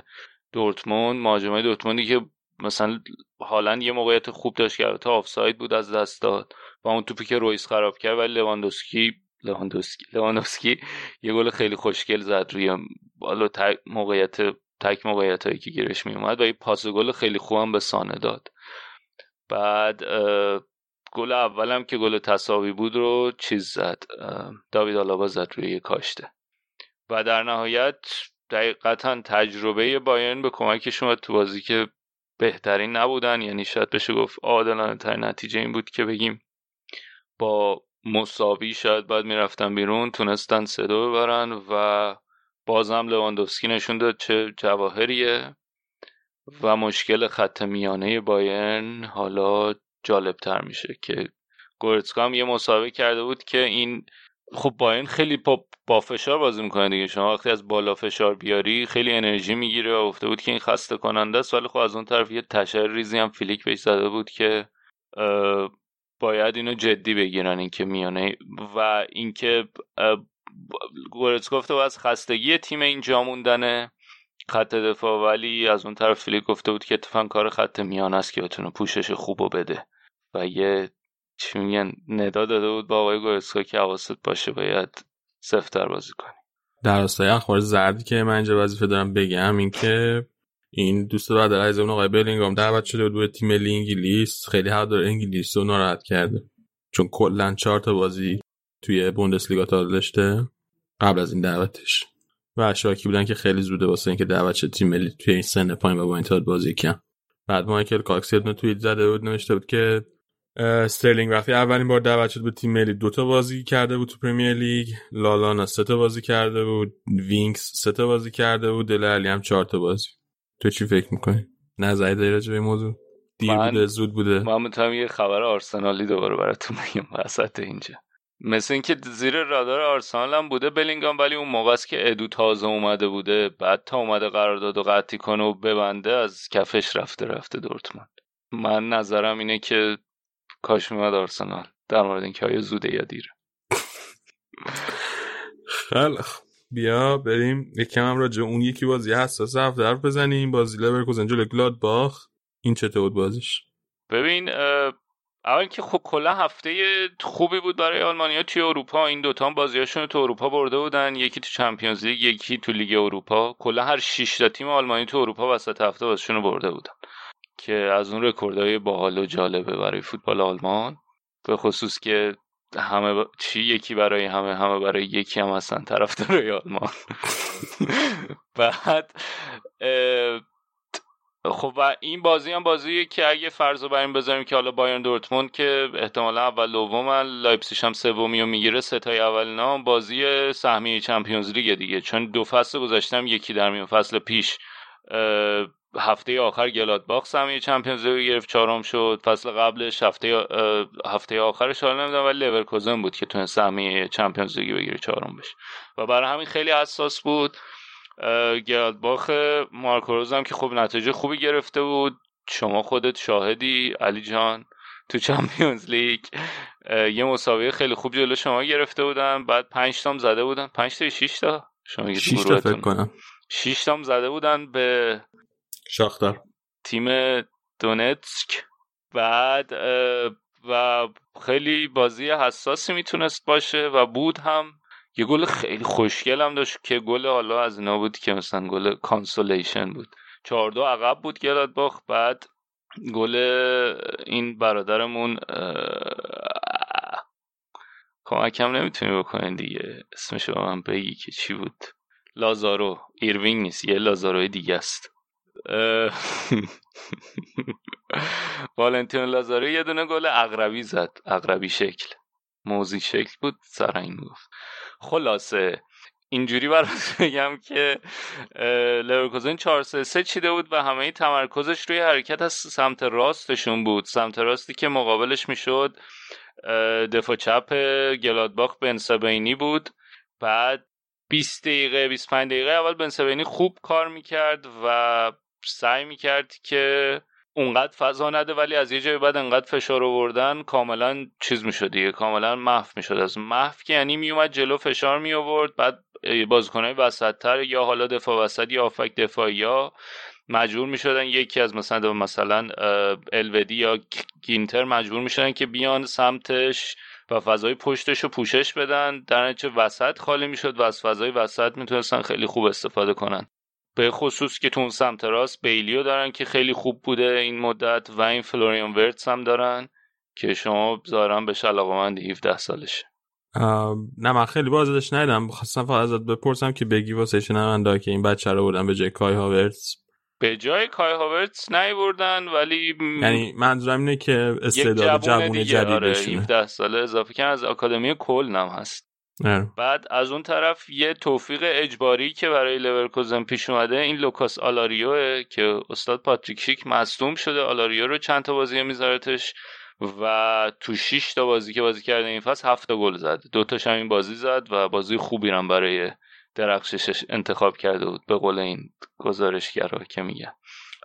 دورتموند. مهاجمای دورتموندی که مثلا حالا یه موقعیت خوب داشت که تا آفساید بود از دست داد. و اون توپی که رویس خراب کرد ولی لواندوفسکی لواندوسکی. لواندوسکی یه گل خیلی خوشگل زد روی بالا تک موقعیت تک موقعیت هایی که گیرش می اومد و یه پاس گل خیلی خوبم به سانه داد. بعد گل اولم که گل تصاوی بود رو چیز زد. داوید آلابا زد روی یه کاشته. و در نهایت دقیقتا تجربه بایرن به کمکش اومد تو بازی که بهترین نبودن. یعنی شاید بشه گفت عادلانه تر نتیجه این بود که بگیم با مساوی شاید باید می‌رفتن بیرون تونستن صدا ببرن و بازم لواندوفسکی نشون داد چه جواهریه و مشکل خط میانه بایرن حالا جالبتر میشه که گورتسکا هم یه مسابقه کرده بود که این خب بایرن خیلی با فشار بازی می‌کنه دیگه. شما وقتی از بالا فشار بیاری خیلی انرژی می‌گیره و افته بود که این خسته کننده است ولی خب از اون طرف یه تشر ریزی هم فیلیک بهش زده بود که باید اینو جدی بگیرن اینکه میانه و اینکه گورتس گفته از خستگی تیم اینجا موندنه. خط دفاع ولی از اون طرف فیلیک گفته بود که اتفاقا کار خط میان است که بتونه پوشش خوب بده. و یه چی میگن ندا داده بود با آقای گورسکا که حواست باشه باید سفتر بازی کنی در راستای اخبار زردی که من اینجا وظیفه دارم بگم این که این دوست بعد از اون آقای بلینگام دعوت شده بود به تیم ملی انگلیس. خیلی داره انگلیس رو ناراحت کرده. چون کلا چهار تا بازی توی بوندسلیگا تا داشته قبل از این دعوتش. و شاکی بودن که خیلی زوده واسه اینکه دعوت شد تیم ملی توی این سن پایین و با این بازی کم بعد مایکل کاکس یه توییت زده بود نوشته بود که استرلینگ وقتی اولین بار دعوت شد به تیم ملی دوتا بازی کرده بود تو Premier League. لالانا سه تا بازی کرده بود. وینکس سه تا بازی کرده بود. دله الی هم چهار تا بازی. تو چی فکر می‌کنی؟ نظری داری راجع به موضوع؟ دیر بوده زود بوده؟ من می‌تونم یه خبر آرسنالی دوباره براتون بگم وسط اینجا. مثل اینکه زیر رادار آرسنال هم بوده بلینگام ولی اون موقع است که ادو تازه اومده بوده بعد تا اومده قرارداد و قطعی کنه و ببنده از کفش رفته رفته دورتموند. من نظرم اینه که کاش میومد آرسنال در مورد اینکه آیا زوده یا دیره. خیلی بیا بریم. یکم هم راجع اون یکی بازی حساس هفته حرف بزنیم. بازی لورکوزن جلوی گلادباخ این چطور بود بازیش؟ ببین اول که خب کلا هفته خوبی بود برای آلمانیا توی اروپا. این دوتا بازیاشون تو اروپا برده بودن. یکی تو Champions League یکی تو لیگ اروپا. کلا هر 6 تا تیم آلمانی تو اروپا وسط هفته بازیشون برده بودن. که از اون رکوردهای باحال و جالبه برای فوتبال آلمان. به خصوص که همه چی یکی برای همه؟ همه برای یکی هم هستن. طرفدارای آلمان بعد خب و این بازی هم بازیه که اگه فرض رو بر این بذاریم که حالا بایرن دورتموند که احتمالا اول دوم لایپسیش هم سومی رو می‌گیره سه تای اول نام بازی سهمیه Champions League دیگه. چون دو فصل گذشتم یکی در میون فصل پیش. هفته آخر گلادباخ سهمیه Champions League گرفت چهارم شد. فصل قبلش هفته هفته آخرش حالا نمی‌دونم ولی لورکوزن بود که تونست سهمیه Champions League بگیره چهارم بشه. و برای همین خیلی حساس بود. گلادباخ مارکوروز هم که خوب نتیجه خوبی گرفته بود. شما خودت شاهدی علی جان تو چمپیونز لیگ. یه مسابقه خیلی خوب جلو شما گرفته بودن. بعد پنج تام زده بودن. پنج تا 6 تا؟ شما 6 تا فکر کنم. 6 تام زده بودن به شاختار. تیم دونتسک. بعد و خیلی بازی حساسی می‌تونست باشه و بود هم یه گل خیلی خوشگل هم داشت که گل حالا از اینا بود که مثلا گل consolation بود. چهار دو عقب بود گلادباخ بعد گل این برادرمون کمکم نمی‌تونی بکنین دیگه. اسمش به من بگی که چی بود. لازارو. ایروینگ نیست. یه لازاروی دیگه است. والنتین لازارو یه دونه گل عقربی زد. عقربی شکل. موزی شکل بود. سرنگ گفت. خلاصه اینجوری برات بگم که لورکوزن 4 3 چیده بود و همه تمرکزش روی حرکت از سمت راستشون بود. سمت راستی که مقابلش می‌شد دفاع چپ گلادباخ بنسابینی بود. بعد 20 دقیقه 25 دقیقه اول بنسابینی خوب کار می‌کرد و سعی می‌کرد که اونقدر فضا نده ولی از یه جای بعد انقدر فشار آوردن کاملا چیز می‌شد دیگه کاملا محو می‌شد. از محو که یعنی میومد جلو فشار می آورد بعد بازیکنهای وسطتر یا حالا دفاع وسط یا آفک دفاعی یا مجبور می‌شدن یکی از مثلا مثلا الودی یا گینتر مجبور می‌شدن که بیان سمتش و فضای پشتش رو پوشش بدن. در نتیجه وسط خالی می‌شد و از فضای وسط می‌تونستن خیلی خوب استفاده کنن. به خصوص که تون سمت راست بیلیو دارن که خیلی خوب بوده این مدت و این فلوریان ورتس هم دارن که شما ظاهرا به علاقه 17 سالشه. نه من خیلی بازش ندیدم. خواستم فقط ازت بپرسم که بگی واسه چه که این بچه رو بردن به جای کای هاورتس به جای کای هاورتس بردن ولی یعنی منظورم اینه که استعداد جوون جدید آره 17 ساله اضافه کن از آکادمی کلن هم هست. بعد از اون طرف یه توفیق اجباری که برای لورکوزن پیش اومده این لوکاس آلاریو که استاد پاتریک شیک مصدوم شده آلاریو رو چند تا بازی میذارتش و تو 6 تا بازی که بازی کرده این فصل 7 گل زد. دو تاش این بازی زد و بازی خوبی هم برای درخششش انتخاب کرده بود به قول این گزارشگرا که میگن.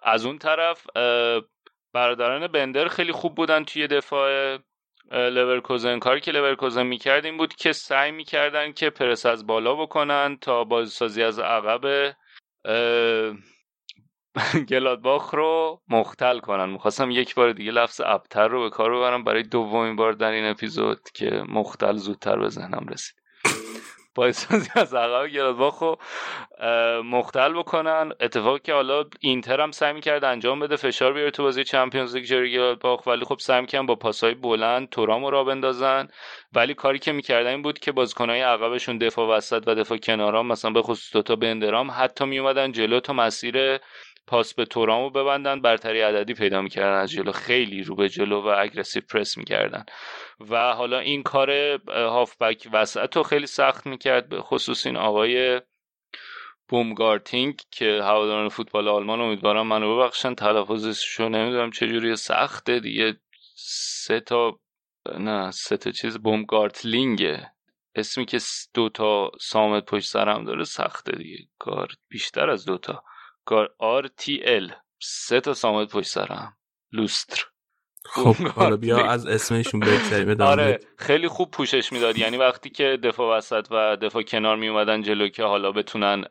از اون طرف برادران بندر خیلی خوب بودن توی دفاع. لورکوزن. کاری که لورکوزن می‌کرد این بود که سعی می‌کردن که پرس از بالا بکنن تا بازیسازی از عقب گلادباخ رو مختل کنن. می‌خواستم یک بار دیگه لفظ ابتر رو به کار ببرم. برای دومین بار در این اپیزود که مختل زودتر به ذهنم رسید. بایسازی از عقب گلادباخ رو مختل بکنن. اتفاقی که حالا اینتر هم سعی کرد انجام بده فشار بیاره تو بازی چمپیونز لیگ جلوی گلادباخ ولی خب سعی کردن با پاسهای بلند تورام رو را بندازن. ولی کاری که می‌کردن این بود که بازیکنهای عقبشون دفاع وسط و دفاع کنارام مثلا به خصوص دوتا بندرام حتی میومدن جلو تا مسیر پاس به تورامو ببندن برتری عددی پیدا می‌کردن از جلو خیلی رو به جلو و aggressive پرس می‌کردن. و حالا این کار هافبک وسط رو خیلی سخت می‌کرد به خصوص این آقای بومگارتینگ که هواداران فوتبال آلمان امیدوارم منو ببخشن تلفظش رو نمی‌دونم چجوری سخته دیگه. سه تا نه سه تا چیز بومگارتلینگه. اسمی که دو تا صامت پشت سرم داره سخته دیگه. کار بیشتر از دوتا کار RTL سه تا سامت پشت سرم. لوستر. خب حالا بیا از اسمشون بگذاریم آره خیلی خوب پوشش می‌داد. یعنی وقتی که دفاع وسط و دفاع کنار می اومدن جلو که حالا بتونن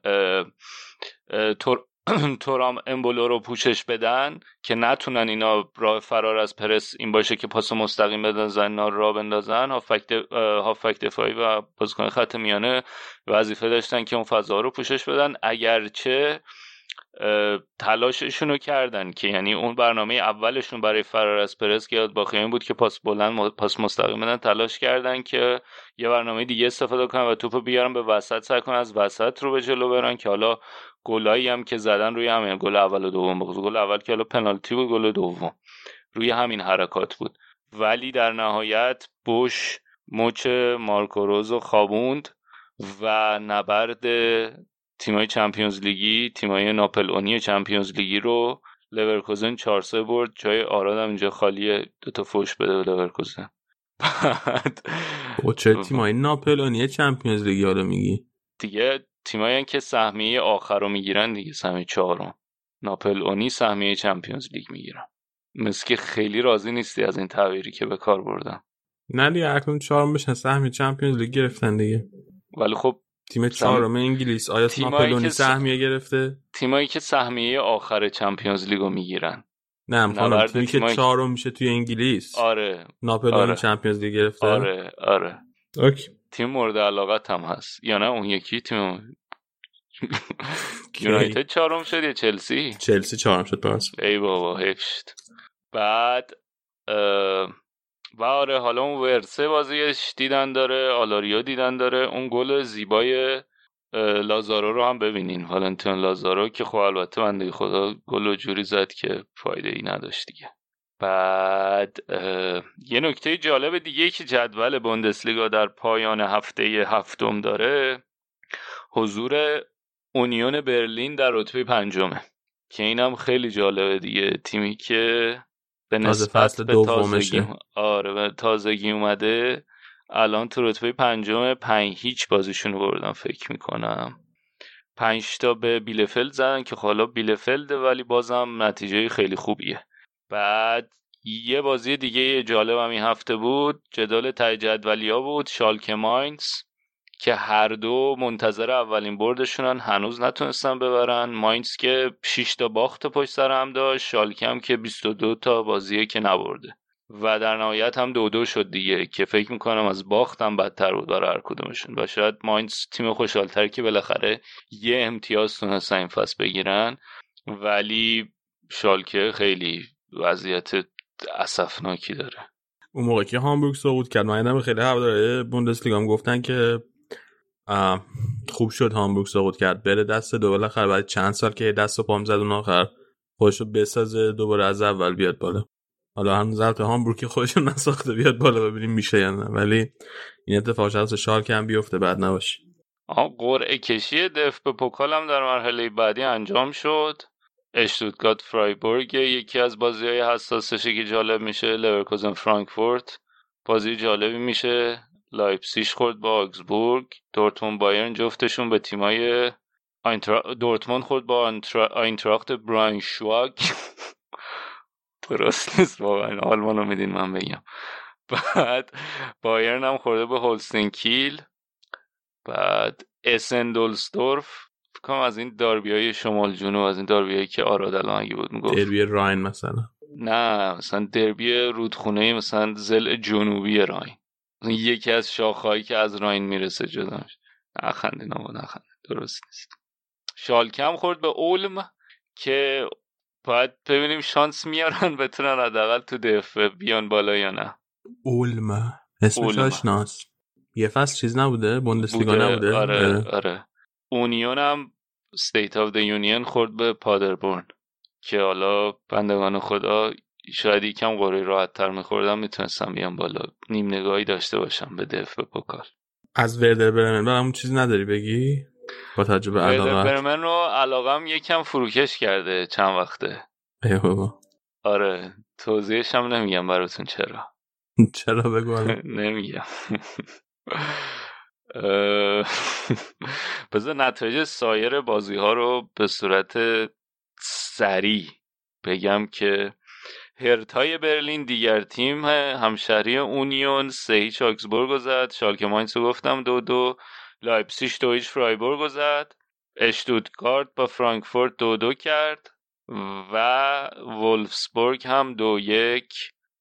تورام امبولو رو پوشش بدن که نتونن اینا راه فرار از پرس این باشه که پاس مستقیم بدن اینا را بندازن هافک دفاعی و بازیکن خط میانه وظیفه داشتن که اون فضا رو پوشش بدن. اگرچه تلاششون رو کردن که یعنی اون برنامه اولشون برای فرار از پرس که یاد این بود که پاس بلند پاس مستقیم بدن تلاش کردن که یه برنامه دیگه استفاده کنن و توپ بیارن به وسط سر کنن از وسط رو به جلو برن که حالا گلایی هم که زدن روی همین گل اول و دوم بود. گل اول که حالا پنالتی بود گل دوم روی همین حرکات بود. ولی در نهایت بوش مچ مارکو رز خوابوند و نبرد تیمای چمپیونز لیگی تیمای ناپلئونی Champions League ی رو لورکوزن 4 3 برد. جای آراد هم اینجا خالیه دو تا فوش بده به لورکوزن. بعد با چه تیمای ناپلئونی Champions League ی حالا میگی؟ دیگه تیمایی که سهمیه آخر رو می‌گیرن دیگه سهمیه چهارم ناپلئونی سهمیه Champions League می‌گیرن. مثل که خیلی راضی نیستی از این تعبیری که به کار بردم نه دیگه اکنون چهارم بشن سهمیه Champions League گرفتن دیگه. ولی خب تیم چهارم انگلیس آیا ناپلئونی سهمیه گرفته. تیمایی که سهمیه آخر Champions League و می‌گیرن. نه می‌خوام تیمی که چهارم میشه توی انگلیس. آره ناپلئونی آره. Champions League گرفته. آره آره. Okay. تیم مورد علاقت هم هست. یا نه اون یکی تیم یونایتد چهارم شد یا چلسی؟ چلسی چهارم شد پس. ای بابا شد بعد و آره حالا اون ورسه بازیش دیدن داره آلاریو دیدن داره. اون گل زیبای لازارو رو هم ببینین. والنتین لازارو که خب البته بنده خدا گل و جوری زد که فایده ای نداشت دیگه. بعد یه نکته جالب دیگه که جدول بوندسلیگا در پایان هفته هفتم داره حضور اونیون برلین در رتبه پنجمه. که اینم خیلی جالبه دیگه. تیمی که به نسبت به تازگی آره به تازگی اومده. الان تو رتبه پنجم پنج هیچ بازیشون بردن فکر می‌کنم. پنج تا به بیلفلد زدن که حالا بیلفلد ولی بازم نتیجه خیلی خوبیه. بعد یه بازی دیگه جالب هم این هفته بود. جدال تای جدولیا بود شالکه ماینز. که هر دو منتظر اولین بردشونن هنوز نتونستن ببرن. ماینز که 6 تا باخت پشت سر هم داشت شالکه هم که 22 تا بازیه که نبرده. و در نهایت هم دو دو شد دیگه که فکر می‌کنم از باخت هم بدتر بود برای هر کدومشون. و شاید ماینز تیم خوشحالتر که بالاخره یه امتیاز تونستن این فصل بگیرن. ولی شالکه خیلی وضعیت اسفناکی داره. اون موقع که هامبورگ سقوط کرد من خیلی هواداره بوندسلیگا هم گفتن که خوب شد هامبورگ سقوط کرد. بره دست دو بالاخره بعد چند سال که دست و پام زد اون آخر خودشو بسازه دوباره از اول بیاد بالا. حالا هم زرت هامبورگ که خودشو نساخته بیاد بالا ببینیم میشه یا نه. ولی این اتفاق شاید شالک هم بیفته بعد نباشه. آها قرعه کشی DFB-Pokal هم در مرحله بعدی انجام شد. اشتوتگارت فرایبورگ یکی از بازی های حساسشه که جالب میشه لورکوزن فرانکفورت. بازی جالبی میشه. لایپسیش خورد با آگزبورگ دورتموند بایرن جفتشون به تیمای آینترا... دورتموند خورد با آینتراخت براین شواگ درست نیست واقعا آلمان رو میدین من بگم. بعد بایرن هم خورده به هولستین کیل. بعد اسندولستورف فکرم از این داربی های شمال جنوب از این داربی هایی که آراد الان اگه بود می‌گفت. دربی راین مثلا. نه مثلا دربی رودخونه مثلا زل جنوبی راین. یکی از شاخهایی که از راین می‌رسه جدا نخنده نه نخنده. درست نیست. شالکم خورد به اولم که باید ببینیم شانس میارن بتونن حداقل تو دف بیان بالا یا نه. اولم. اسمش آشناس. یه فصل چیز نبوده؟ بوندسلیگا نبوده؟ آره آره. اونیون هم state of the union خورد به پادربورن. که حالا بندگان خدا شاید یکم قرعه راحت تر میخوردم می‌تونستم بیام بالا. نیم نگاهی داشته باشم به DFB-Pokal از وردر برمن. برام چیزی نداری بگی؟ با تجربه علاقه برمن رو علاقم یکم فروکش کرده چند وقته. ای بابا. آره توضیحش هم نمیگم براتون چرا. چرا بگو نمیگم. بذار نتایج سایر بازی ها رو به صورت سریع بگم که هرتای برلین دیگر تیم همشهری اونیون سه هیچ آگسبورگ زد شالکه ماینس رو گفتم دو دو لایپسیش دو هیچ فرایبورگ زد اشتوتگارت با فرانکفورت دو دو کرد و ولفسبورگ هم دو یک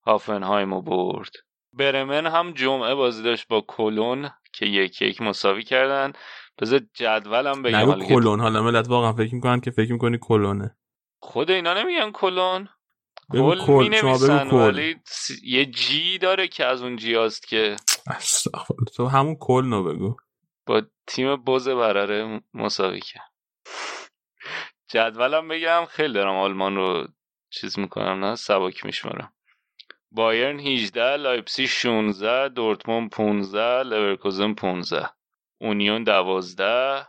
هافنهایم رو برد. برمن هم جمعه بازی داشت با کلون که یک یک مساوی کردن. بذار جدولم بگم نگو کلون حالا ملت واقعا فکر می‌کنن که فکر می‌کنی کلونه خود اینا نمیگن کلون کل کل. می شما بگو نویسن کل. ولی یه جی داره که از اون جی هاست که. تو همون کلنو بگو با تیم بوز برره مساوی کرد جدولم بگم خیلی دارم آلمان رو چیز می‌کنم نه سبک میشمارم بایرن 18 لایپسی 16 دورتموند 15 لورکوزن 15 اونیون 12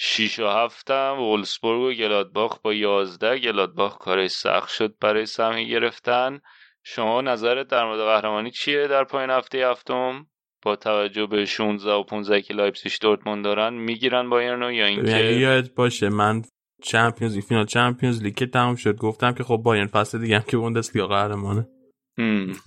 6 و 7 هم وولفسبورگ و گلادباخ با 11 گلادباخ کارش سخت شد برای سهمیه گرفتن. شما نظرت در مورد قهرمانی چیه در پایان هفته هفتم؟ با توجه به 16 و 15 که لایپزیگ دورتموند دارن می‌گیرن بایرنو یا اینکه یادت باشه من Champions League فینال Champions League که تموم شد گفتم که خب بایرن فصل دیگه هم که بوندسلیگا قهرمانه.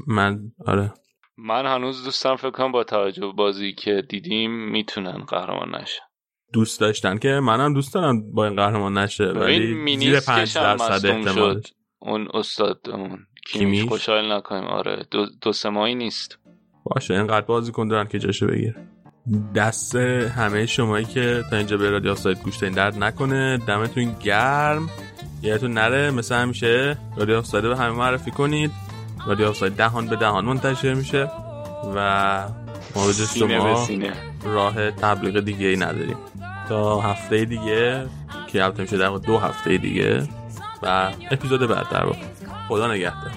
من آره. من هنوز دوستم فکر کنم با توجه به بازی که دیدیم می‌تونن قهرمان نشن. دوست داشتن که منم دوست دارم با این قهرمان نشه ولی زیر مینیسکش 5 هم درصد شد. اون استادمون. کیمیش؟ کیمیش؟ خوشحال نکنیم. آره دو, دو سه ماهی نیست. باشه اینقدر بازیکن دارن که جاشو بگیر دست همه شمایی که تا اینجا به رادیو آفساید گوش دادین درد نکنه. دمتون گرم. یادتون نره مثل همیشه رادیو آفساید به همه معرفی کنید. رادیو آفساید دهان به دهان منتشر میشه و ما به شما راه تبلیغ دیگه ای نداریم. تا هفته دیگه که البته میشه در دو هفته دیگه و اپیزود بعد در خدا نگهدار.